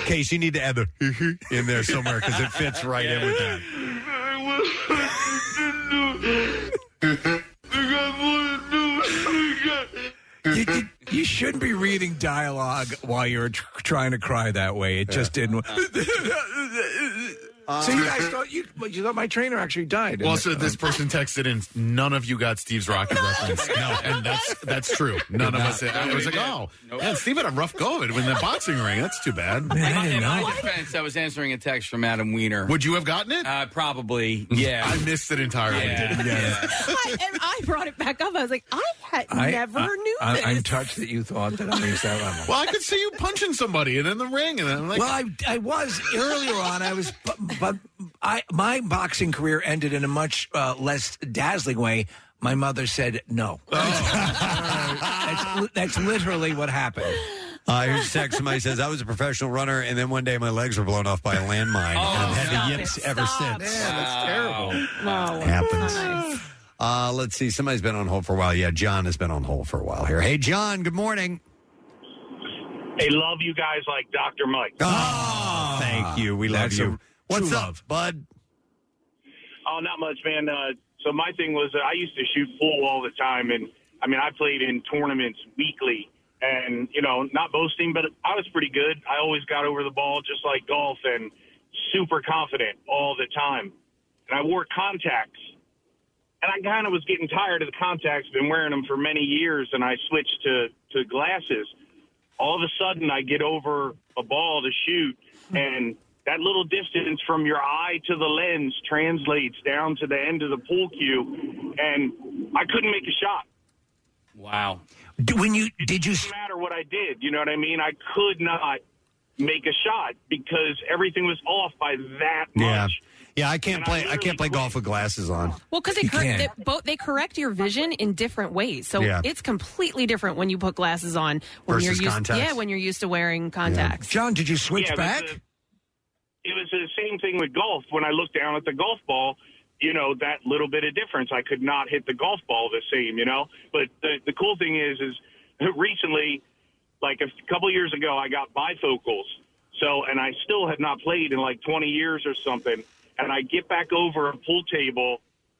S3: Case, you need to add the in there somewhere because it fits right in with that.
S5: You, you, shouldn't be reading dialogue while you're tr- trying to cry that way. It just didn't. so you guys thought you, you thought my trainer actually died.
S11: Well, so this person texted in, none of you got Steve's Rocky reference. No, and that's that's true. None of us. I was like, oh, yeah, Steve had a rough go of it in the boxing ring. That's too bad.
S10: In my, in my defense, I was answering a text from Adam Weiner.
S11: Would you have gotten it?
S10: Uh, probably, yeah.
S11: I missed it entirely.
S10: Yeah.
S11: Didn't get.
S4: I, and I brought it back up. I was like, I had
S5: I-
S4: never
S5: I,
S4: knew
S5: I,
S4: this.
S5: I'm touched that you thought that I reached that level.
S11: Well, I could see you punching somebody and in the ring, and I'm like,
S5: well, I, I was earlier on. I was, but, but I my boxing career ended in a much uh, less dazzling way. My mother said no. that's, li- that's literally what happened.
S3: Uh, here's a text. Somebody says, I was a professional runner, and then one day my legs were blown off by a landmine. and I've had
S4: stop
S3: the yips
S4: it.
S3: ever
S4: Stop.
S3: since.
S5: that's terrible.
S4: no,
S3: Happens. Uh, let's see. Somebody's been on hold for a while. Yeah, John has been on hold for a while here. Hey, John, good morning.
S26: They love you guys like Dr. Mike.
S3: Oh, thank you. We love
S5: That's
S3: you.
S5: A
S3: What's
S5: true
S3: up,
S5: love.
S3: bud?
S26: Oh, not much, man. Uh, so my thing was uh, I used to shoot full all the time, and I mean I played in tournaments weekly, and you know not boasting, but I was pretty good. I always got over the ball just like golf, and super confident all the time. And I wore contacts, and I kind of was getting tired of the contacts. Been wearing them for many years, and I switched to to glasses. All of a sudden, I get over a ball to shoot, and that little distance from your eye to the lens translates down to the end of the pool cue, and I couldn't make a shot.
S10: Wow.
S5: D- When you did you?
S26: Didn't matter what I did, you know what I mean? I could not make a shot because everything was off by that much.
S3: Yeah. Yeah, I can't
S26: And
S3: play. I,
S26: literally
S3: can't play golf with glasses on.
S4: Well, because they, cor- they, both, they correct your vision in different ways, so
S3: Yeah.
S4: it's completely different when you put glasses on when
S3: Versus
S4: you're used.
S3: contacts?
S4: Yeah, when you're used to wearing contacts.
S5: John, did you switch
S26: Yeah, but
S5: back?
S26: It was the same thing with golf. When I looked down at the golf ball,
S28: you know, that little bit of difference. I could not hit the golf ball the same, you know. But the the cool thing is, is recently, like a couple years ago, I got bifocals. So, and I still had not played in like 20 years or something. And I get back over a pool table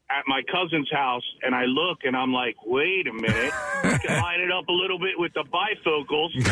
S28: at my cousin's house and I look and I'm like, wait a minute, I can line it up a little bit with the bifocals and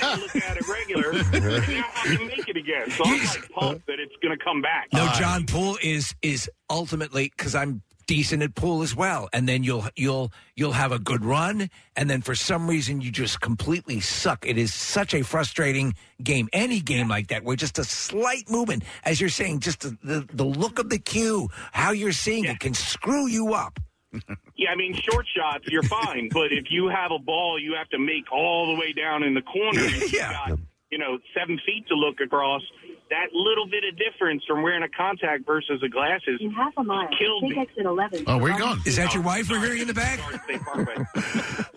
S28: then look at it regular and now I can make it again. So I'm like pumped that it's going to come back.
S5: No, John Poole is is ultimately because I'm decent at pool as well, and then you'll you'll you'll have a good run, and then for some reason you just completely suck. It is such a frustrating game. Any game like that, where just a slight movement, as you're saying, just the the, the look of the cue, how you're seeing it, can screw you up.
S28: Yeah, I mean, short shots, you're fine. but if you have a ball you have to make all the way down in the corner, and you've got, you know, seven feet to look across, that little bit of difference from wearing a contact versus a glasses
S19: In half a mile,
S28: killed
S19: take
S28: me.
S19: exit 11.
S28: Oh, where you going?
S5: Is that your wife we're hearing in the back?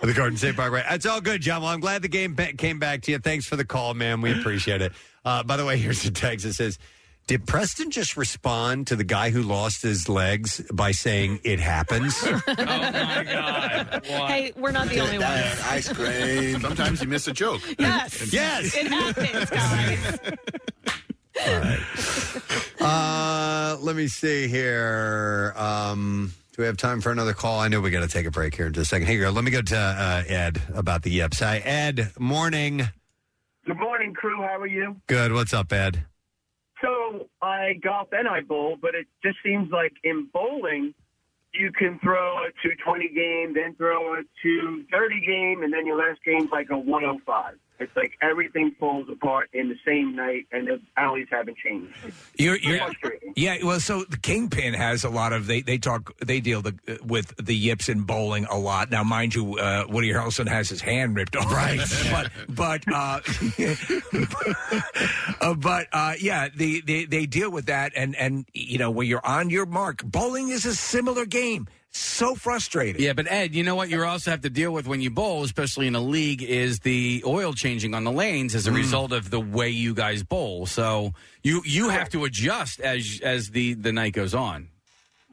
S3: the Garden State Parkway. It's all good, John. Well, I'm glad the game ba- came back to you. Thanks for the call, man. We appreciate it. Uh, by the way, here's a text that says, "Did Preston just respond to the guy who lost his legs by saying it happens?"
S11: Oh, my god.
S4: Hey, we're not the only ones.
S11: Ice cream. Sometimes you miss a joke.
S4: Yes.
S3: Yes.
S4: It happens, guys.
S3: Uh, let me see here. Um, do we have time for another call? I know we got to take a break here in just a second. Here you go. Let me go to uh, Ed about the yips. Hi, Ed. Morning.
S29: Good morning, crew. How are you?
S3: Good. What's up, Ed?
S29: So I golf and I bowl, but it just seems like in bowling, you can throw a 220 game, then throw a 230 game, and then your last game's like a 105. It's like everything falls apart in the same night, and the alleys haven't changed.
S5: You're, you're,
S29: frustrating.
S5: yeah, well, so the Kingpin has a lot of they they talk they deal the, with the yips in bowling a lot. Now, mind you, uh, Woody Harrelson has his hand ripped off, right? but but uh, uh, but uh, yeah, they, they they deal with that, and and you know when you're on your mark, bowling is a similar game. So frustrating.
S10: Yeah, but Ed, you know what you also have to deal with when you bowl, especially in a league, is the oil changing on the lanes as a mm. result of the way you guys bowl. So you you have to adjust as as the the night goes on.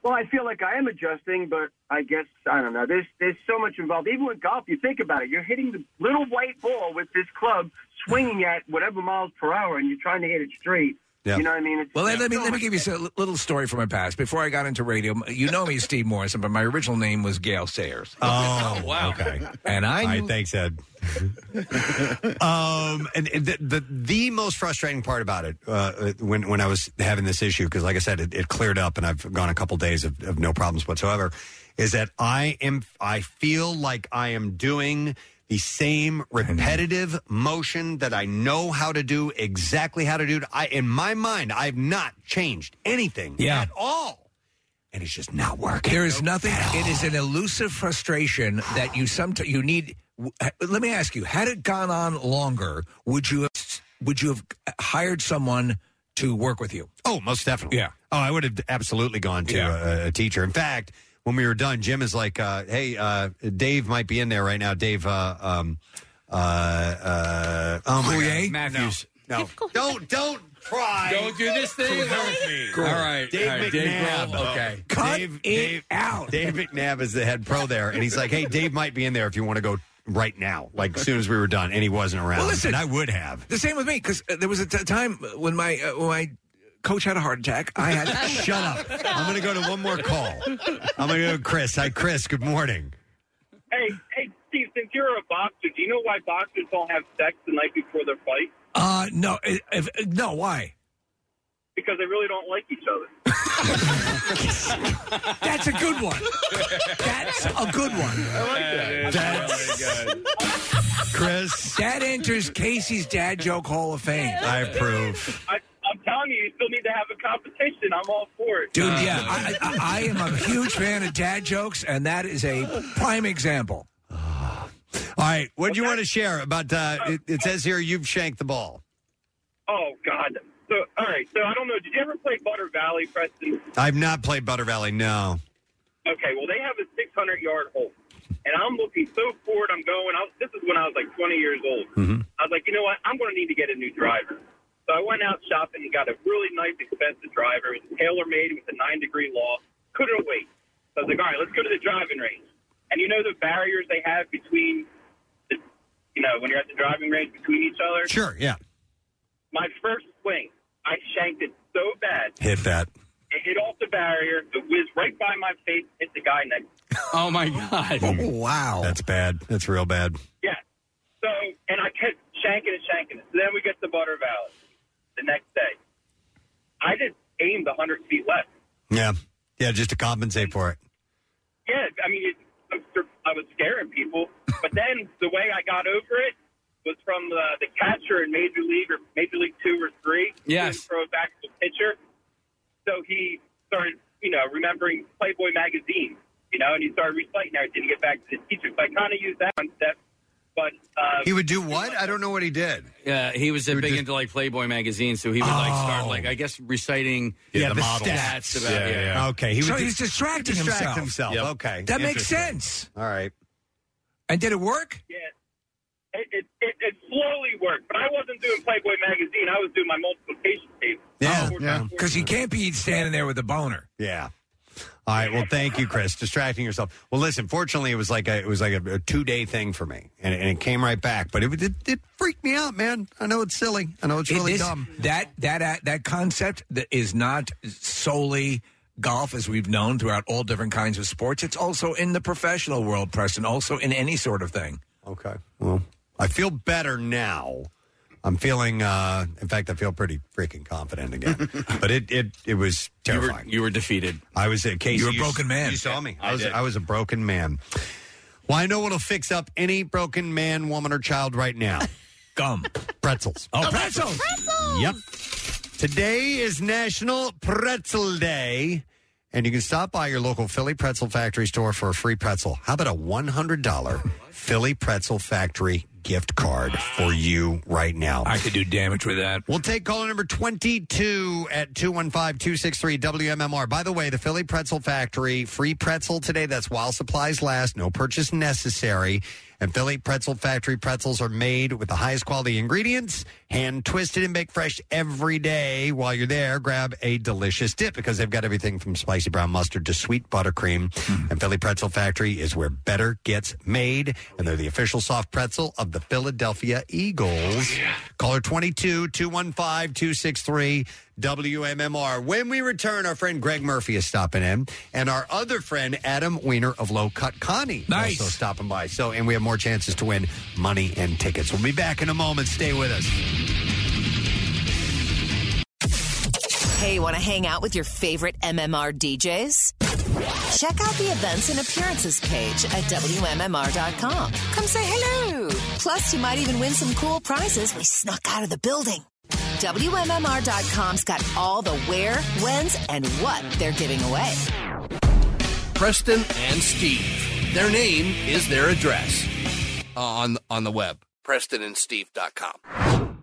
S29: Well, I feel like I am adjusting, but I guess I don't know. There's there's so much involved. Even with golf, you think about it. You're hitting the little white ball with this club, swinging at whatever miles per hour, and you're trying to hit it straight.
S5: Yeah.
S29: You know what I mean? It's,
S5: Well, let, let me let me give you a little story from my past. Before I got into radio, you know me Steve Morrison, but my original name was Gale Sayers.
S3: Oh, wow. Okay.
S5: And I
S3: All right, thanks, Ed. um, and and the, the the most frustrating part about it uh, when when I was having this issue, because like I said, it, it cleared up, and I've gone a couple days of, of no problems whatsoever. Is that I am I feel like I am doing the same repetitive motion that I know how to do exactly how to do. I in my mind, I've not changed anything
S5: Yeah.
S3: at all, and it's just not working.
S5: There is nothing. It is an elusive frustration that you sometimes you need. w- uh, Let me ask you: Had it gone on longer, would you have would you have hired someone to work with you?
S3: Oh, most definitely.
S5: Yeah.
S3: Oh, I would have absolutely gone to a, a teacher. In fact, when we were done, Jim is like, uh, "Hey, uh, Dave might be in there right now." Dave, uh, um, uh, uh, oh my
S10: Coulier?
S3: God.
S10: Matthews.
S3: No, no. don't, don't try.
S10: Don't do this thing.
S3: to me.
S10: All right,
S3: Dave
S10: all right, Dave
S3: McNabb.
S10: Grohl, okay.
S5: Cut
S3: Dave,
S5: it
S3: Dave,
S5: out.
S3: Dave McNabb is the head pro there, and he's like, "Hey, Dave might be in there if you want to go right now." Like as soon as we were done, and he wasn't around.
S5: Well, listen,
S3: and I would have.
S5: The same with me because uh, there was a t- time when my uh, when my coach had a heart attack. I had
S3: Shut up. I'm going to go to one more call. I'm going to go to Chris. Hi, Chris. Good morning.
S26: Hey, hey, Steve, since you're a boxer, do you know why boxers don't have sex the night before their fight?
S5: Uh, no, if, if, no. Why?
S26: Because they really don't like each other.
S5: That's a good one. That's a good one.
S26: I like that.
S3: That's Chris.
S5: That enters Casey's dad joke Hall of Fame.
S3: I approve.
S26: I, I'm telling you, you still need to have a competition. I'm all for it.
S5: Dude, yeah, I, I, I am a huge fan of dad jokes, and that is a prime example.
S3: All right. What do you want to share about? Uh, it, it says here you've shanked the ball.
S26: Oh God. So, all right. So I don't know. Did you ever play Butter Valley, Preston?
S3: I've not played Butter Valley. No.
S26: Okay. Well, they have a 600 yard hole, and I'm looking so forward. I'm going. I was, this is when I was like 20 years old. I was like, you know what? I'm going to need to get a new driver. So I went out shopping and got a really nice, expensive driver. It was TaylorMade with a nine degree loft.
S30: couldn't wait. So I was like, all right, let's go to the driving range. And you know the barriers they have between, the, you know, when you're at the driving range between each other.
S3: Sure, yeah.
S30: My first swing, I shanked it so bad.
S3: Hit that.
S30: It hit off the barrier. It whizzed right by my face. Hit the guy next.
S10: Oh my god!
S3: Oh, oh, wow. That's bad. That's real bad.
S30: Yeah. So, and I kept shanking and shanking it. So then we get to Butter Valley the next day. I just aimed 100 feet left.
S3: Yeah. Yeah, just to compensate for it.
S30: Yeah, I mean, it, I'm sur- I was scaring people, but then the way I got over it was from the, the catcher in Major League or Major League Two or Three.
S10: Yes.
S30: He throw it back to the pitcher. So he started, you know, remembering Playboy magazine, you know, and he started reciting everything to get back to the teacher. So I kind of used that concept, but uh,
S3: He would do what? I don't know what he did.
S10: Yeah, he was uh, big into like Playboy magazine, so he would like start like I guess reciting
S3: Yeah, the
S10: models.
S3: stats.
S10: about
S3: Yeah,
S10: yeah,
S3: yeah. Okay, he
S5: so
S3: would
S5: he's distracting
S3: distract
S5: himself.
S3: himself.
S5: Yep.
S3: Okay.
S5: That makes
S3: Interesting.
S5: sense.
S3: All right.
S5: And did it work?
S30: Yeah. It, it, it, it slowly worked, but I wasn't doing Playboy magazine. I was doing my multiplication table.
S5: Yeah, yeah. Because you can't be standing there with a boner.
S3: Yeah. All right. Well, thank you, Chris. Distracting yourself. Well, listen. Fortunately, it was like a it was like a, a two day thing for me, and, and it came right back. But it, it it freaked me out, man. I know it's silly. I know it's really
S5: is-
S3: dumb.
S5: That that uh, that concept that is not solely golf as we've known throughout all different kinds of sports. It's also in the professional world, Preston. Also in any sort of thing.
S3: Okay. Well, I feel better now. I'm feeling. uh In fact, I feel pretty freaking confident again. but it it it was terrifying.
S10: You were defeated.
S3: I was a Casey.
S10: You were a broken man.
S3: You saw me.
S10: I
S3: I was
S10: did.
S3: I was a broken man. Well, I know what'll fix up any broken man, woman, or child right now.
S5: Gum.
S3: Pretzels.
S5: Oh, pretzels.
S3: Yep. Today is National Pretzel Day, and you can stop by your local Philly Pretzel Factory store for a free pretzel. How about a $100 Philly Pretzel Factory gift card for you right now?
S5: I could do damage with that.
S3: We'll take caller number 22 at 215-263-WMMR. By the way, the Philly Pretzel Factory, free pretzel today. That's while supplies last. No purchase necessary. And Philly Pretzel Factory pretzels are made with the highest quality ingredients, hand twisted and baked fresh every day. While you're there, grab a delicious dip because they've got everything from spicy brown mustard to sweet buttercream. Hmm. And Philly Pretzel Factory is where better gets made. And they're the official soft pretzel of the Philadelphia Eagles. Caller 22 215 263 WMMR. When we return, our friend Greg Murphy is stopping in, and our other friend Adam Weiner of Low Cut Connie
S5: Nice.
S3: also stopping by. So, and we have more chances to win money and tickets. We'll be back in a moment. Stay with us.
S7: Hey, want to hang out with your favorite MMR DJs? Check out the events and appearances page at WMMR.com. Come say hello. Plus, you might even win some cool prizes we snuck out of the building. WMMR.com's got all the where, whens, and what they're giving away.
S9: Preston and Steve. Their name is their address uh, on on the web. PrestonandSteve.com.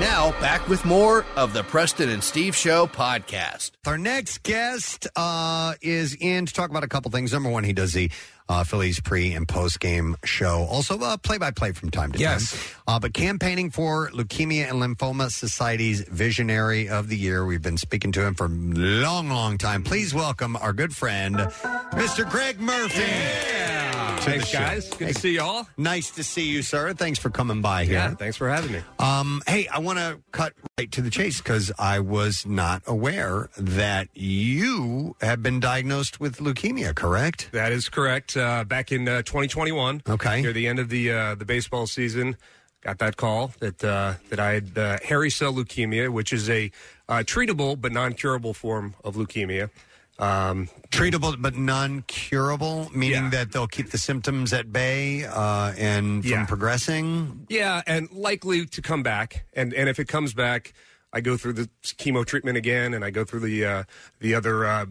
S9: Now back with more of the Preston and Steve Show podcast.
S3: Our next guest uh, is in to talk about a couple things. Number one, he does the uh, Phillies pre and post game show, also play by play from time to
S5: Yes.
S3: time. Uh, but campaigning for Leukemia and Lymphoma Society's Visionary of the Year. We've been speaking to him for a long, long time. Please welcome our good friend, Mr. Greg Murphy. to the
S31: Thanks, guys. Good to see y'all.
S3: Nice to see you, sir. Thanks for coming by here.
S31: Yeah, thanks for having me.
S3: Um, hey, I want to cut right to the chase because I was not aware that you have been diagnosed with leukemia. Correct?
S31: That is correct. Uh, back in uh, 2021,
S3: okay,
S31: near the end of the uh, the baseball season, got that call that uh, that I had uh, hairy cell leukemia, which is a uh, treatable but non curable form of leukemia. Um,
S3: Treatable but non-curable, meaning that they'll keep the symptoms at bay uh, and from
S31: Yeah.
S3: progressing.
S31: Yeah, and likely to come back. And and if it comes back, I go through the chemo treatment again, and I go through the uh, the other uh,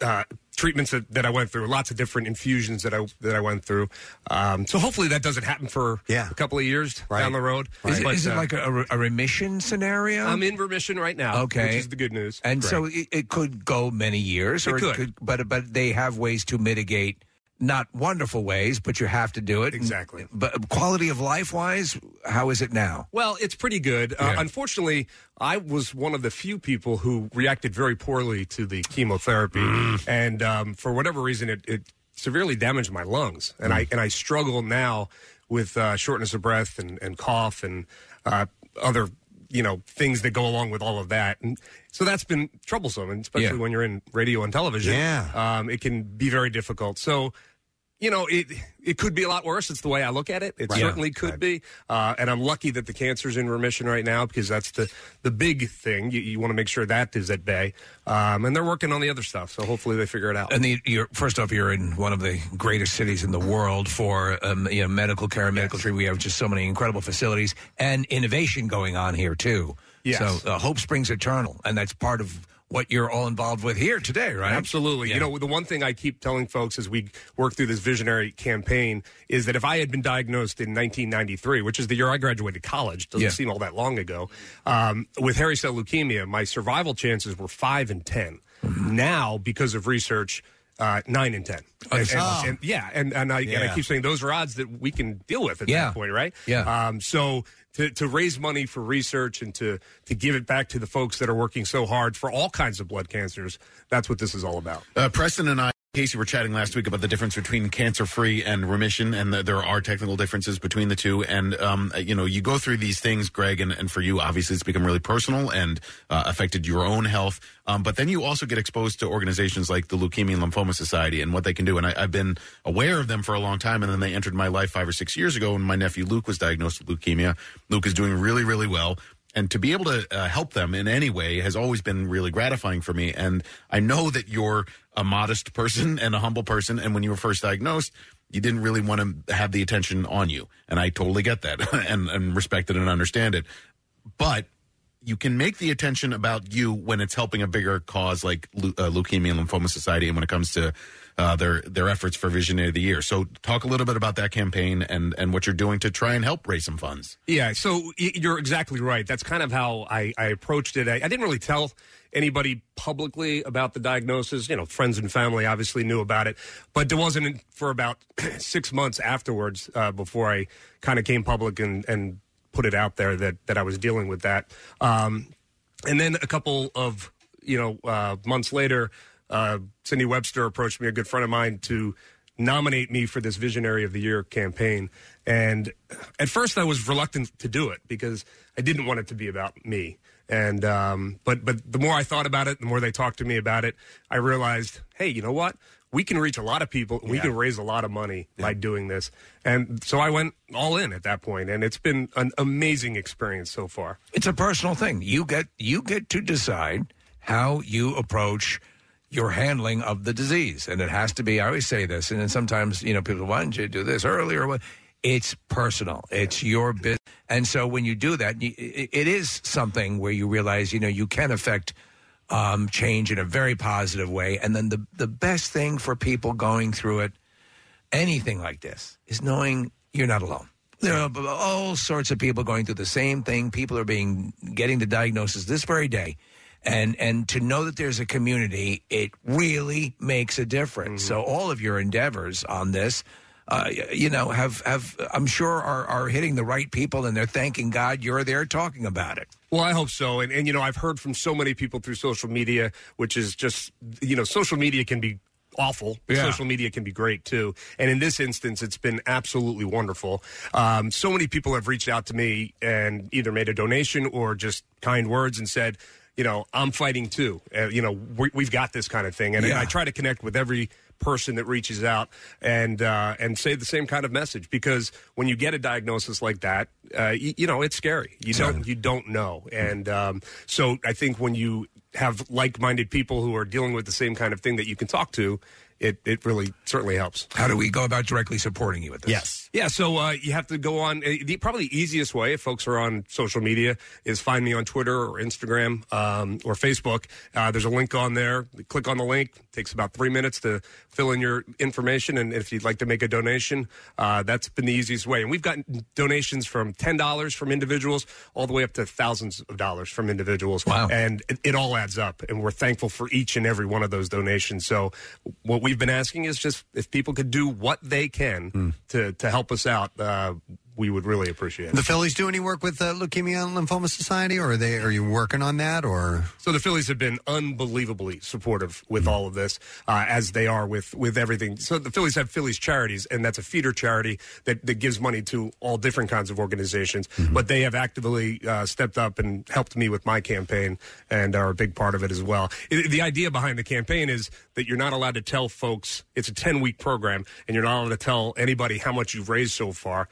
S31: uh, treatments that, that I went through. Lots of different infusions that I that I went through. Um, so hopefully that doesn't happen for
S3: yeah.
S31: a couple of years down the road.
S5: Is, it,
S31: But,
S5: is it
S31: uh,
S5: like a, a remission scenario?
S31: I'm in remission right now.
S5: Okay.
S31: which is the good news.
S5: And so
S31: Right.
S5: it, it could go many years,
S31: It
S5: or
S31: could.
S5: but but they have ways to mitigate not wonderful ways, but you have to do it.
S31: Exactly.
S5: But quality of life wise, how is it now?
S31: Well, it's pretty good. Uh,
S5: Yeah.
S31: unfortunately, I was one of the few people who reacted very poorly to the chemotherapy,
S5: Mm.
S31: and um, for whatever reason, it, it severely damaged my lungs, and
S5: Mm.
S31: I and I struggle now with uh, shortness of breath and, and cough and uh, other you know things that go along with all of that, and so that's been troublesome, and especially
S5: Yeah.
S31: when you're in radio and television.
S5: Yeah.
S31: um, it can be very difficult. So you know, it it could be a lot worse. It's the way I look at it. It
S5: Right.
S31: certainly could be, uh, and I'm lucky that the cancer's in remission right now because that's the the big thing. You, you want to make sure that is at bay, um, and they're working on the other stuff. So hopefully they figure it out.
S5: And the, you're, first off, you're in one of the greatest cities in the world for um, you know, medical care and medical treatment. We have just so many incredible facilities and innovation going on here too.
S31: Yes.
S5: So uh, hope springs eternal, and that's part of what you're all involved with here today, right?
S31: Absolutely.
S5: Yeah.
S31: You know, the one thing I keep telling folks as we work through this visionary campaign is that if I had been diagnosed in 1993, which is the year I graduated college, doesn't
S5: Yeah.
S31: seem all that long ago, um, with hairy cell leukemia, my survival chances were five and 10.
S5: Mm-hmm.
S31: Now, because of research, uh, nine and ten.
S5: Oh,
S31: And- and-
S5: oh.
S31: and- yeah, and and I, and I keep saying those are odds that we can deal with at
S5: Yeah.
S31: that point, right?
S5: Yeah.
S31: Um, so to, to raise money for research and to to give it back to the folks that are working so hard for all kinds of blood cancers, that's what this is all about.
S11: Uh, Preston and I, Casey, we were chatting last week about the difference between cancer-free and remission, and the, there are technical differences between the two. And um, you know, you go through these things, Greg, and, and for you, obviously, it's become really personal and uh, affected your own health. Um, but then you also get exposed to organizations like the Leukemia and Lymphoma Society and what they can do. And I, I've been aware of them for a long time, and then they entered my life five or six years ago when my nephew Luke was diagnosed with leukemia. Luke is doing really, really well and to be able to uh, help them in any way has always been really gratifying for me and i know that you're a modest person and a humble person and when you were first diagnosed you didn't really want to have the attention on you and i totally get that and, and respect it and understand it but you can make the attention about you when it's helping a bigger cause like uh, leukemia and lymphoma society and when it comes to uh, their their efforts for visionary of the year so talk a little bit about that campaign and and what you're doing to try and help raise some funds
S31: Yeah, so you're exactly right. That's kind of how I, I approached it. I, I didn't really tell anybody publicly about the diagnosis. You know, friends and family obviously knew about it, but there wasn't for about six months afterwards uh, before I kind of came public and, and put it out there that that I was dealing with that. Um, and then a couple of you know uh, months later, uh, Cindy Webster approached me, a good friend of mine, to nominate me for this Visionary of the Year campaign. And at first, I was reluctant to do it because I didn't want it to be about me. And um, but but the more I thought about it, the more they talked to me about it, I realized, hey, you know what? We can reach a lot of people. We can raise a lot of money by doing this. And so I went all in at that point, and it's been an amazing experience so far.
S5: It's a personal thing. You get you get to decide how you approach your handling of the disease, and it has to be. I always say this, and then sometimes you know people, why didn't you do this earlier? What? It's personal. It's your business, and so when you do that, you, it, it is something where you realize you know you can affect um, change in a very positive way. And then the the best thing for people going through it, anything like this, is knowing you're not alone. There are all sorts of people going through the same thing. People are being getting the diagnosis this very day. And and to know that there's a community, it really makes a difference. So all of your endeavors on this, uh, you know, have have I'm sure are are hitting the right people, and they're thanking God you're there talking about it.
S31: Well, I hope so. And, and, you know, I've heard from so many people through social media, which is just, you know, social media can be awful. but
S5: Yeah.
S31: Social media can be great too. And in this instance, it's been absolutely wonderful. Um, so many people have reached out to me and either made a donation or just kind words and said, you know, I'm fighting too. Uh, you know, we, we've got this kind of thing. And
S5: Yeah.
S31: I try to connect with every person that reaches out and uh, and say the same kind of message. Because when you get a diagnosis like that, uh, you, you know it's scary. You don't you don't know, and um, so I think when you have like-minded people who are dealing with the same kind of thing that you can talk to, it it really certainly helps.
S5: How do we go about directly supporting you with this?
S31: Yes. Yeah, so uh, you have to go on. Uh, the, probably the easiest way, if folks are on social media, is find me on Twitter or Instagram um, or Facebook. Uh, there's a link on there. Click on the link. takes about three minutes to fill in your information. And if you'd like to make a donation, uh, that's been the easiest way. And we've gotten donations from $10 from individuals all the way up to thousands of dollars from individuals. Wow. And it, it all adds up. And we're thankful for each and every one of those donations. So what we've we've been asking is just if people could do what they can
S3: Hmm.
S31: to to help us out, uh, we would really appreciate it.
S3: The Phillies do any work with uh, Leukemia and Lymphoma Society, or are they? Are you working on that, or
S31: So the Phillies have been unbelievably supportive with all of this, uh, as they are with with everything. So the Phillies have Phillies Charities, and that's a feeder charity that, that gives money to all different kinds of organizations. But they have actively uh, stepped up and helped me with my campaign, and are a big part of it as well. I the idea behind the campaign is that you're not allowed to tell folks it's a 10 week program, and you're not allowed to tell anybody how much you've raised so far,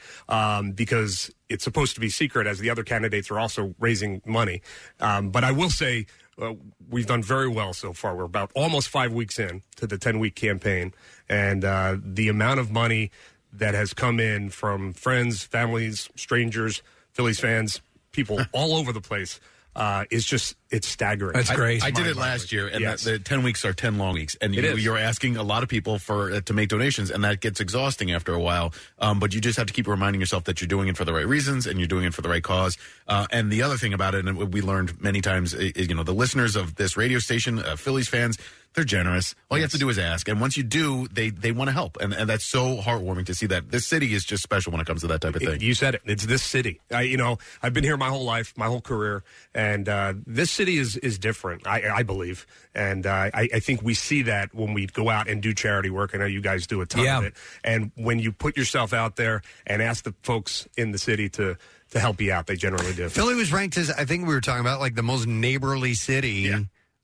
S31: um, because it's supposed to be secret, as the other candidates are also raising money. Um, but I will say. Uh, we've done very well so far. We're about almost five weeks in to the 10 week campaign. And uh, the amount of money that has come in from friends, families, strangers, Phillies fans, people all over the place uh, is just, it's staggering. That's great.
S11: I, I did it last year, and
S31: Yes.
S11: the, the ten weeks are ten long weeks, and
S31: It
S11: you,
S31: is.
S11: you're asking a lot of people for uh, to make donations, and that gets exhausting after a while. Um, but you just have to keep reminding yourself that you're doing it for the right reasons and you're doing it for the right cause. Uh, and the other thing about it, and we learned many times, i- is, you know, the listeners of this radio station, uh, Phillies fans, they're generous. All you have to do is ask, and once you do, they they want to help, and and that's so heartwarming to see that. This city is just special when it comes to that type of thing.
S31: You said it. It's this city. I, you know, I've been here my whole life, my whole career, and uh, this city is is different. I, I believe, and uh, I, I think we see that when we go out and do charity work. I know you guys do a ton
S5: Yeah.
S31: of it, and when you put yourself out there and ask the folks in the city to to help you out, they generally do.
S3: Philly was ranked as I think we were talking about like the most neighborly city,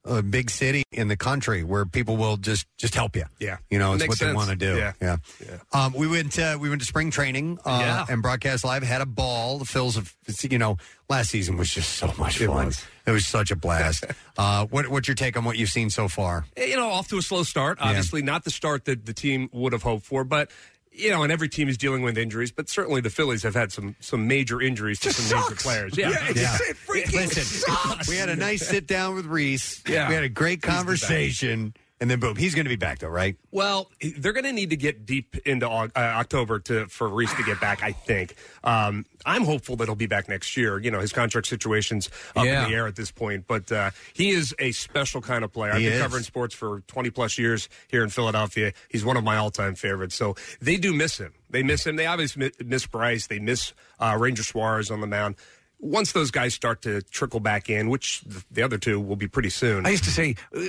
S3: uh, big city in the country where people will just just help you.
S31: Yeah,
S3: you know, it's
S31: makes
S3: what they
S31: sense.
S3: want to do.
S31: Yeah.
S3: yeah. Um, we went uh, we went to spring training uh,
S31: Yeah.
S3: and broadcast live. Had a ball. The Phils of, you know last season was just so much
S31: It
S3: fun.
S31: was.
S3: It was such a blast. uh, what what's your take on what you've seen so far?
S31: Eh, you know, off to a slow start. Obviously, not the start that the team would have hoped for, but. You know, and every team is dealing with injuries, but certainly the Phillies have had some some major injuries to some major players. Yeah,
S3: Yeah. Listen, we had a nice sit down with Rhys.
S31: Yeah.
S3: we had a great conversation, and then boom, he's going to be back though, right?
S31: Well, they're going to need to get deep into uh, October to for Rhys to get back. I think. Um, I'm hopeful that he'll be back next year. You know, his contract situation's up
S5: Yeah.
S31: in the air at this point, but uh, he is a special kind of player. I've
S5: He
S31: been
S5: is.
S31: covering sports for 20 plus years here in Philadelphia. He's one of my all time favorites. So they do miss him. They miss him. They obviously mi- miss Bryce. They miss uh, Ranger Suarez on the mound. Once those guys start to trickle back in, which the- the other two will be pretty soon.
S5: I used to say, uh,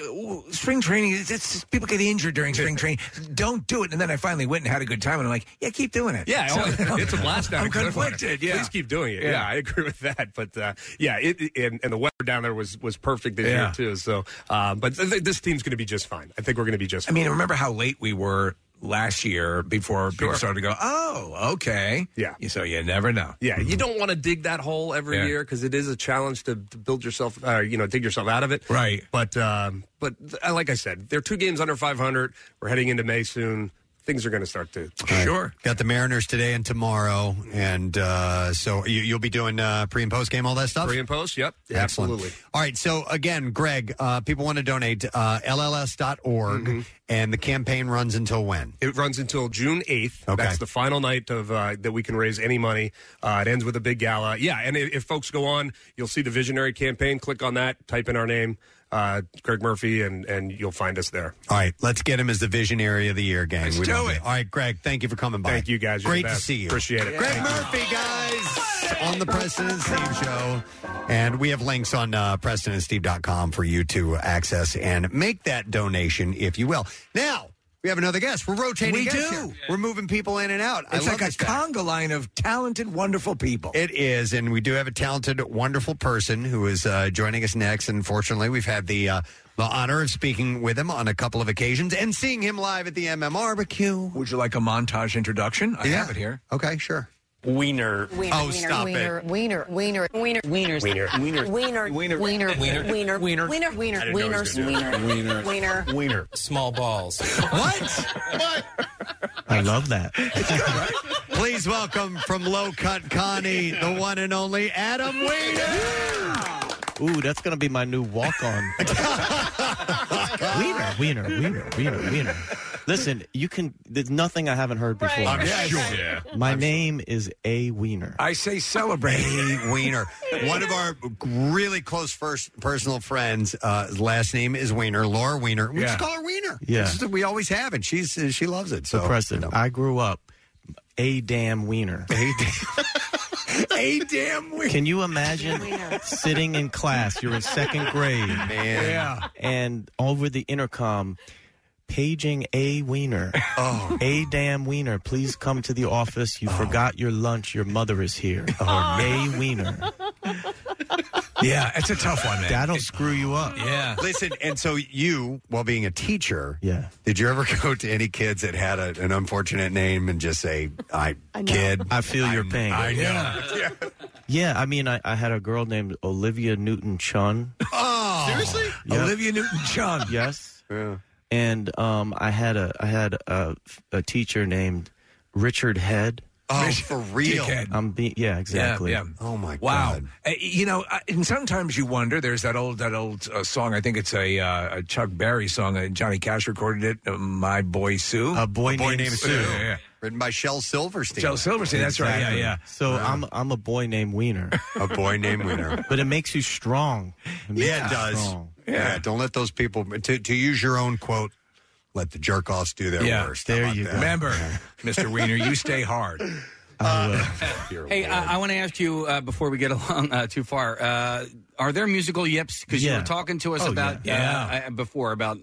S5: spring training, it's, it's people get injured during spring training. Don't do it. And then I finally went and had a good time, and I'm like, yeah, keep doing it.
S31: Yeah,
S5: So-
S31: oh, it's a blast down
S5: I'm conflicted. Yeah,
S31: please keep doing it.
S5: Yeah.
S31: Yeah, I agree with that. But uh, yeah, it, it- and, and the weather down there was was perfect this
S5: Yeah.
S31: year too. So, uh, but th- th- this team's going to be just fine. I think we're going to be just.
S5: I mean, remember how late we were last year before people started to go, oh, okay.
S31: Yeah.
S5: So you never know.
S31: Yeah, you don't want to dig that hole every
S5: Yeah.
S31: year because it is a challenge to, to build yourself, uh, you know, dig yourself out of it.
S5: Right.
S31: But um, but uh, like I said, they're two games under 500. We're heading into May soon. Things are going to start to
S3: Sure. Got the Mariners today and tomorrow, and uh, so you, you'll be doing uh, pre and post game, all that stuff.
S31: Pre and post, yep,
S3: Excellent.
S31: absolutely.
S3: All right. So again, Greg, uh, people want to donate uh, lls.org,
S31: Mm-hmm.
S3: and the campaign runs until when?
S31: It runs until June 8th.
S3: Okay.
S31: That's the final night of uh, that we can raise any money. Uh, it ends with a big gala. Yeah, and if, if folks go on, you'll see the Visionary campaign. Click on that, type in our name, uh, Greg Murphy, and, and you'll find us there.
S3: All right, let's get him as the visionary of the year, gang.
S31: Let's
S3: We
S31: do it.
S3: All right, Greg, thank you for coming by.
S31: Thank you, guys. You're
S3: Great to
S31: best.
S3: see you.
S31: Appreciate it.
S3: Greg Murphy, guys, on the Preston and Steve show. And we have links on uh, PrestonandSteve.com for you to access and make that donation, if you will. Now, we have another guest. We're rotating
S5: We
S3: guests
S5: do.
S3: here. We're moving people in and out. I
S5: It's
S3: love
S5: like a
S3: this fact.
S5: conga line of talented, wonderful people.
S3: It is, and we do have a talented, wonderful person who is uh, joining us next. And fortunately, we've had the uh, the honor of speaking with him on a couple of occasions and seeing him live at the MM barbecue.
S5: Would you like a montage introduction? I have it here.
S3: Okay, sure.
S32: Wiener.
S3: Wiener, Oh, wiener, stop it.
S32: wiener, Wiener, wiener, wiener, wieners. Wiener. Wiener. Wiener. Wiener. Wiener. Wiener. Wiener. Wiener. Wiener. Wiener. I didn't know he was Wieners. gonna do it. Wiener. Wiener. Wiener. Small balls.
S3: What? What?
S32: I love that.
S3: Please welcome from Low Cut Connie, the one and only Adam Weiner.
S32: Ooh, that's going to be my new walk on. wiener, wiener, wiener, wiener, wiener.
S33: Listen, you can. There's nothing I haven't heard before.
S3: I'm sure. Yeah.
S33: My name is A Wiener.
S5: I say celebrate.
S3: A Wiener. One of our really close first personal friends, uh, last name is Wiener, Laura Wiener. We
S33: Yeah.
S3: just call her Wiener.
S33: Yeah.
S3: It's just- we always have, and she's uh, she loves it. So,
S33: So, Preston, I grew up a damn wiener.
S3: A damn, a damn wiener.
S33: Can you imagine sitting in class? You're in second grade,
S3: man.
S33: Yeah. And over the intercom, paging a wiener.
S3: Oh.
S33: A damn wiener, please come to the office. You oh. forgot your lunch. Your mother is here. Oh. A wiener.
S5: Yeah, it's a tough one, man.
S33: That'll screw you up.
S5: Yeah.
S3: Listen, and so you, while being a teacher,
S33: yeah,
S3: did you ever go to any kids that had a, an unfortunate name and just say, "I, kid,
S33: I feel your pain.
S3: I know."
S33: Yeah. Yeah, I mean, I, I had a girl named Olivia Newton Chun.
S3: Oh,
S5: seriously?
S33: Yep.
S5: Olivia Newton Chun.
S33: Yes.
S3: Yeah.
S33: And um, I had a I had a, a teacher named Richard Head.
S3: Oh, for real?
S33: I'm be- yeah, exactly.
S5: Yeah, yeah.
S3: Oh my
S5: Wow. Uh, you know, uh, and sometimes you wonder. There's that old that old uh, song. I think it's a, uh, a Chuck Berry song. Uh, Johnny Cash recorded it. Uh, My boy Sue.
S33: A boy, boy named, Sue.
S5: Yeah, yeah.
S3: Written by Shel Silverstein.
S5: Shel Silverstein. That's right. Yeah,
S33: Exactly.
S5: yeah.
S33: So I'm I'm a boy named Wiener.
S3: a boy named Wiener.
S33: but it makes you strong. It makes
S3: Yeah, it does.
S33: strong.
S3: Yeah. don't let those people to, to use your own quote. Let the jerk offs do their
S5: Yeah,
S3: worst. How about that?
S5: Remember, Mr. Weiner, you stay hard.
S10: Hey, I, I want to ask you uh, before we get along uh, too far. Uh, are there musical yips? Because you
S33: Yeah.
S10: were talking to us
S33: Oh,
S10: about
S33: yeah.
S10: uh, uh, before about.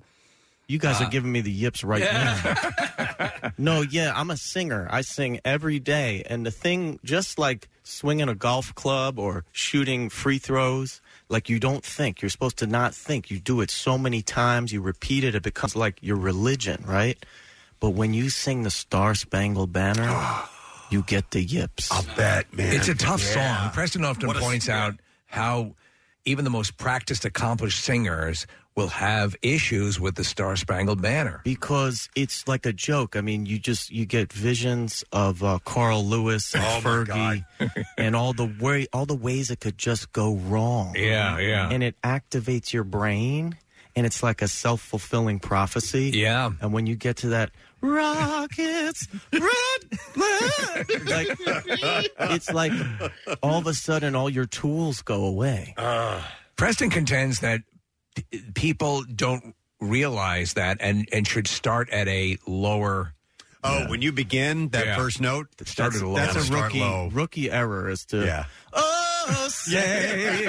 S33: You guys
S10: Uh,
S33: are giving me the yips right now. no, yeah, I'm a singer. I sing every day. And the thing, just like swinging a golf club or shooting free throws, like you don't think. You're supposed to not think. You do it so many times, you repeat it, it becomes like your religion, right? But when you sing the Star Spangled Banner, you get the yips.
S3: I'll bet, man.
S5: It's a tough
S33: Yeah.
S5: song. Preston often
S33: What a-
S5: points out how even the most practiced, accomplished singers will have issues with the Star Spangled Banner.
S33: because it's like a joke. I mean, you just you get visions of uh, Carl Lewis and
S5: Oh, my
S33: Fergie, and all the way all the ways it could just go wrong.
S5: Yeah, yeah.
S33: And it activates your brain, and it's like a self fulfilling prophecy.
S5: Yeah.
S33: And when you get to that rockets, red, like it's like all of a sudden all your tools go away.
S5: Preston contends that people don't realize that and, and should start at a lower.
S3: Oh, when you begin that
S5: Yeah.
S3: first note,
S5: Started
S33: that's,
S5: low.
S33: that's a
S3: Start
S33: rookie
S3: low.
S33: rookie error is to
S3: Yeah.
S33: Oh, say.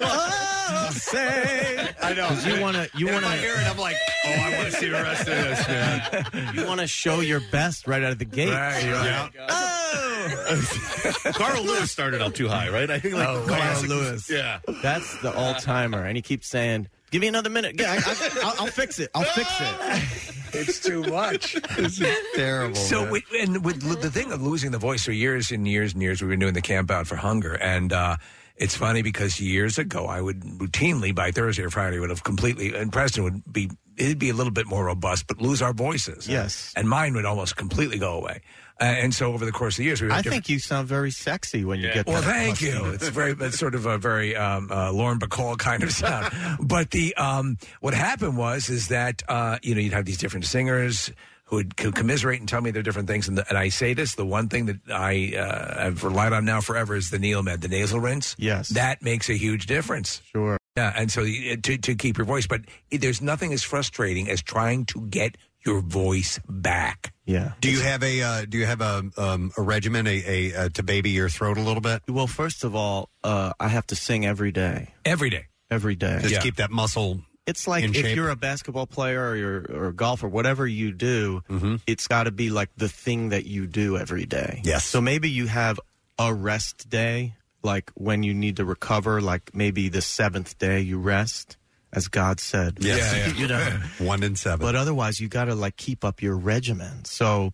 S33: oh, say.
S3: I know.
S33: you want to. You want to.
S3: hear it, I'm like, oh, I want to see the rest of this, man.
S33: You want to show your best right out of the gate.
S5: Right, right.
S33: like, oh.
S34: Carl Lewis started out too high, right? I think like
S33: Oh, Carl Lewis.
S34: Yeah.
S33: That's the all timer, and he keeps saying, "Give me another minute. Yeah, I, I, I'll, I'll fix it. I'll fix it."
S5: It's too much.
S3: this is terrible.
S5: So,
S3: man.
S5: with, and with lo- the thing of losing the voice for years and years and years, we've been doing the Camp Out for Hunger, and uh, it's funny because years ago I would routinely by Thursday or Friday would have completely, and Preston would be, it'd be a little bit more robust, but lose our voices.
S33: Yes.
S5: and mine would almost completely go away. Uh, and so over the course of the years, we.
S33: I
S5: had
S33: think you sound very sexy when you get.
S5: well,
S33: that
S5: thank
S33: husky.
S5: you. It's very, it's sort of a very um, uh, Lauren Bacall kind of sound. but the um, what happened was is that uh, you know you'd have these different singers who would co- commiserate and tell me their different things, and, the, and I say this: the one thing that I uh, have relied on now forever is the NeilMed, the nasal rinse.
S33: Yes,
S5: that makes a huge difference.
S33: Sure.
S5: Yeah, and so uh, to to keep your voice, but there's nothing as frustrating as trying to get your voice back.
S33: Yeah.
S3: Do you have a uh, do you have a um, a regimen a, a, uh to baby your throat a little bit?
S33: Well, first of all, uh, I have to sing every day.
S5: Every day.
S33: Every day.
S3: Just keep that muscle.
S33: It's like
S3: in
S33: if
S3: shape.
S33: you're a basketball player or you're or a golfer, whatever you do, it's got to be like the thing that you do every day.
S3: Yes.
S33: So maybe you have a rest day, like when you need to recover, like maybe the seventh day you rest, as God said.
S3: Yeah, yeah.
S33: you know.
S3: One in seven.
S33: But otherwise, you got to like keep up your regimen. So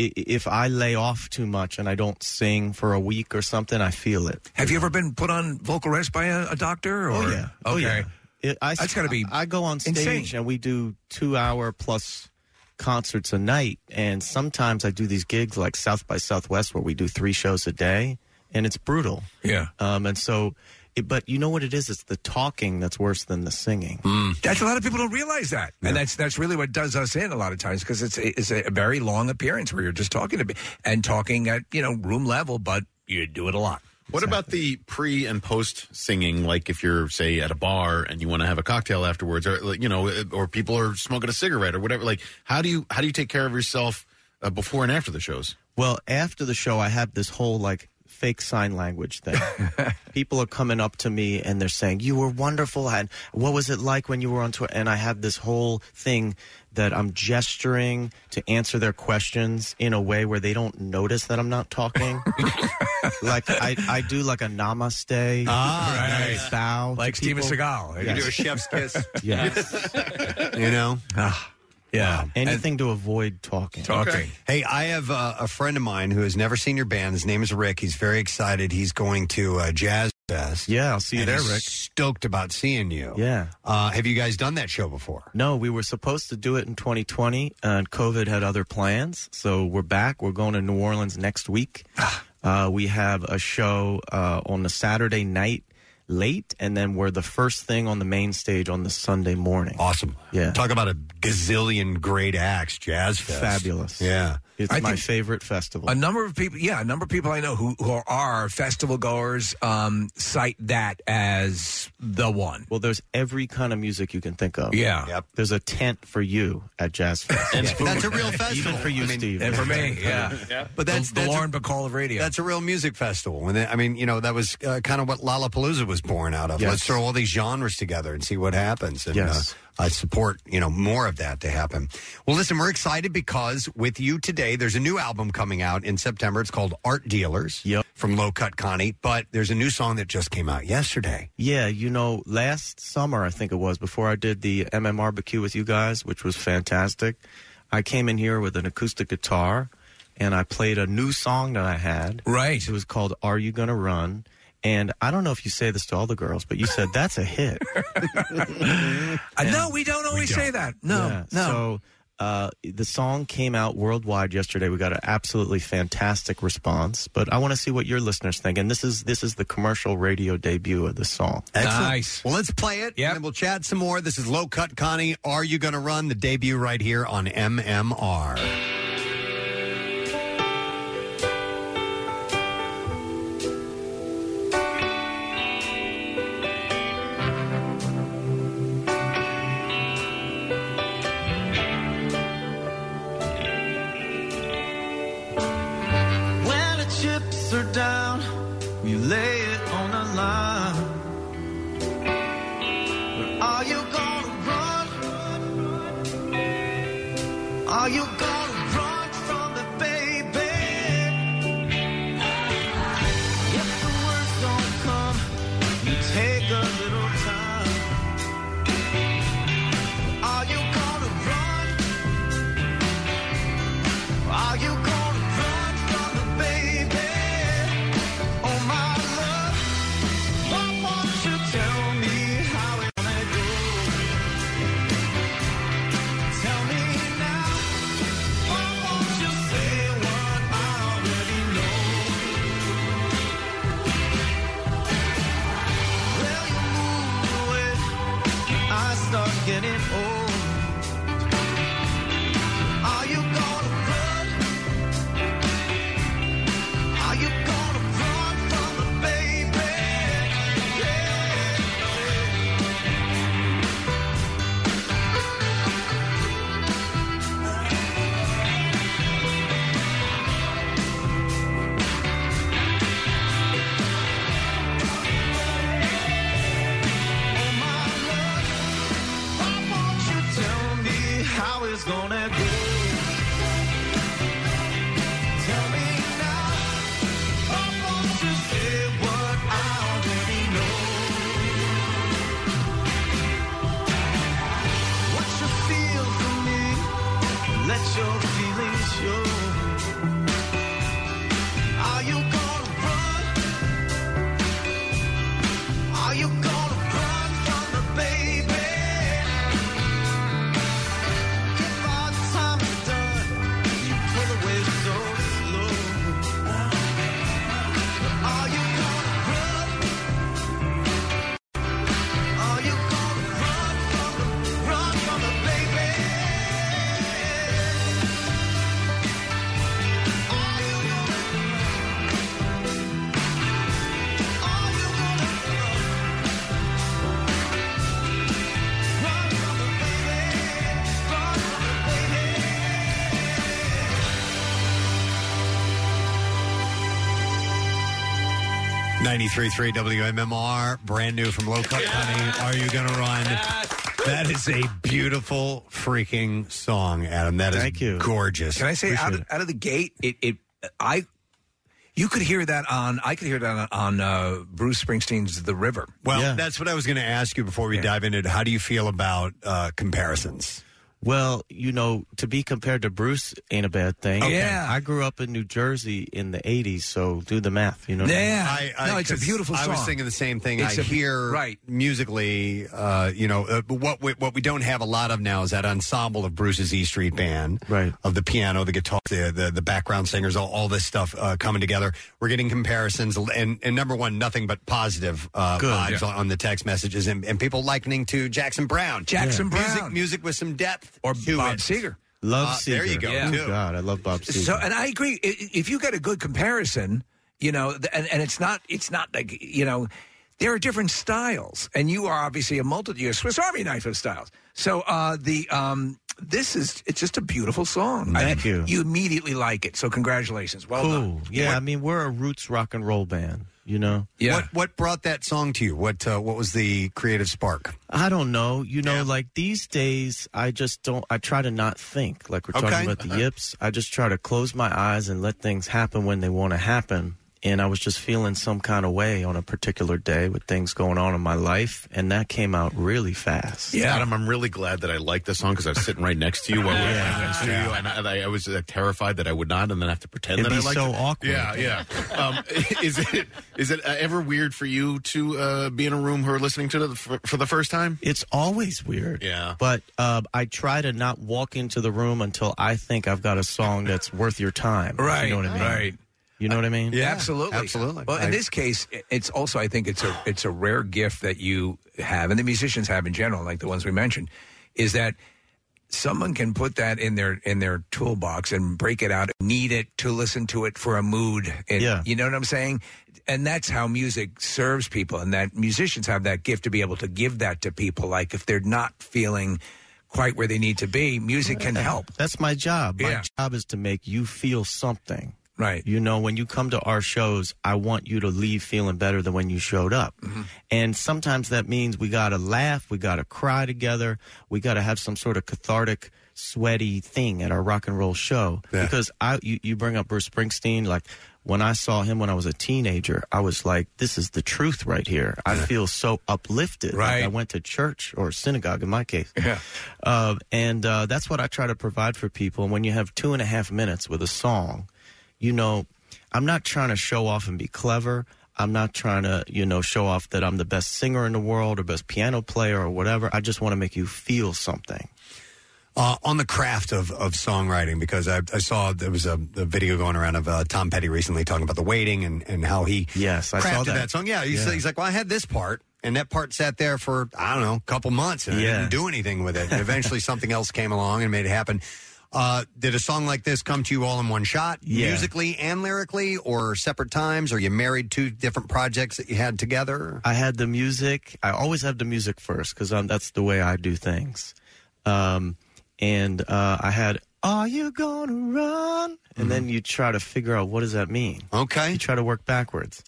S33: i- if I lay off too much and I don't sing for a week or something, I feel it.
S5: Have you ever been put on vocal rest by a, a doctor? Or?
S33: Oh yeah. Oh,
S5: Okay.
S33: yeah. It, I,
S5: That's gotta be
S33: I, I go on stage
S5: insane.
S33: and we do two hour plus concerts a night, and sometimes I do these gigs like South by Southwest where we do three shows a day, and it's brutal.
S5: Yeah.
S33: Um, and so It- but you know what it is? It's the talking that's worse than the singing.
S5: That's a lot of people don't realize that, and that's that's really what does us in a lot of times because it's a, it's a very long appearance where you're just talking to be and talking at you know room level, but you do it a lot.
S11: What about the pre and post singing? Like if you're, say, at a bar and you want to have a cocktail afterwards, or like, you know, or people are smoking a cigarette or whatever. Like, how do you how do you take care of yourself uh, before and after the shows?
S33: Well, after the show, I have this whole like fake sign language thing. People are coming up to me and they're saying, "You were wonderful." And what was it like when you were on tour? And I have this whole thing that I'm gesturing to answer their questions in a way where they don't notice that I'm not talking. like I, I do like a namaste,
S3: Ah,
S33: nice
S3: nice.
S33: bow, to
S5: Like Steven
S33: people.
S5: Seagal. You do a chef's kiss.
S33: Yes.
S3: you know?
S5: Yeah.
S33: Anything to avoid talking. Talking.
S3: Hey, I have uh, a friend of mine who has never seen your band. His name is Rick. He's very excited. He's going to uh, Jazz Fest.
S33: Yeah, I'll see you there, Rick.
S3: Stoked about seeing you.
S33: Yeah.
S3: Uh, have you guys done that show before?
S33: No, we were supposed to do it in 2020, and COVID had other plans. So we're back. We're going to New Orleans next week. Uh, we have a show uh, on the Saturday night late, and then we're the first thing on the main stage on the Sunday morning.
S3: Awesome.
S33: Yeah.
S3: Talk about a gazillion great acts, Jazz Fest.
S33: Fabulous.
S3: Yeah.
S33: It's
S5: I
S33: my favorite festival.
S5: A number of people, yeah, a number of people I know who, who are festival goers um, cite that as the one.
S33: Well, there's every kind of music you can think of.
S5: Yeah.
S33: Yep. There's a tent for you at Jazz Fest.
S3: And That's a real festival.
S33: Even for you,
S3: I mean,
S33: Steve.
S5: and for me, yeah. yeah.
S3: But that's
S5: the, the
S3: that's
S5: Lauren
S3: a,
S5: Bacall of radio.
S3: That's a real music festival. When they, I mean, you know, that was uh, kind of what Lollapalooza was born out of.
S33: Yes.
S3: Let's throw all these genres together and see what happens. And
S33: Yes.
S3: uh, I support you know more of that to happen. Well, listen, we're excited because with you today, there's a new album coming out in September. It's called Art Dealers.
S33: Yep.
S3: From Low Cut Connie, but there's a new song that just came out yesterday.
S33: Yeah, you know, last summer, I think it was, before I did the MM barbecue with you guys, which was fantastic, I came in here with an acoustic guitar and I played a new song that I had.
S5: Right.
S33: It was called Are You Gonna Run? And I don't know if you say this to all the girls, but you said that's a hit.
S5: Uh, no, we don't always say that. No,
S33: Yeah,
S5: no.
S33: So uh, the song came out worldwide yesterday. We got an absolutely fantastic response. But I want to see what your listeners think. And this is this is the commercial radio debut of the song.
S3: Excellent. Well, let's play it. Yeah. And then we'll chat some more. This is Low Cut Connie. Are you going to run the debut right here on MMR?
S35: Are you
S3: 93.3 WMMR, brand new from Low Cut Connie. Are you going to run? That is a beautiful freaking song, Adam. That is
S5: Thank you.
S3: gorgeous.
S5: Can I say out of, out of the gate, it, it I you could hear that on I could hear that on, on uh, Bruce Springsteen's The River.
S3: Well, that's what I was going to ask you before we dive into it. How do you feel about uh, comparisons?
S33: Well, you know, to be compared to Bruce ain't a bad thing.
S3: Okay. Yeah.
S33: I grew up in New Jersey in the 80s, so do the math, you know. Yeah. I mean?
S3: I, I,
S5: No, it's a
S3: 'cause
S5: beautiful song.
S3: I was
S5: song.
S3: thinking the same thing.
S5: It's
S3: I
S5: a-
S3: hear
S5: right.
S3: musically, uh, you know, uh, but what we, what we don't have a lot of now is that ensemble of Bruce's E Street Band,
S33: right?
S3: Of the piano, the guitar, the the, the background singers, all, all this stuff uh, coming together. We're getting comparisons, and, and number one, nothing but positive uh,
S5: Good,
S3: vibes
S5: yeah.
S3: on, on the text messages, and, and people likening to Jackson Browne,
S5: Jackson
S3: Music-
S5: Browne.
S3: music, with some depth,
S5: or
S3: to
S5: Bob
S3: it.
S5: Seger.
S33: Love
S3: Uh,
S33: Seger.
S3: there you go,
S33: Oh,
S3: too.
S33: God, I love Bob Seger.
S5: So, and I agree. I- If you get a good comparison, you know, th- and, and it's not, it's not like you know, there are different styles, and you are obviously a multitude, you're a Swiss Army knife of styles. So uh, the um, this is it's just a beautiful song.
S33: Thank
S5: I-
S33: you.
S5: You immediately like it. So congratulations. Well
S33: cool.
S5: done.
S33: Yeah, I mean, we're a roots rock and roll band, you know?
S3: What what brought that song to you? What uh, what was the creative spark?
S33: I don't know. You know, like these days, I just don't. I try to not think. Like we're
S3: Okay.
S33: talking about the yips. I just try to close my eyes and let things happen when they want to happen. And I was just feeling some kind of way on a particular day with things going on in my life, and that came out really fast.
S11: Yeah, Adam, I'm really glad that I liked this song because I was sitting right next to you while we were playing in the studio, and I, I, was uh, terrified that I would not, and then have to pretend
S33: It'd
S11: that I liked
S33: so
S11: it.
S33: awkward.
S11: Yeah, yeah. Um, is it is it uh, ever weird for you to uh, be in a room who are listening to it for, for the first time?
S33: It's always weird.
S11: Yeah.
S33: But uh, I try to not walk into the room until I think I've got a song that's worth your time.
S5: Right,
S33: You know what I mean?
S5: right.
S33: You know what I mean?
S5: Yeah, absolutely,
S3: absolutely.
S5: Well, in this case, it's also I think it's a it's a rare gift that you have, and the musicians have in general, like the ones we mentioned, is that someone can put that in their in their toolbox and break it out, need it to listen to it for a mood. And,
S33: Yeah.
S5: you know what I'm saying. And that's how music serves people, and that musicians have that gift to be able to give that to people. Like if they're not feeling quite where they need to be, music can help.
S33: That's my job. My
S5: Yeah.
S33: job is to make you feel something.
S5: Right.
S33: You know, when you come to our shows, I want you to leave feeling better than when you showed up.
S5: Mm-hmm.
S33: And sometimes that means we got to laugh, we got to cry together, we got to have some sort of cathartic, sweaty thing at our rock and roll show. Because I, you, you bring up Bruce Springsteen, like when I saw him when I was a teenager, I was like, this is the truth right here. I feel so uplifted. Like
S5: Right.
S33: I went to church or synagogue in my case.
S5: Yeah.
S33: Uh, and uh, that's what I try to provide for people. And when you have two and a half minutes with a song, you know, I'm not trying to show off and be clever. I'm not trying to, you know, show off that I'm the best singer in the world or best piano player or whatever. I just want to make you feel something.
S3: uh, on the craft of, of songwriting because I, I saw there was a, a video going around of uh, Tom Petty recently talking about the waiting and, and how he
S33: yes
S3: crafted
S33: I saw
S3: that.
S33: that.
S3: song. Yeah he's,
S33: Yeah.
S3: he's like, well, I had this part. And that part sat there for I don't know a couple months, and I
S33: Yeah.
S3: didn't do anything with it. And eventually, something else came along and made it happen. Uh, did a song like this come to you all in one shot,
S33: Yeah.
S3: musically and lyrically, or separate times? Are you married to different projects that you had together?
S33: I had the music. I always have the music first because that's the way I do things. Um, and uh, I had, "Are you gonna run?" And then you try to figure out what does that mean.
S3: Okay.
S33: You try to work backwards.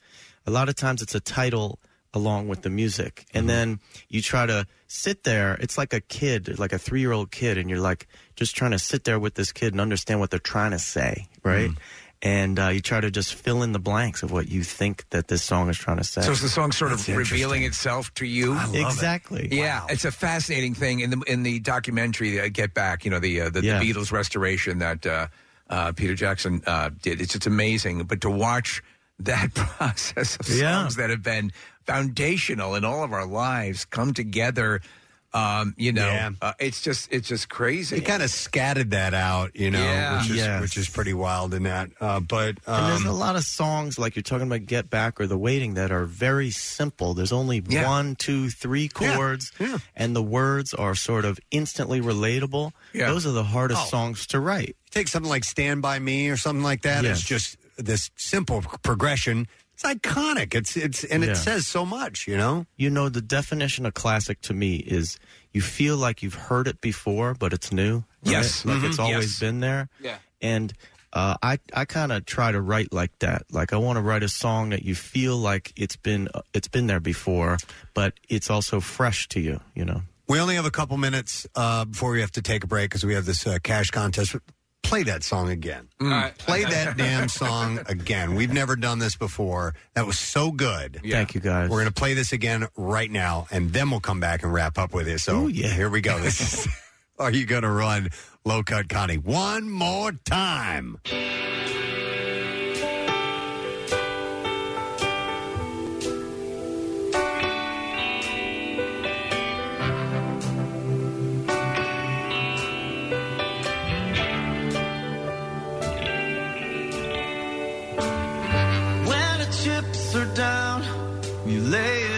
S33: A lot of times it's a title along with the music, and then you try to sit there. It's like a kid, like a three-year-old kid, and you're like just trying to sit there with this kid and understand what they're trying to say, right? And uh, you try to just fill in the blanks of what you think that this song is trying to say.
S5: So is the song sort of revealing itself to you?
S33: Exactly.
S5: Yeah, it's a fascinating thing in the in the documentary uh, Get Back. You know the uh, the,
S33: Yeah.
S5: the Beatles restoration that uh, uh, Peter Jackson uh, did. It's it's amazing, but to watch that process of songs that have been foundational in all of our lives come together. Um, you know,
S3: Yeah.
S5: uh, it's just it's just crazy.
S3: He kind of scattered that out, you know,
S5: Yeah.
S3: which is
S33: Yes.
S3: which is pretty wild in that. Uh, but
S33: and there's
S3: um,
S33: a lot of songs like you're talking about Get Back or The Waiting that are very simple. There's only
S5: Yeah.
S33: one, two, three
S3: Yeah.
S33: chords,
S3: Yeah.
S33: and the words are sort of instantly relatable.
S5: Yeah.
S33: Those are the hardest
S3: Oh.
S33: songs to write.
S3: take something like Stand By Me or something like that.
S33: Yes.
S3: It's just this simple progression. It's iconic. It's it's and
S33: Yeah.
S3: it says so much, you know.
S33: You know, the definition of classic to me is you feel like you've heard it before, but it's new. right?
S5: Yes.
S33: Like
S5: Mhm.
S33: it's always
S5: Yes.
S33: been there.
S5: Yeah.
S33: And Uh, I I kind of try to write like that. Like I want to write a song that you feel like it's been uh, it's been there before, but it's also fresh to you. You know.
S3: We only have a couple minutes uh, before we have to take a break because we have this uh, cash contest. Play that song again. Mm. Play that damn song again. We've never done this before. That was so good.
S33: Thank you, guys.
S3: We're going to play this again right now, and then we'll come back and wrap up with it. So yeah, here we go. This is Are You Going to Run Low Cut Connie? One more time.
S35: You lay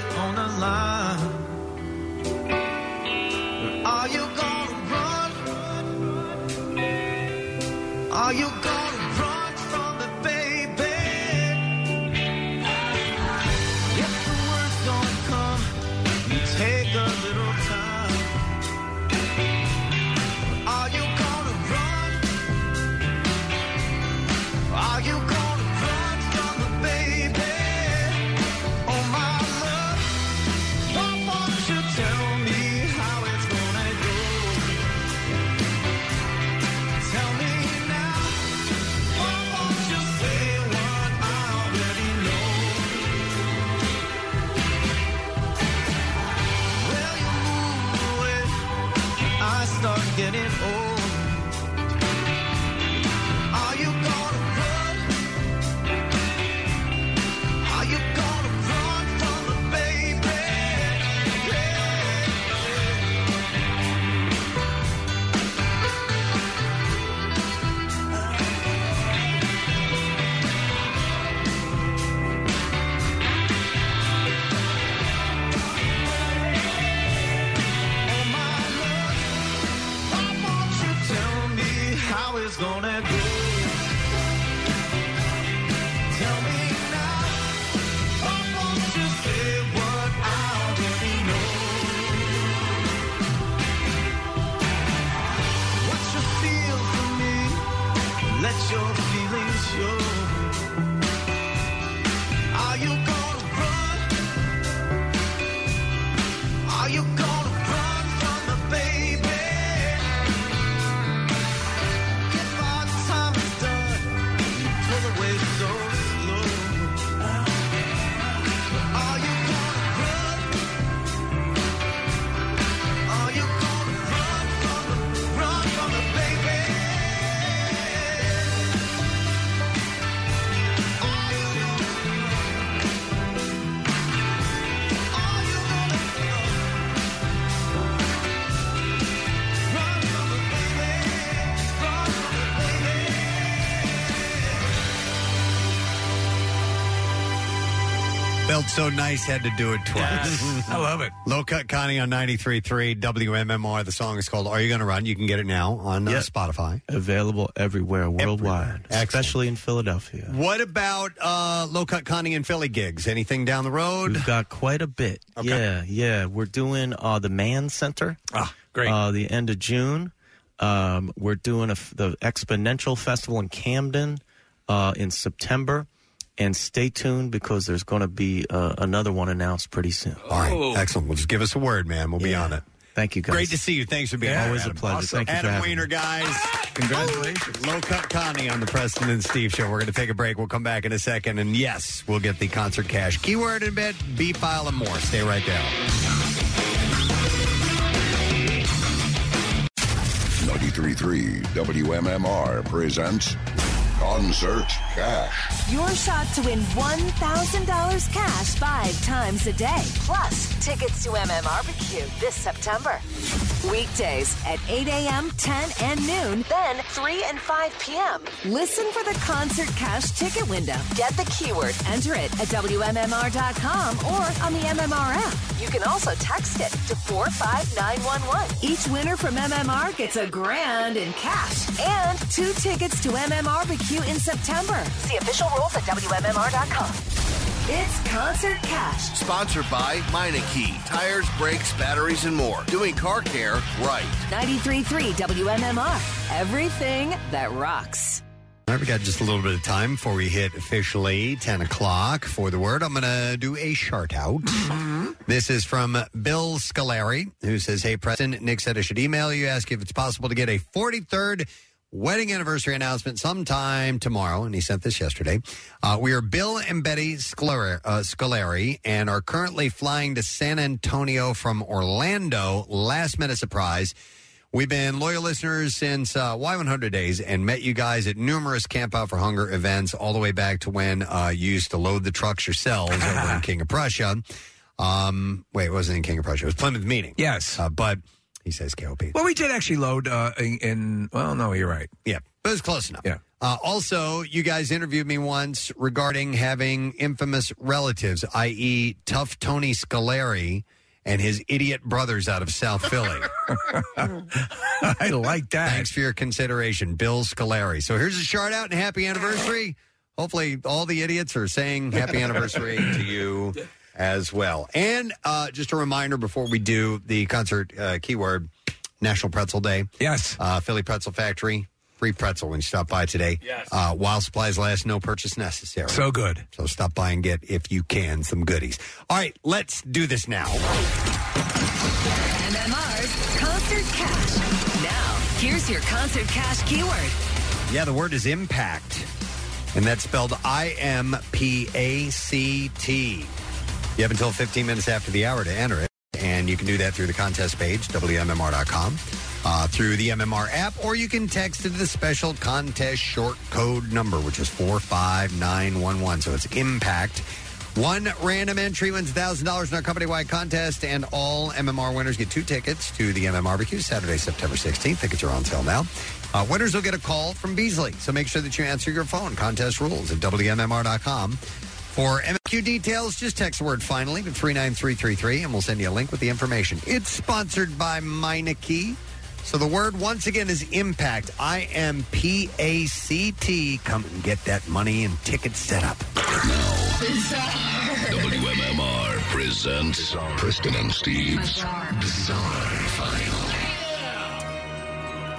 S35: so
S3: nice, had to do it twice.
S5: I love it.
S3: Low Cut Connie on 93.3 WMMR. The song is called Are You Gonna Run? You can get it now on uh,
S33: Yep.
S3: Spotify.
S33: Available everywhere worldwide, especially in Philadelphia.
S3: What about uh, Low Cut Connie and Philly gigs? Anything down the road?
S33: We've got quite a bit. Yeah, yeah. We're doing uh, the Mann Center.
S5: Ah, great.
S33: Uh, the end of June. Um, we're doing a f the XPoNential Festival in Camden uh, in September. And stay tuned because there's going to be uh, another one announced pretty soon.
S3: All right, excellent. Well, just give us a word, man. We'll be on it.
S33: Thank you, guys.
S3: Great to see you. Thanks for being
S33: Yeah,
S3: here.
S33: always a
S3: Adam.
S33: pleasure. Thank you for
S3: Adam
S33: having
S3: Weiner,
S33: me.
S3: guys. Congratulations. Low Cut Connie on the Preston and Steve show. We're going to take a break. We'll come back in a second. And yes, we'll get the concert cash. Keyword in a bit, B file and more. Stay right there.
S16: 93.3 WMMR presents Concert Cash.
S7: Your shot to win $1,000 cash five times a day. Plus, tickets to MMRBQ this September. Weekdays at 8 a.m., 10, and noon. Then 3 and 5 p.m. Listen for the concert cash ticket window. Get the keyword, enter it at WMMR.com or on the MMR app. You can also text it to 45911. Each winner from MMR gets a grand in cash and two tickets to MMRBQ in September. See official rules at WMMR.com. It's Concert Cash.
S9: Sponsored by Meineke. Tires, brakes, batteries, and more. Doing car care right.
S7: 93.3 WMMR. Everything that rocks.
S3: All right, we got just a little bit of time before we hit officially 10 o'clock for the word. I'm going to do a shout out. Mm-hmm. This is from Bill Scolari, who says, Hey, Preston, Nick said I should email you, ask if it's possible to get a 43rd wedding anniversary announcement sometime tomorrow. And he sent this yesterday. Uh, we are Bill and Betty Scolari, uh, Scolari and are currently flying to San Antonio from Orlando. Last minute surprise. We've been loyal listeners since uh, Y100 days and met you guys at numerous Camp Out for Hunger events, all the way back to when uh, you used to load the trucks yourselves over in King of Prussia. Um, wait, it wasn't in King of Prussia. It was Plymouth Meeting.
S5: Yes.
S3: Uh, but he says KOP.
S5: Well, we did actually load uh, in, in. Well, no, you're right.
S3: Yeah, but it was close enough.
S5: Yeah.
S3: Uh, also, you guys interviewed me once regarding having infamous relatives, i.e., Tough Tony Scolari and his idiot brothers out of South Philly.
S5: I like that.
S3: Thanks for your consideration, Bill Scolari. So here's a shout out and happy anniversary. Hopefully, all the idiots are saying happy anniversary to you as well. And uh, just a reminder before we do the concert uh, keyword National Pretzel Day.
S5: Yes.
S3: Uh, Philly Pretzel Factory. Free pretzel when you stop by today.
S5: Yes.
S3: Uh, while supplies last, no purchase necessary.
S5: So good.
S3: So stop by and get, if you can, some goodies. All right, let's do this now.
S7: MMR's Concert Cash. Now, here's your Concert Cash keyword.
S3: Yeah, the word is impact, and that's spelled I M P A C T. You have until 15 minutes after the hour to enter it, and you can do that through the contest page, WMMR.com, uh, through the MMR app, or you can text it to the special contest short code number, which is 45911. So it's impact. One random entry wins $1,000 in our company wide contest, and all MMR winners get two tickets to the MM Barbecue Saturday, September 16th. Tickets are on sale now. Uh, winners will get a call from Beasley, so make sure that you answer your phone. Contest rules at WMMR.com. For MQ details, just text the word finally to 39333 and we'll send you a link with the information. It's sponsored by Meineke. So the word once again is impact. I M P A C T. Come and get that money and tickets set up.
S16: WMMR presents Preston and Steve's Bizarre File.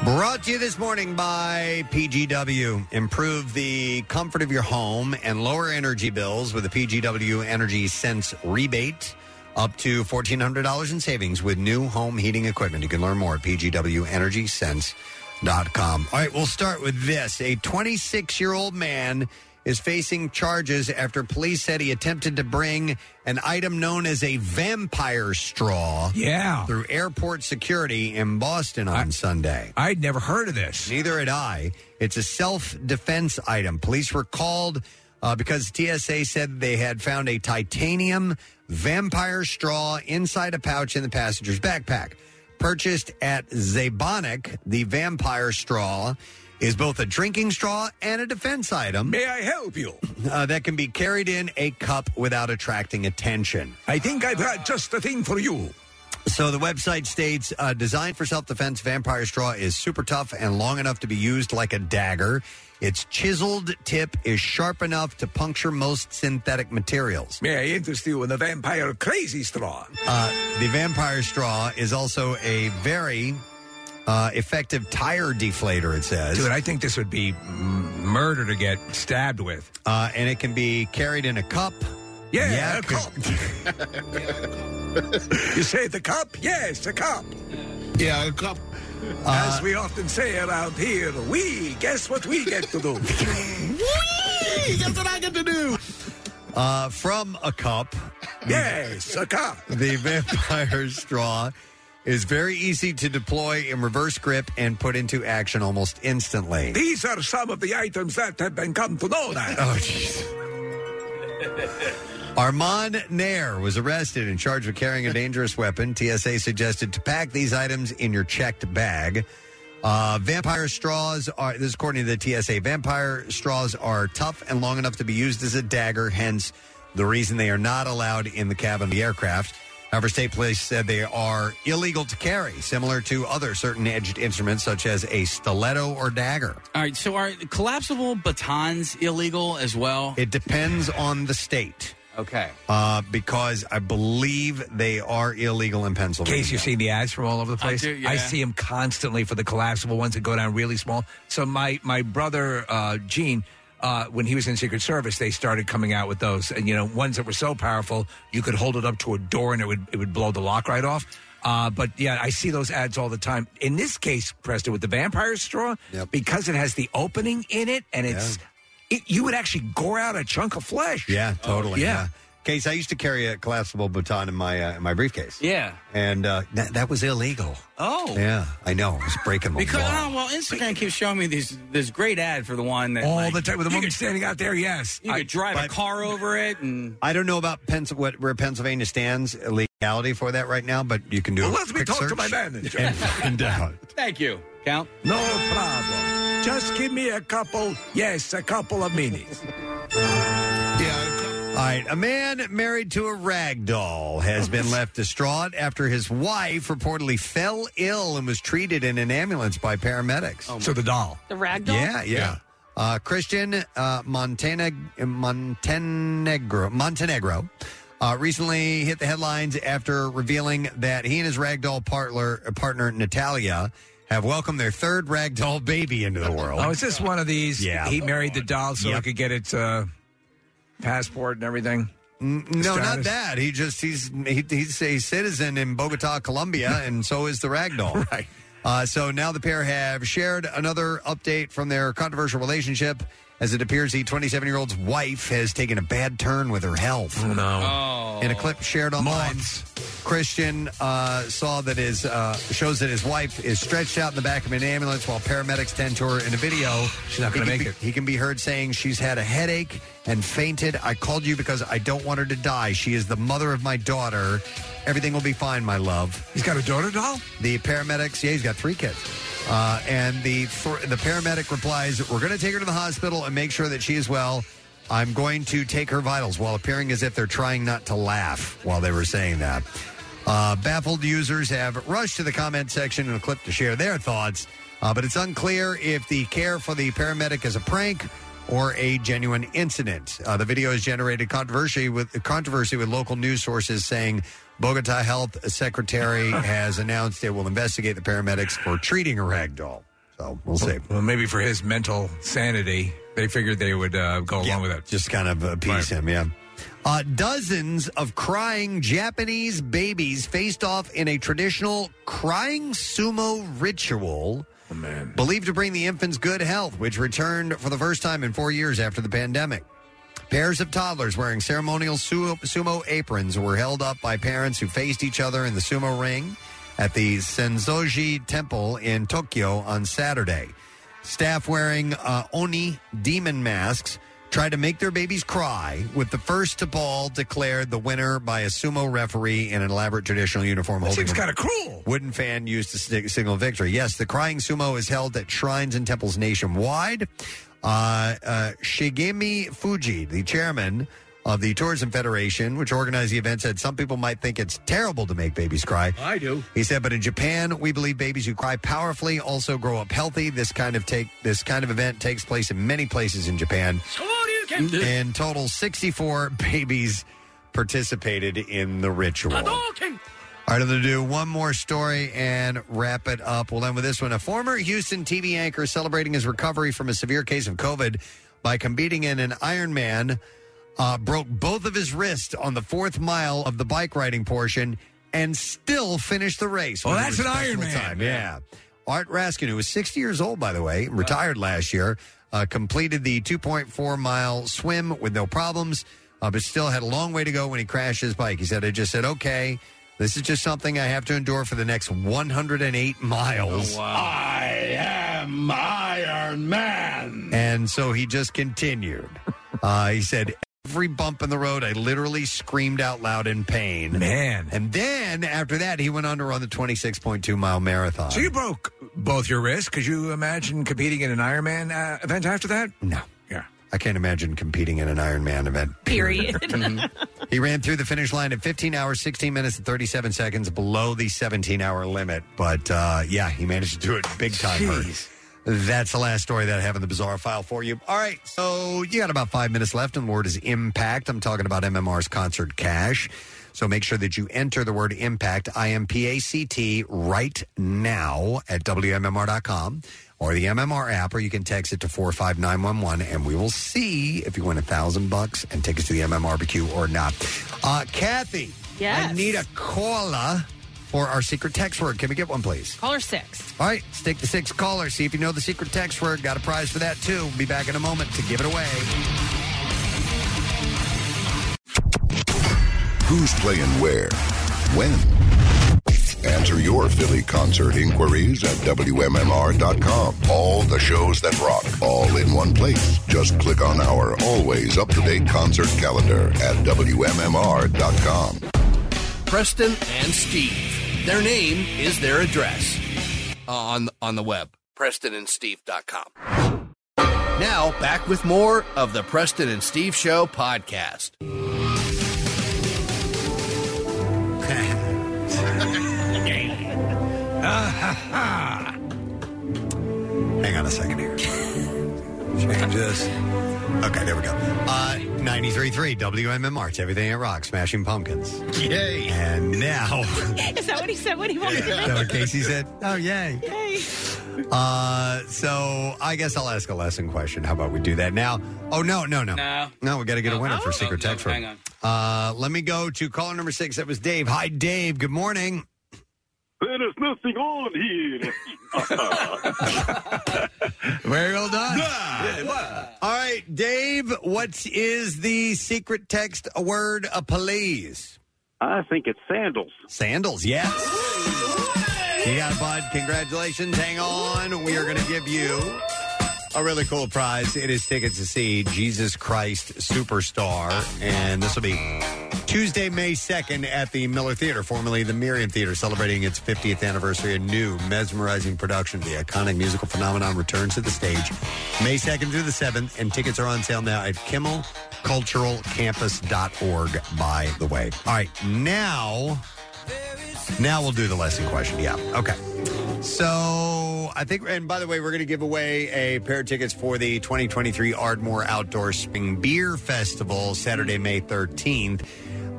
S3: Brought to you this morning by PGW. Improve the comfort of your home and lower energy bills with a PGW Energy Sense rebate. Up to $1,400 in savings with new home heating equipment. You can learn more at pgwenergysense.com. All right, we'll start with this. A 26 year old man is facing charges after police said he attempted to bring an item known as a vampire straw
S5: Yeah.
S3: through airport security in Boston on Sunday.
S5: I'd never heard of this.
S3: Neither had I. It's a self defense item. Police were called uh, because TSA said they had found a titanium vampire straw inside a pouch in the passenger's backpack. Purchased at Zabonic, the vampire straw is both a drinking straw and a defense item.
S5: May I help you?
S3: Uh, that can be carried in a cup without attracting attention.
S5: I think I've got just the thing for you.
S3: So the website states uh, designed for self defense, vampire straw is super tough and long enough to be used like a dagger. Its chiseled tip is sharp enough to puncture most synthetic materials.
S5: May I interest you in the vampire crazy straw?
S3: Uh, the vampire straw is also a very uh, effective tire deflator, it says.
S5: Dude, I think this would be m- murder to get stabbed with.
S3: Uh, and it can be carried in a cup.
S5: Yeah, a
S3: 'cause-
S5: You say the cup? Yes, a cup.
S11: Yeah, a cup.
S3: Uh,
S5: As we often say around here, we guess what we get to do.
S11: That's what I get to do.
S3: Uh, from a cup.
S5: Yes, a cup.
S3: The vampire straw is very easy to deploy in reverse grip and put into action almost instantly.
S5: These are some of the items that have been come to know that.
S3: Oh, jeez. Armand Nair was arrested and charged with carrying a dangerous weapon. TSA suggested to pack these items in your checked bag. Uh, vampire straws are, this is according to the TSA, vampire straws are tough and long enough to be used as a dagger, hence the reason they are not allowed in the cabin of the aircraft. However, state police said they are illegal to carry, similar to other certain edged instruments such as a stiletto or dagger.
S10: All right, so are collapsible batons illegal as well?
S3: It depends on the state.
S10: Okay.
S3: uh, because I believe they are illegal in Pennsylvania.
S5: In case you've seen the ads from all over the place.
S3: do, yeah.
S5: I see them constantly for the collapsible ones that go down really small. So my my brother uh, Gene. Uh, when he was in Secret Service, they started coming out with those, and you know, ones that were so powerful you could hold it up to a door and it would it would blow the lock right off. Uh, but yeah, I see those ads all the time. In this case, Preston, with the vampire straw, because it has the opening in it, and it's it, you would actually gore out a chunk of flesh.
S3: Yeah, totally.
S5: yeah.
S3: Yeah. Case, I used to carry a collapsible baton in my uh, in my briefcase.
S10: Yeah.
S3: and uh, that, that was illegal.
S10: Oh.
S3: Yeah, I know. It was breaking the
S10: Because
S3: law.
S10: oh, well, Instagram keeps showing me these this great ad for the one that
S3: All
S10: like,
S3: the time with the
S10: you
S3: woman
S10: could-
S3: standing out there. Yes,
S10: you could drive a car over it, and
S3: I don't know about Pens- what, where Pennsylvania stands legality for that right now, but you can do.
S5: Well,
S3: a
S5: let me
S3: quick
S5: talk to
S3: search
S5: my manager.
S3: and find out.
S10: thank you, Count.
S5: No problem. Just give me a couple, yes, a couple of minis.
S3: All right, a man married to a rag doll has been left distraught after his wife reportedly fell ill and was treated in an ambulance by paramedics.
S5: so the doll.
S4: The rag doll?
S3: Yeah, yeah. Uh, Christian uh, Montana, Montenegro, Montenegro uh, recently hit the headlines after revealing that he and his ragdoll partner, partner Natalia have welcomed their third ragdoll baby into the world.
S5: Oh, is this one of these?
S3: Yeah.
S5: He married the doll so he could get it uh, passport and everything?
S3: No, not
S5: Status?
S3: that. He just he's he, he's a citizen in Bogota, Colombia, and so is the ragdoll. right. Uh, so now the pair have shared another update from their controversial relationship, as it appears the 27 year old's wife has taken a bad turn with her health.
S5: Oh no!
S10: Oh.
S3: In a clip shared online, Christian uh, saw that his uh, shows that his wife is stretched out in the back of an ambulance while paramedics tend to her in a video.
S5: She's not gonna make
S3: be-
S5: it.
S3: He can be heard saying she's had a headache and fainted. I called you because I don't want her to die. She is the mother of my daughter. Everything will be fine, my love.
S5: He's got a daughter doll.
S3: The paramedics, yeah, he's got three kids. Uh, and the the paramedic replies, "We're going to take her to the hospital and make sure that she is well. I'm going to take her vitals," while appearing as if they're trying not to laugh while they were saying that. Uh, baffled users have rushed to the comment section in a clip to share their thoughts, uh, but it's unclear if the care for the paramedic is a prank or a genuine incident. Uh, the video has generated controversy with controversy with local news sources saying Bogota Health Secretary has announced it will investigate the paramedics for treating a rag doll. So we'll see.
S5: Well, maybe for his mental sanity, they figured they would uh, go along with it.
S3: Just kind of appease him, yeah. Uh, dozens of crying Japanese babies faced off in a traditional crying sumo ritual.
S5: Man.
S3: Believed to bring the infants good health, which returned for the first time in four years after the pandemic. Pairs of toddlers wearing ceremonial su- sumo aprons were held up by parents who faced each other in the sumo ring at the Sensoji Temple in Tokyo on Saturday. Staff wearing uh, oni demon masks tried to make their babies cry, with the first to ball declared the winner by a sumo referee in an elaborate traditional uniform.
S5: That
S3: holding
S5: seems
S3: a
S5: kind of cruel.
S3: Wooden fan used to sig- signal victory. Yes, the crying sumo is held at shrines and temples nationwide. Uh, uh, Shigemi Fuji, the chairman of the Tourism Federation, which organized the event, said some people might think it's terrible to make babies cry.
S5: I do.
S3: He said, but in Japan, we believe babies who cry powerfully also grow up healthy. This kind of take this kind of event takes place in many places in Japan. In total, 64 babies participated in the ritual. All right, I'm going to do one more story and wrap it up. We'll end with this one. A former Houston TV anchor celebrating his recovery from a severe case of COVID by competing in an Ironman uh, broke both of his wrists on the fourth mile of the bike riding portion and still finished the race.
S5: Well, that's an Ironman.
S3: Time. Yeah. Art Rascon, who was 60 years old, by the way, retired last year, uh, completed the 2.4 mile swim with no problems, uh, but still had a long way to go when he crashed his bike. He said, I just said, okay, this is just something I have to endure for the next 108 miles.
S35: I am Iron Man.
S3: And so he just continued. Uh, he said, Every bump in the road, I literally screamed out loud in pain.
S5: Man.
S3: And then after that, he went on to run the 26.2 mile marathon.
S5: So you broke both your wrists. Could you imagine competing in an Ironman uh, event after that?
S3: No.
S5: Yeah.
S3: I can't imagine competing in an Ironman event.
S4: Period.
S3: He ran through the finish line at 15 hours, 16 minutes, and 37 seconds below the 17 hour limit. But uh, yeah, he managed to do it big time. Hurt. That's the last story that I have in the bizarre file for you. All right, so you got about five minutes left, and the word is impact. I'm talking about MMR's concert cash. So make sure that you enter the word impact, I M P A C T, right now at WMMR.com or the MMR app, or you can text it to 45911, and we will see if you win a thousand bucks and tickets to the MM barbecue or not. Uh, Kathy,
S4: Yes.
S3: I need a caller for our secret text word. Can we get one, please?
S4: Caller six.
S3: All right, stick the six caller. See if you know the secret text word. Got a prize for that, too. We'll be back in a moment to give it away.
S16: Who's playing where? When? Answer your Philly concert inquiries at WMMR.com. All the shows that rock, all in one place. Just click on our always up to date concert calendar at WMMR.com.
S9: Preston and Steve. Their name is their address uh, on on the web. PrestonandSteve.com. Now back with more of the Preston and Steve Show podcast.
S3: Hang on a second here. Change this. Okay, there we go. Uh, 93.3 WMMR. It's everything at rock. Smashing Pumpkins. Yay. And now.
S4: Is that what he said when he walked
S3: Is
S4: in?
S3: that what Casey said? Oh, yay.
S4: Yay.
S3: Uh, so I guess I'll ask a lesson question. How about we do that now? Oh, no, no, no.
S10: No.
S3: No, we got to get a winner
S10: No.
S3: for Secret
S10: No, no,
S3: Text Word.
S10: hang on.
S3: Uh, let me go to caller number six. That was Dave. Hi, Dave. Good morning.
S36: There is nothing on here.
S3: Very well done. All right, Dave, what is the secret text word, uh, police?
S36: I think it's sandals.
S3: Sandals, yes. You got it, bud. Congratulations. Hang on. We are going to give you a really cool prize. It is tickets to see Jesus Christ Superstar. And this will be Tuesday, May 2nd at the Miller Theater, formerly the Merriam Theater, celebrating its 50th anniversary. A new, mesmerizing production the iconic musical phenomenon returns to the stage May 2nd through the 7th. And tickets are on sale now at kimmelculturalcampus.org, by the way. All right, now. Now we'll do the lesson question. Yeah. Okay. So I think, and by the way, we're going to give away a pair of tickets for the 2023 Ardmore Outdoor Spring Beer Festival, Saturday, May 13th.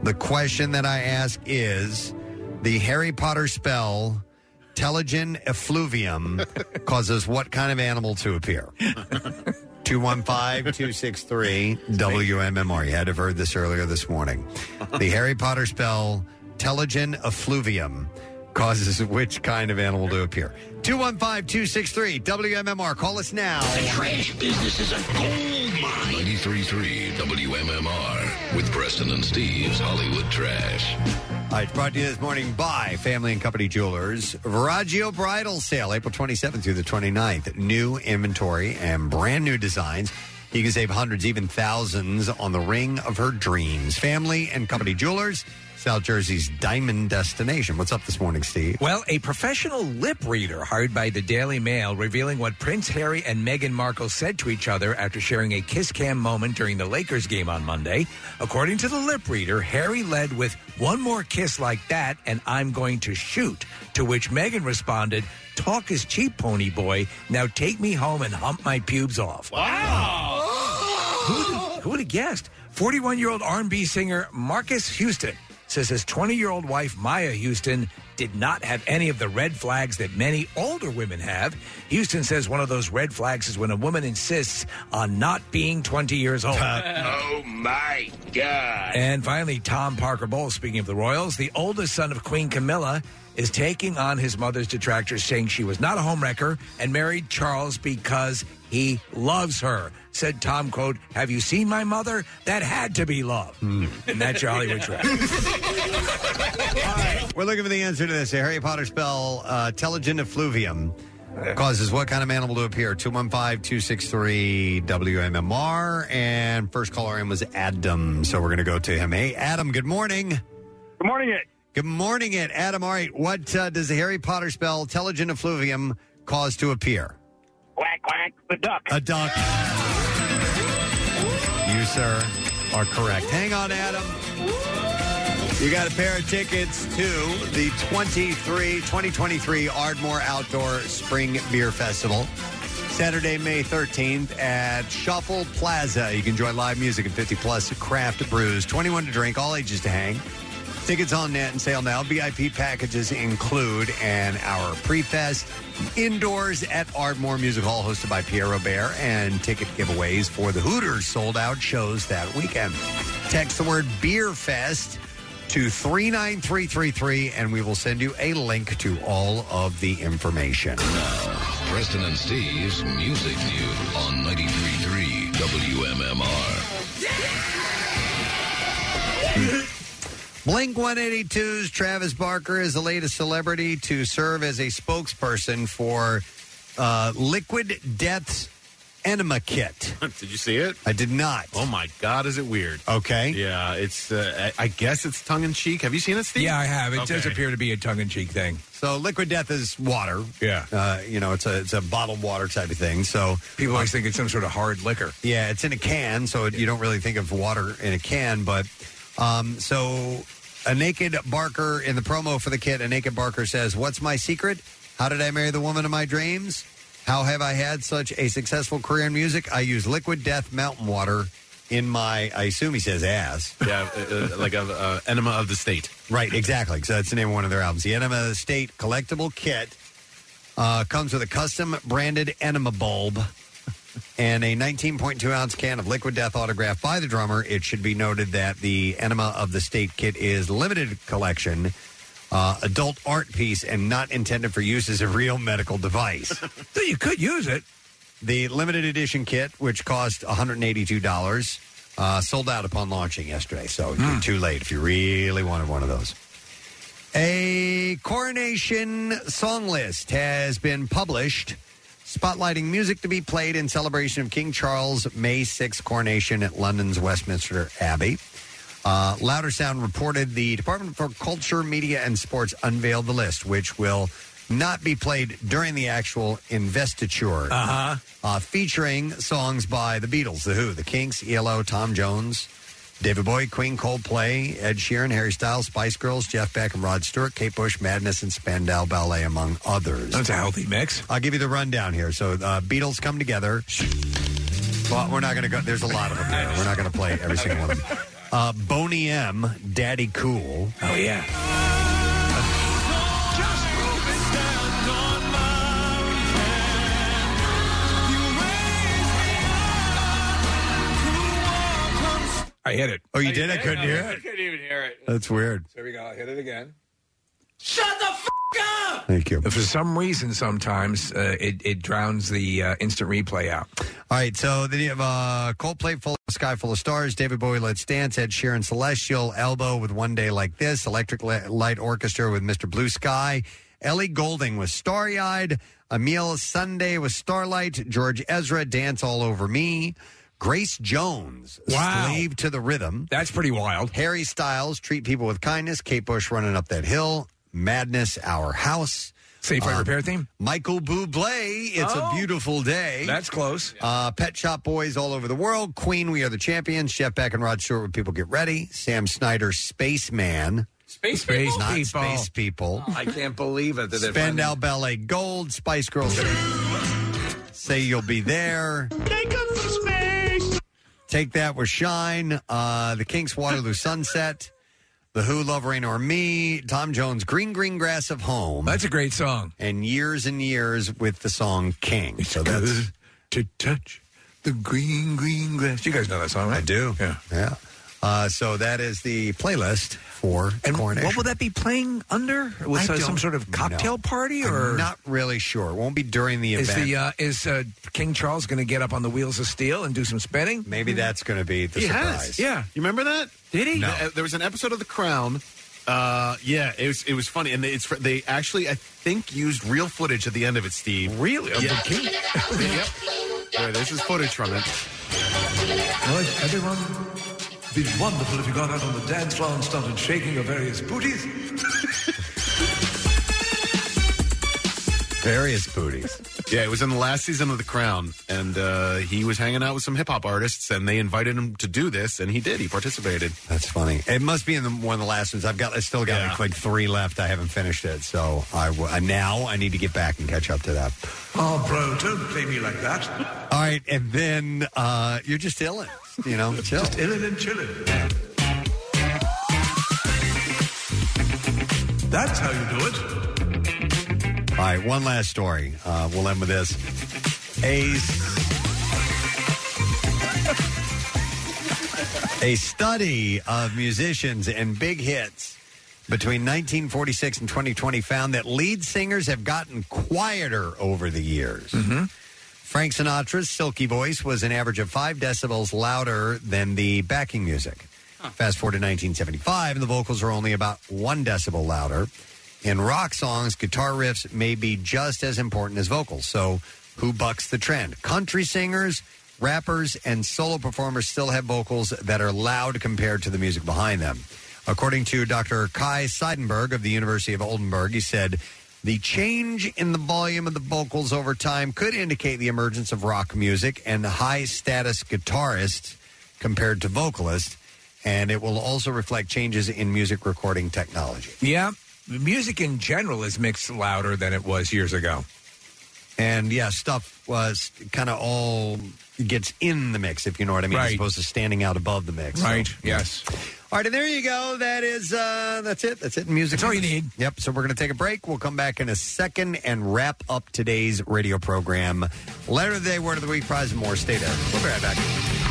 S3: The question that I ask is the Harry Potter spell, Telogen effluvium, causes what kind of animal to appear? 215 263 WMMR. You had to have heard this earlier this morning. The Harry Potter spell, Telogen effluvium, causes which kind of animal to appear? 215 263 WMMR. Call us now.
S16: The trash business is a gold mine. 93.3 WMMR with Preston and Steve's Hollywood Trash.
S3: All right, brought to you this morning by Family and Company Jewelers. Viraggio Bridal Sale, April 27th through the 29th. New inventory and brand new designs. You can save hundreds, even thousands on the ring of her dreams. Family and Company Jewelers, South Jersey's diamond destination. What's up this morning, Steve?
S5: Well, a professional lip reader hired by the Daily Mail revealing what Prince Harry and Meghan Markle said to each other after sharing a kiss cam moment during the Lakers game on Monday. According to the lip reader, Harry led with one more kiss like that and I'm going to shoot. To which Meghan responded, Talk is cheap, pony boy. Now take me home and hump my pubes off. Wow. Who would have guessed? 41 year old R&B singer Marques Houston says his 20 year old wife Miya Houston did not have any of the red flags that many older women have. Houston says one of those red flags is when a woman insists on not being 20 years old.
S16: oh my God.
S5: And finally, Tom Parker Bowles, speaking of the Royals, the oldest son of Queen Camilla, is taking on his mother's detractors, saying she was not a homewrecker and married Charles because he loves her. Said Tom, quote, Have you seen my mother? That had to be love. And that's your Hollywood track.
S3: We're looking for the answer to this. A Harry Potter spell, uh, Telogen effluvium, causes what kind of animal to appear? 215 263 WMMR. And first caller in was Adam. So we're going to go to him. Hey, Adam, good morning.
S36: Good morning, it.
S3: Good morning, it. Adam, all right. What uh, does the Harry Potter spell, Telogen effluvium, cause to appear?
S36: Quack, quack, the duck.
S3: A duck. You, sir, are correct. Hang on, Adam. You got a pair of tickets to the 23, 2023 Ardmore Outdoor Spring Beer Festival. Saturday, May 13th at Schauffele Plaza. You can enjoy live music and 50 plus craft brews. 21 to drink, all ages to hang. Tickets on net and sale now. VIP packages include an hour pre-fest indoors at Ardmore Music Hall, hosted by Pierre Robert, and ticket giveaways for the Hooters sold out shows that weekend. Text the word Beer Fest to 39333, and we will send you a link to all of the information.
S16: Now, Preston and Steve's Music News on 93.3 WMMR.
S3: Blink 182's Travis Barker is the latest celebrity to serve as a spokesperson for uh, Liquid Death's Enema Kit.
S11: Did you see it?
S3: I did not.
S11: Oh my God, is it weird?
S3: Okay.
S11: Yeah, it's. Uh, I I guess it's tongue in cheek. Have you seen it, Steve?
S5: Yeah, I have. It does
S11: Okay.
S5: appear to be a tongue-in-cheek thing.
S3: So Liquid Death is water.
S5: Yeah.
S3: Uh, you know, it's a it's a bottled water type of thing. So
S5: People always think it's some sort of hard liquor.
S3: Yeah, it's in a can, so you don't really think of water in a can. But um, so a naked Barker in the promo for the kit, a naked Barker says, "What's my secret? How did I marry the woman of my dreams? How have I had such a successful career in music? I use Liquid Death Mountain Water in my, I assume he says ass.
S11: Yeah, uh, uh, like a uh, enema of the state.
S3: Right, exactly. So that's the name of one of their albums. The Enema of the State collectible kit uh, comes with a custom branded enema bulb and a 19.2 ounce can of liquid death autographed by the drummer. It should be noted that the Enema of the State kit is limited collection, uh, adult art piece, and not intended for use as a real medical device.
S5: so you could use it.
S3: The limited edition kit, which cost $182, uh, sold out upon launching yesterday. So you're too late if you really wanted one of those. A coronation song list has been published, spotlighting music to be played in celebration of King Charles' May 6th coronation at London's Westminster Abbey. Uh, Louder Sound reported the Department for Culture, Media, and Sports unveiled the list, which will not be played during the actual investiture.
S5: Uh-huh.
S3: Uh, featuring songs by the Beatles, The Who, The Kinks, ELO, Tom Jones, David Bowie, Queen, Coldplay, Ed Sheeran, Harry Styles, Spice Girls, Jeff Beck, and Rod Stewart, Kate Bush, Madness, and Spandau Ballet, among others.
S5: That's a healthy mix.
S3: I'll give you the rundown here. So, uh, Beatles come together. Well, we're not going to go. There's a lot of them there. We're not going to play every single one of them. Uh, Boney M, Daddy Cool.
S5: Oh, yeah. I hit it.
S3: Oh, you did? I couldn't hear
S10: I
S3: it.
S10: couldn't even hear it.
S3: That's weird.
S5: There we go. I hit it again.
S10: Shut the f up!
S3: Thank you.
S5: For some reason, sometimes uh, it, it drowns the uh, instant replay out.
S3: All right, so then you have uh, Coldplay, Full Sky Full of Stars, David Bowie, Let's Dance, Ed Sheeran, Celestial, Elbow with One Day Like This, Electric Li- Light Orchestra with Mr. Blue Sky, Ellie Goulding with Starry Eyed, Emeli Sandé with Starlight, George Ezra, Dance All Over Me, Grace Jones,
S5: Wow.
S3: Slave to the Rhythm.
S5: That's pretty wild.
S3: Harry Styles, Treat People with Kindness, Kate Bush, Running Up That Hill, Madness, Our House.
S5: Safe Light
S3: Um,
S5: Repair Theme?
S3: Michael Bublé, It's
S5: Oh.
S3: a Beautiful Day.
S5: That's close.
S3: Uh, Pet Shop Boys all over the world. Queen, We Are the Champions. Jeff Beck and Rod Stewart with People Get Ready. Sam Snyder, Spaceman.
S10: Space
S5: Space
S10: people?
S3: Not
S5: people.
S3: Space People.
S5: I can't believe it. That they're
S3: Spandau Ballet Gold. Spice Girls. Say You'll Be There.
S35: Take us to space.
S3: Take That with Shine. Uh, the Kinks Waterloo Sunset. The Who Love Reign o'er Me. Tom Jones Green Green Grass of Home.
S5: That's a great song.
S3: And Years and Years with the song King. so that's
S5: to touch the green, green grass. You guys know that song, right?
S3: I do.
S5: Yeah.
S3: Yeah. Uh, so that is the playlist for
S5: And
S3: coronation.
S5: what will that be playing under? With
S3: I
S5: some
S3: don't
S5: sort of cocktail
S3: know.
S5: party,
S3: I'm
S5: or
S3: not really sure. It won't be during the
S5: is
S3: event.
S5: the uh, is uh, King Charles going to get up on the wheels of steel and do some spinning?
S3: Maybe that's going to be the
S11: he
S3: surprise.
S11: has. Yeah, you remember that?
S5: Did he?
S11: No. Uh, There was an episode of The Crown. Uh, yeah, it was it was funny, and it's they actually I think used real footage at the end of it. Steve,
S5: Really? Of the
S11: Yeah.
S5: king?
S11: yep. There, this is footage from it.
S37: Right, everyone, be wonderful if you got out on the dance floor and started shaking your various booties.
S3: Various booties.
S11: Yeah, it was in the last season of The Crown, and uh, he was hanging out with some hip hop artists, and they invited him to do this, and he did. He participated.
S3: That's funny. It must be in the, one of the last ones. I've got. I still got
S11: Yeah.
S3: like, like three left. I haven't finished it, so I w- uh, now I need to get back and catch up to that.
S37: Oh, bro, don't play me like that.
S3: All right, and then uh, you're just illin', you know, chill.
S37: Just illin' and chilling. That's how you do it.
S3: All right, one last story. Uh, we'll end with this. A a study of musicians and big hits between 1946 and 2020 found that lead singers have gotten quieter over the years. Frank Sinatra's silky voice was an average of five decibels louder than the backing music. Fast forward to 1975, and the vocals are only about one decibel louder. In rock songs, guitar riffs may be just as important as vocals. So, who bucks the trend? Country singers, rappers, and solo performers still have vocals that are loud compared to the music behind them. According to Dr. Kai Siedenburg of the University of Oldenburg, he said, the change in the volume of the vocals over time could indicate the emergence of rock music and the high status guitarists compared to vocalists, and it will also reflect changes in music recording technology.
S5: Yeah, music in general is mixed louder than it was years ago.
S3: And yeah, stuff was kind of all gets in the mix, if you know what I mean, as
S5: Right.
S3: opposed to standing out above the mix.
S5: Right, yes.
S3: All right, and there you go. That is uh that's it. That's it in music.
S5: That's all you
S3: need. Yep. So we're gonna take a break. We'll come back in a second and wrap up today's radio program. Letter of the day, word of the week, prize, and more. Stay there. We'll be right back.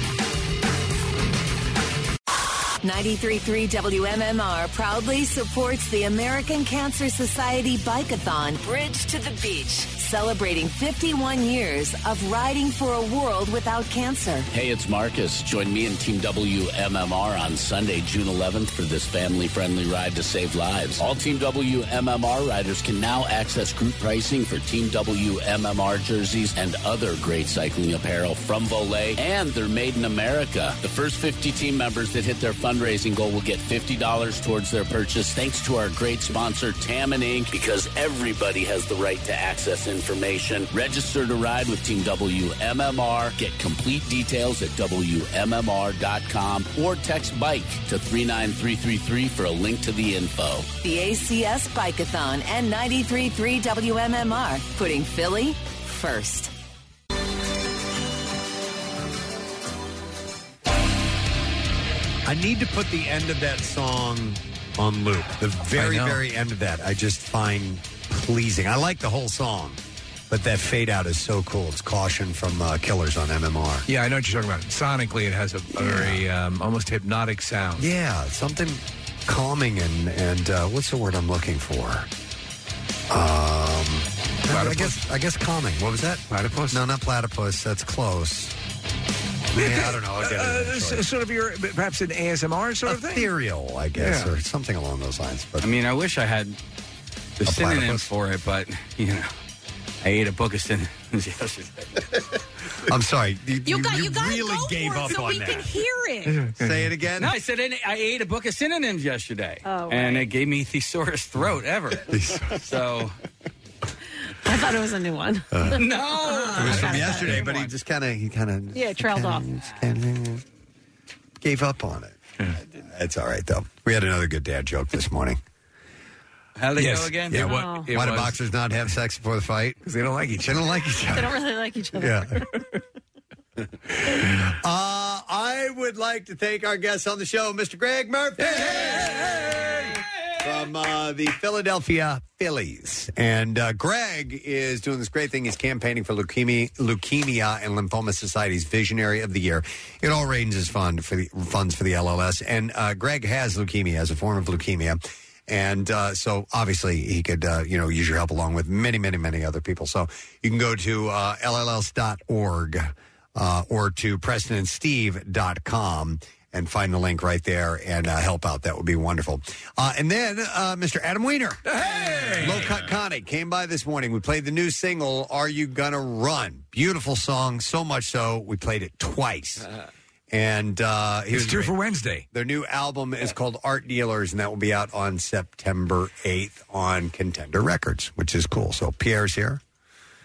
S7: 93.3 WMMR proudly supports the American Cancer Society Bikeathon Bridge to the Beach, celebrating 51 years of riding for a world without cancer.
S38: Hey, it's Marcus. Join me and Team WMMR on Sunday, June 11th for this family friendly ride to save lives. All Team WMMR riders can now access group pricing for Team WMMR jerseys and other great cycling apparel from Voler, and they're made in America. The first 50 team members that hit their fundraising goal will get $50 towards their purchase thanks to our great sponsor, Tammin Inc., because everybody has the right to access information. Register to ride with Team WMMR. Get complete details at WMMR.com or text BIKE to 39333 for a link to the info.
S7: The ACS Bikeathon and 93.3 WMMR, putting Philly first.
S3: I need to put the end of that song on loop. The very,
S5: I know.
S3: very end of that, I just find pleasing. I like the whole song, but that fade out is so cool. It's caution from uh, Killers on MMR.
S5: Yeah, I know what you're talking about. Sonically, it has a, a very um, almost hypnotic sound.
S3: Yeah, something calming and and uh, what's the word I'm looking for? Um, I guess I guess calming. What was that?
S5: Platypus?
S3: No, not platypus. That's close. Yeah, I don't know. I'll get
S5: Uh,
S3: eventually.
S5: sort of your perhaps an ASMR sort of thing.
S3: Ethereal, I guess,
S10: Yeah.
S3: or something along those lines. But
S10: I mean, I wish I had the
S3: A
S10: synonym for it, but you know, I ate a book of synonyms yesterday.
S3: I'm sorry. You,
S39: You got- you gotta
S3: really
S39: go for
S3: gave
S39: it
S3: up
S39: so
S3: on
S39: we
S3: that.
S39: can hear it.
S3: Say it again.
S10: No, I said I I ate a book of synonyms yesterday,
S39: Oh,
S10: and it gave me thesaurus throat ever. so
S4: I thought it was a new one.
S10: no,
S3: It was from yesterday, but he just kind of he kind of
S4: Yeah, it trailed off.
S3: And then gave up on it. It's all right though. We had another good dad joke this morning.
S10: How did it
S3: Yes.
S10: go again?
S3: Yeah,
S4: Oh.
S3: what, why do boxers not have sex before the fight?
S5: Because they don't like each
S3: They don't like each other.
S4: They
S3: other.
S4: don't really like each other.
S3: Yeah. Uh, I would like to thank our guest on the show, Mr. Greg Murphy. From uh, the Philadelphia Phillies. And uh, Greg is doing this great thing. He's campaigning for Leukemia, Leukemia and Lymphoma Society's Visionary of the Year. It all raises fund for the, funds for the LLS. And uh, Greg has leukemia as a form of leukemia. And uh, so obviously he could, uh, you know, use your help along with many, many, many other people. So you can go to uh, LLS.org uh, or to PrestonandSteve.com and find the link right there and uh, help out. That would be wonderful. Uh, and then uh, Mr. Adam Weiner, Low Cut Connie, came by this morning. We played the new single, Are You Gonna Run? Beautiful song, so much so we played it twice. And uh, he
S5: It's
S3: was
S5: due
S3: great.
S5: for Wednesday.
S3: Their new album is called Art Dealers, and that will be out on September 8th on Contender Records, which is cool. So Pierre's here.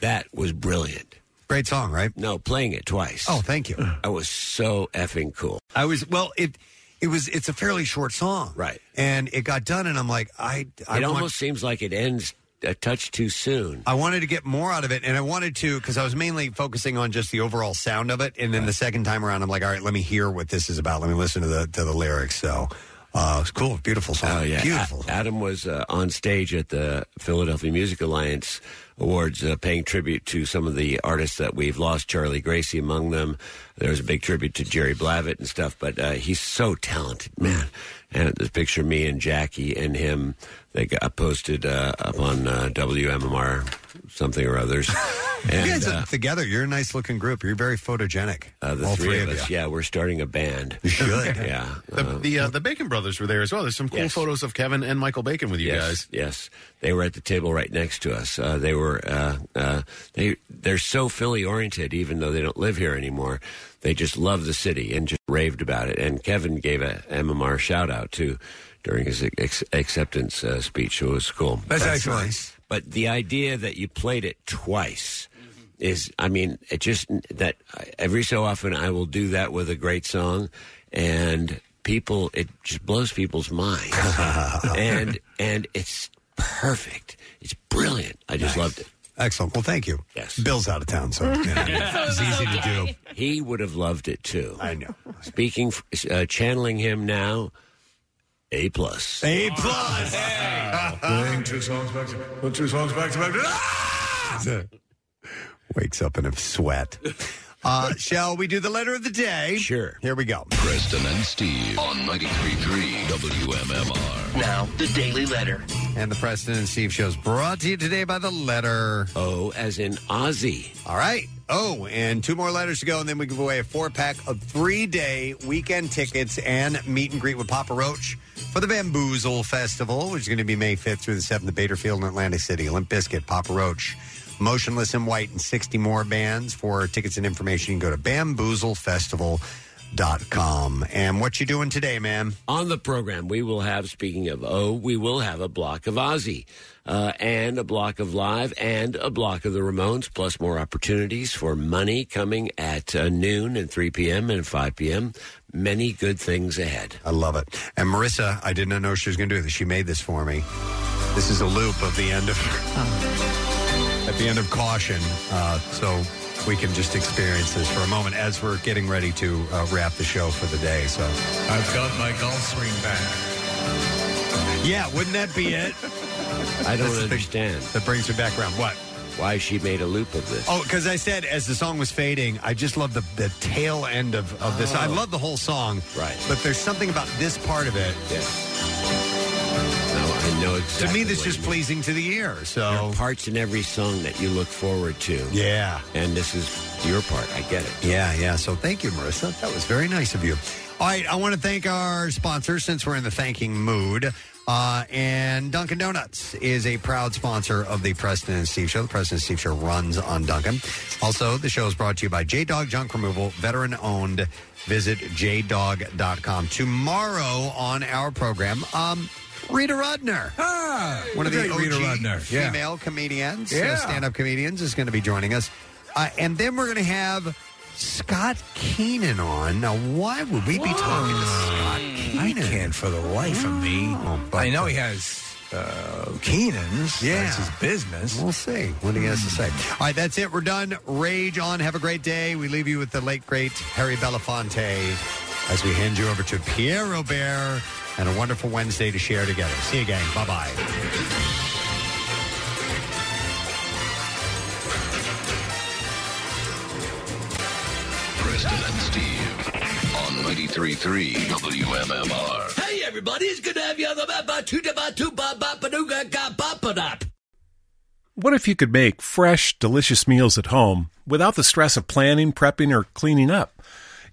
S39: That was brilliant.
S3: Great song, right?
S39: No, playing it twice.
S3: Oh, thank you.
S39: I was so effing cool.
S3: I was well. It it was it's a fairly short song,
S39: right?
S3: And it got done, and I'm like, I I
S39: it
S3: want-
S39: almost seems like it ends a touch too soon.
S3: I wanted to get more out of it, and I wanted to because I was mainly focusing on just the overall sound of it. And then the second time around, I'm like, all right, let me hear what this is about. Let me listen to the to the lyrics. So uh, it's cool, beautiful song,
S39: Oh yeah,
S3: beautiful.
S39: A- Adam was uh, on stage at the Philadelphia Music Alliance Awards, uh, paying tribute to some of the artists that we've lost. Charlie Gracie among them. There was a big tribute to Jerry Blavat and stuff. But uh, he's so talented, man. And this picture of me and Jackie and him, they got posted uh, up on uh, WMMR something or others. and
S3: you guys
S39: uh,
S3: are together. You're a nice looking group. You're very photogenic.
S39: uh, the
S3: All
S39: three,
S3: three
S39: of
S3: of
S39: us,
S3: you.
S39: yeah, we're starting a band.
S3: You should.
S39: yeah.
S11: The
S39: Uh,
S11: the, uh, the Bacon brothers were there as well. There's some cool
S39: Yes.
S11: photos of Kevin and Michael Bacon with you
S39: yes,
S11: guys.
S39: Yes, they were at the table right next to us. Uh, they were uh, uh, they they're so Philly oriented, even though they don't live here anymore. They just love the city and just raved about it. And Kevin gave a MMR shout out too during his ex- acceptance uh, speech. So it was cool.
S5: That's That's excellent. nice.
S39: But the idea that you played it twice. Is I mean it just that every so often I will do that with a great song, and people it just blows people's minds, and and it's perfect. It's brilliant. I just
S3: Nice.
S39: loved it.
S3: Excellent. Well, thank you.
S39: Yes.
S3: Bill's out of town, so you know, it's easy to do.
S39: He would have loved it too.
S3: I know.
S39: Speaking, uh, channeling him now, a plus.
S3: A plus.
S37: Playing two songs back to well, two songs back to back. Ah!
S3: Wakes up in a sweat. Uh, shall we do the letter of the day?
S39: Sure.
S3: Here we go.
S16: Preston and Steve on 93.3 WMMR.
S39: Now, the Daily Letter.
S3: And the Preston and Steve show is brought to you today by the letter
S39: O, as in Ozzy.
S3: All right. Oh, and two more letters to go, and then we give away a four pack of three day weekend tickets and meet and greet with Papa Roach for the Bamboozle Festival, which is going to be May 5th through the 7th at Bader Field in Atlantic City. Limp Bizkit, Papa Roach, Motionless in White, and 60 more bands. For tickets and information, you can go to bamboozlefestival.com. And what you doing today, man?
S39: On the program, we will have, speaking of O, we will have a block of Ozzy, uh, and a block of Live, and a block of the Ramones, plus more opportunities for money coming at uh, noon and 3 p.m. and 5 p.m. Many good things ahead.
S3: I love it. And Marissa, I did not know she was going to do this. She made this for me. This is a loop of the end of at the end of caution, uh, so we can just experience this for a moment as we're getting ready to uh, wrap the show for the day. So
S37: I've got my golf swing back.
S3: Yeah, wouldn't that be it?
S39: I don't
S3: That's the
S39: understand.
S3: That brings me back around. What?
S39: Why she made a loop of this?
S3: Oh, because I said as the song was fading, I just love the, the tail end of, of this. I
S39: Oh.
S3: love the whole song,
S39: Right.
S3: But there's something about this part of it.
S39: Yeah. I know exactly.
S3: To me, this
S39: what
S3: is
S39: you
S3: pleasing to the ear.
S39: There
S3: So
S39: are parts in every song that you look forward to.
S3: Yeah.
S39: And this is your part. I get it.
S3: Yeah, yeah. So thank you, Marissa. That was very nice of you. All right, I want to thank our sponsors since we're in the thanking mood. Uh, and Dunkin' Donuts is a proud sponsor of the Preston and Steve Show. The Preston and Steve Show runs on Dunkin'. Also, the show is brought to you by J Dog Junk Removal, veteran owned. Visit jdog.com. Tomorrow on our program, um, Rita Rudner.
S5: Ah,
S3: one of the OG
S5: Rita Rudner. Yeah.
S3: female comedians,
S5: Yeah.
S3: stand up comedians, is going to be joining us. Uh, and then we're going to have Scott Keenan on. Now, why would we be talking to Scott
S5: I
S3: Keenan?
S5: can't for the life of me. I know he has uh, Keenan's.
S3: Yeah.
S5: That's his business.
S3: We'll see what he has to say. All right, that's it. We're done. Rage on. Have a great day. We leave you with the late, great Harry Belafonte as we hand you over to Pierre Robert and a wonderful Wednesday to share together. See you, gang. Bye bye.
S16: Preston and Steve on 93.3 WMMR.
S39: Hey, everybody, it's good to have you on the da.
S40: What if you could make fresh, delicious meals at home without the stress of planning, prepping, or cleaning up?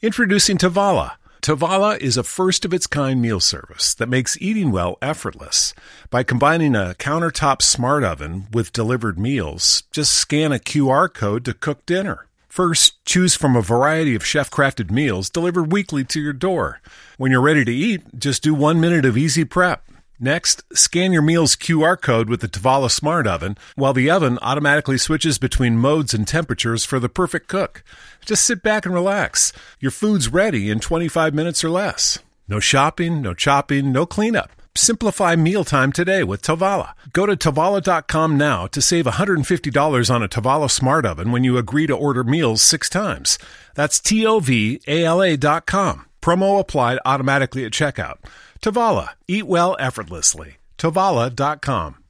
S40: Introducing Tovala. Tovala is a first of its kind meal service that makes eating well effortless. By combining a countertop smart oven with delivered meals, just scan a QR code to cook dinner. First, choose from a variety of chef crafted meals delivered weekly to your door. When you're ready to eat, just do one minute of easy prep. Next, scan your meal's QR code with the Tovala Smart Oven, while the oven automatically switches between modes and temperatures for the perfect cook. Just sit back and relax. Your food's ready in 25 minutes or less. No shopping, no chopping, no cleanup. Simplify mealtime today with Tovala. Go to Tovala.com now to save $150 on a Tovala Smart Oven when you agree to order meals six times. That's T O V A L A.com. Promo applied automatically at checkout. Tovala. Eat well effortlessly. Tovala.com.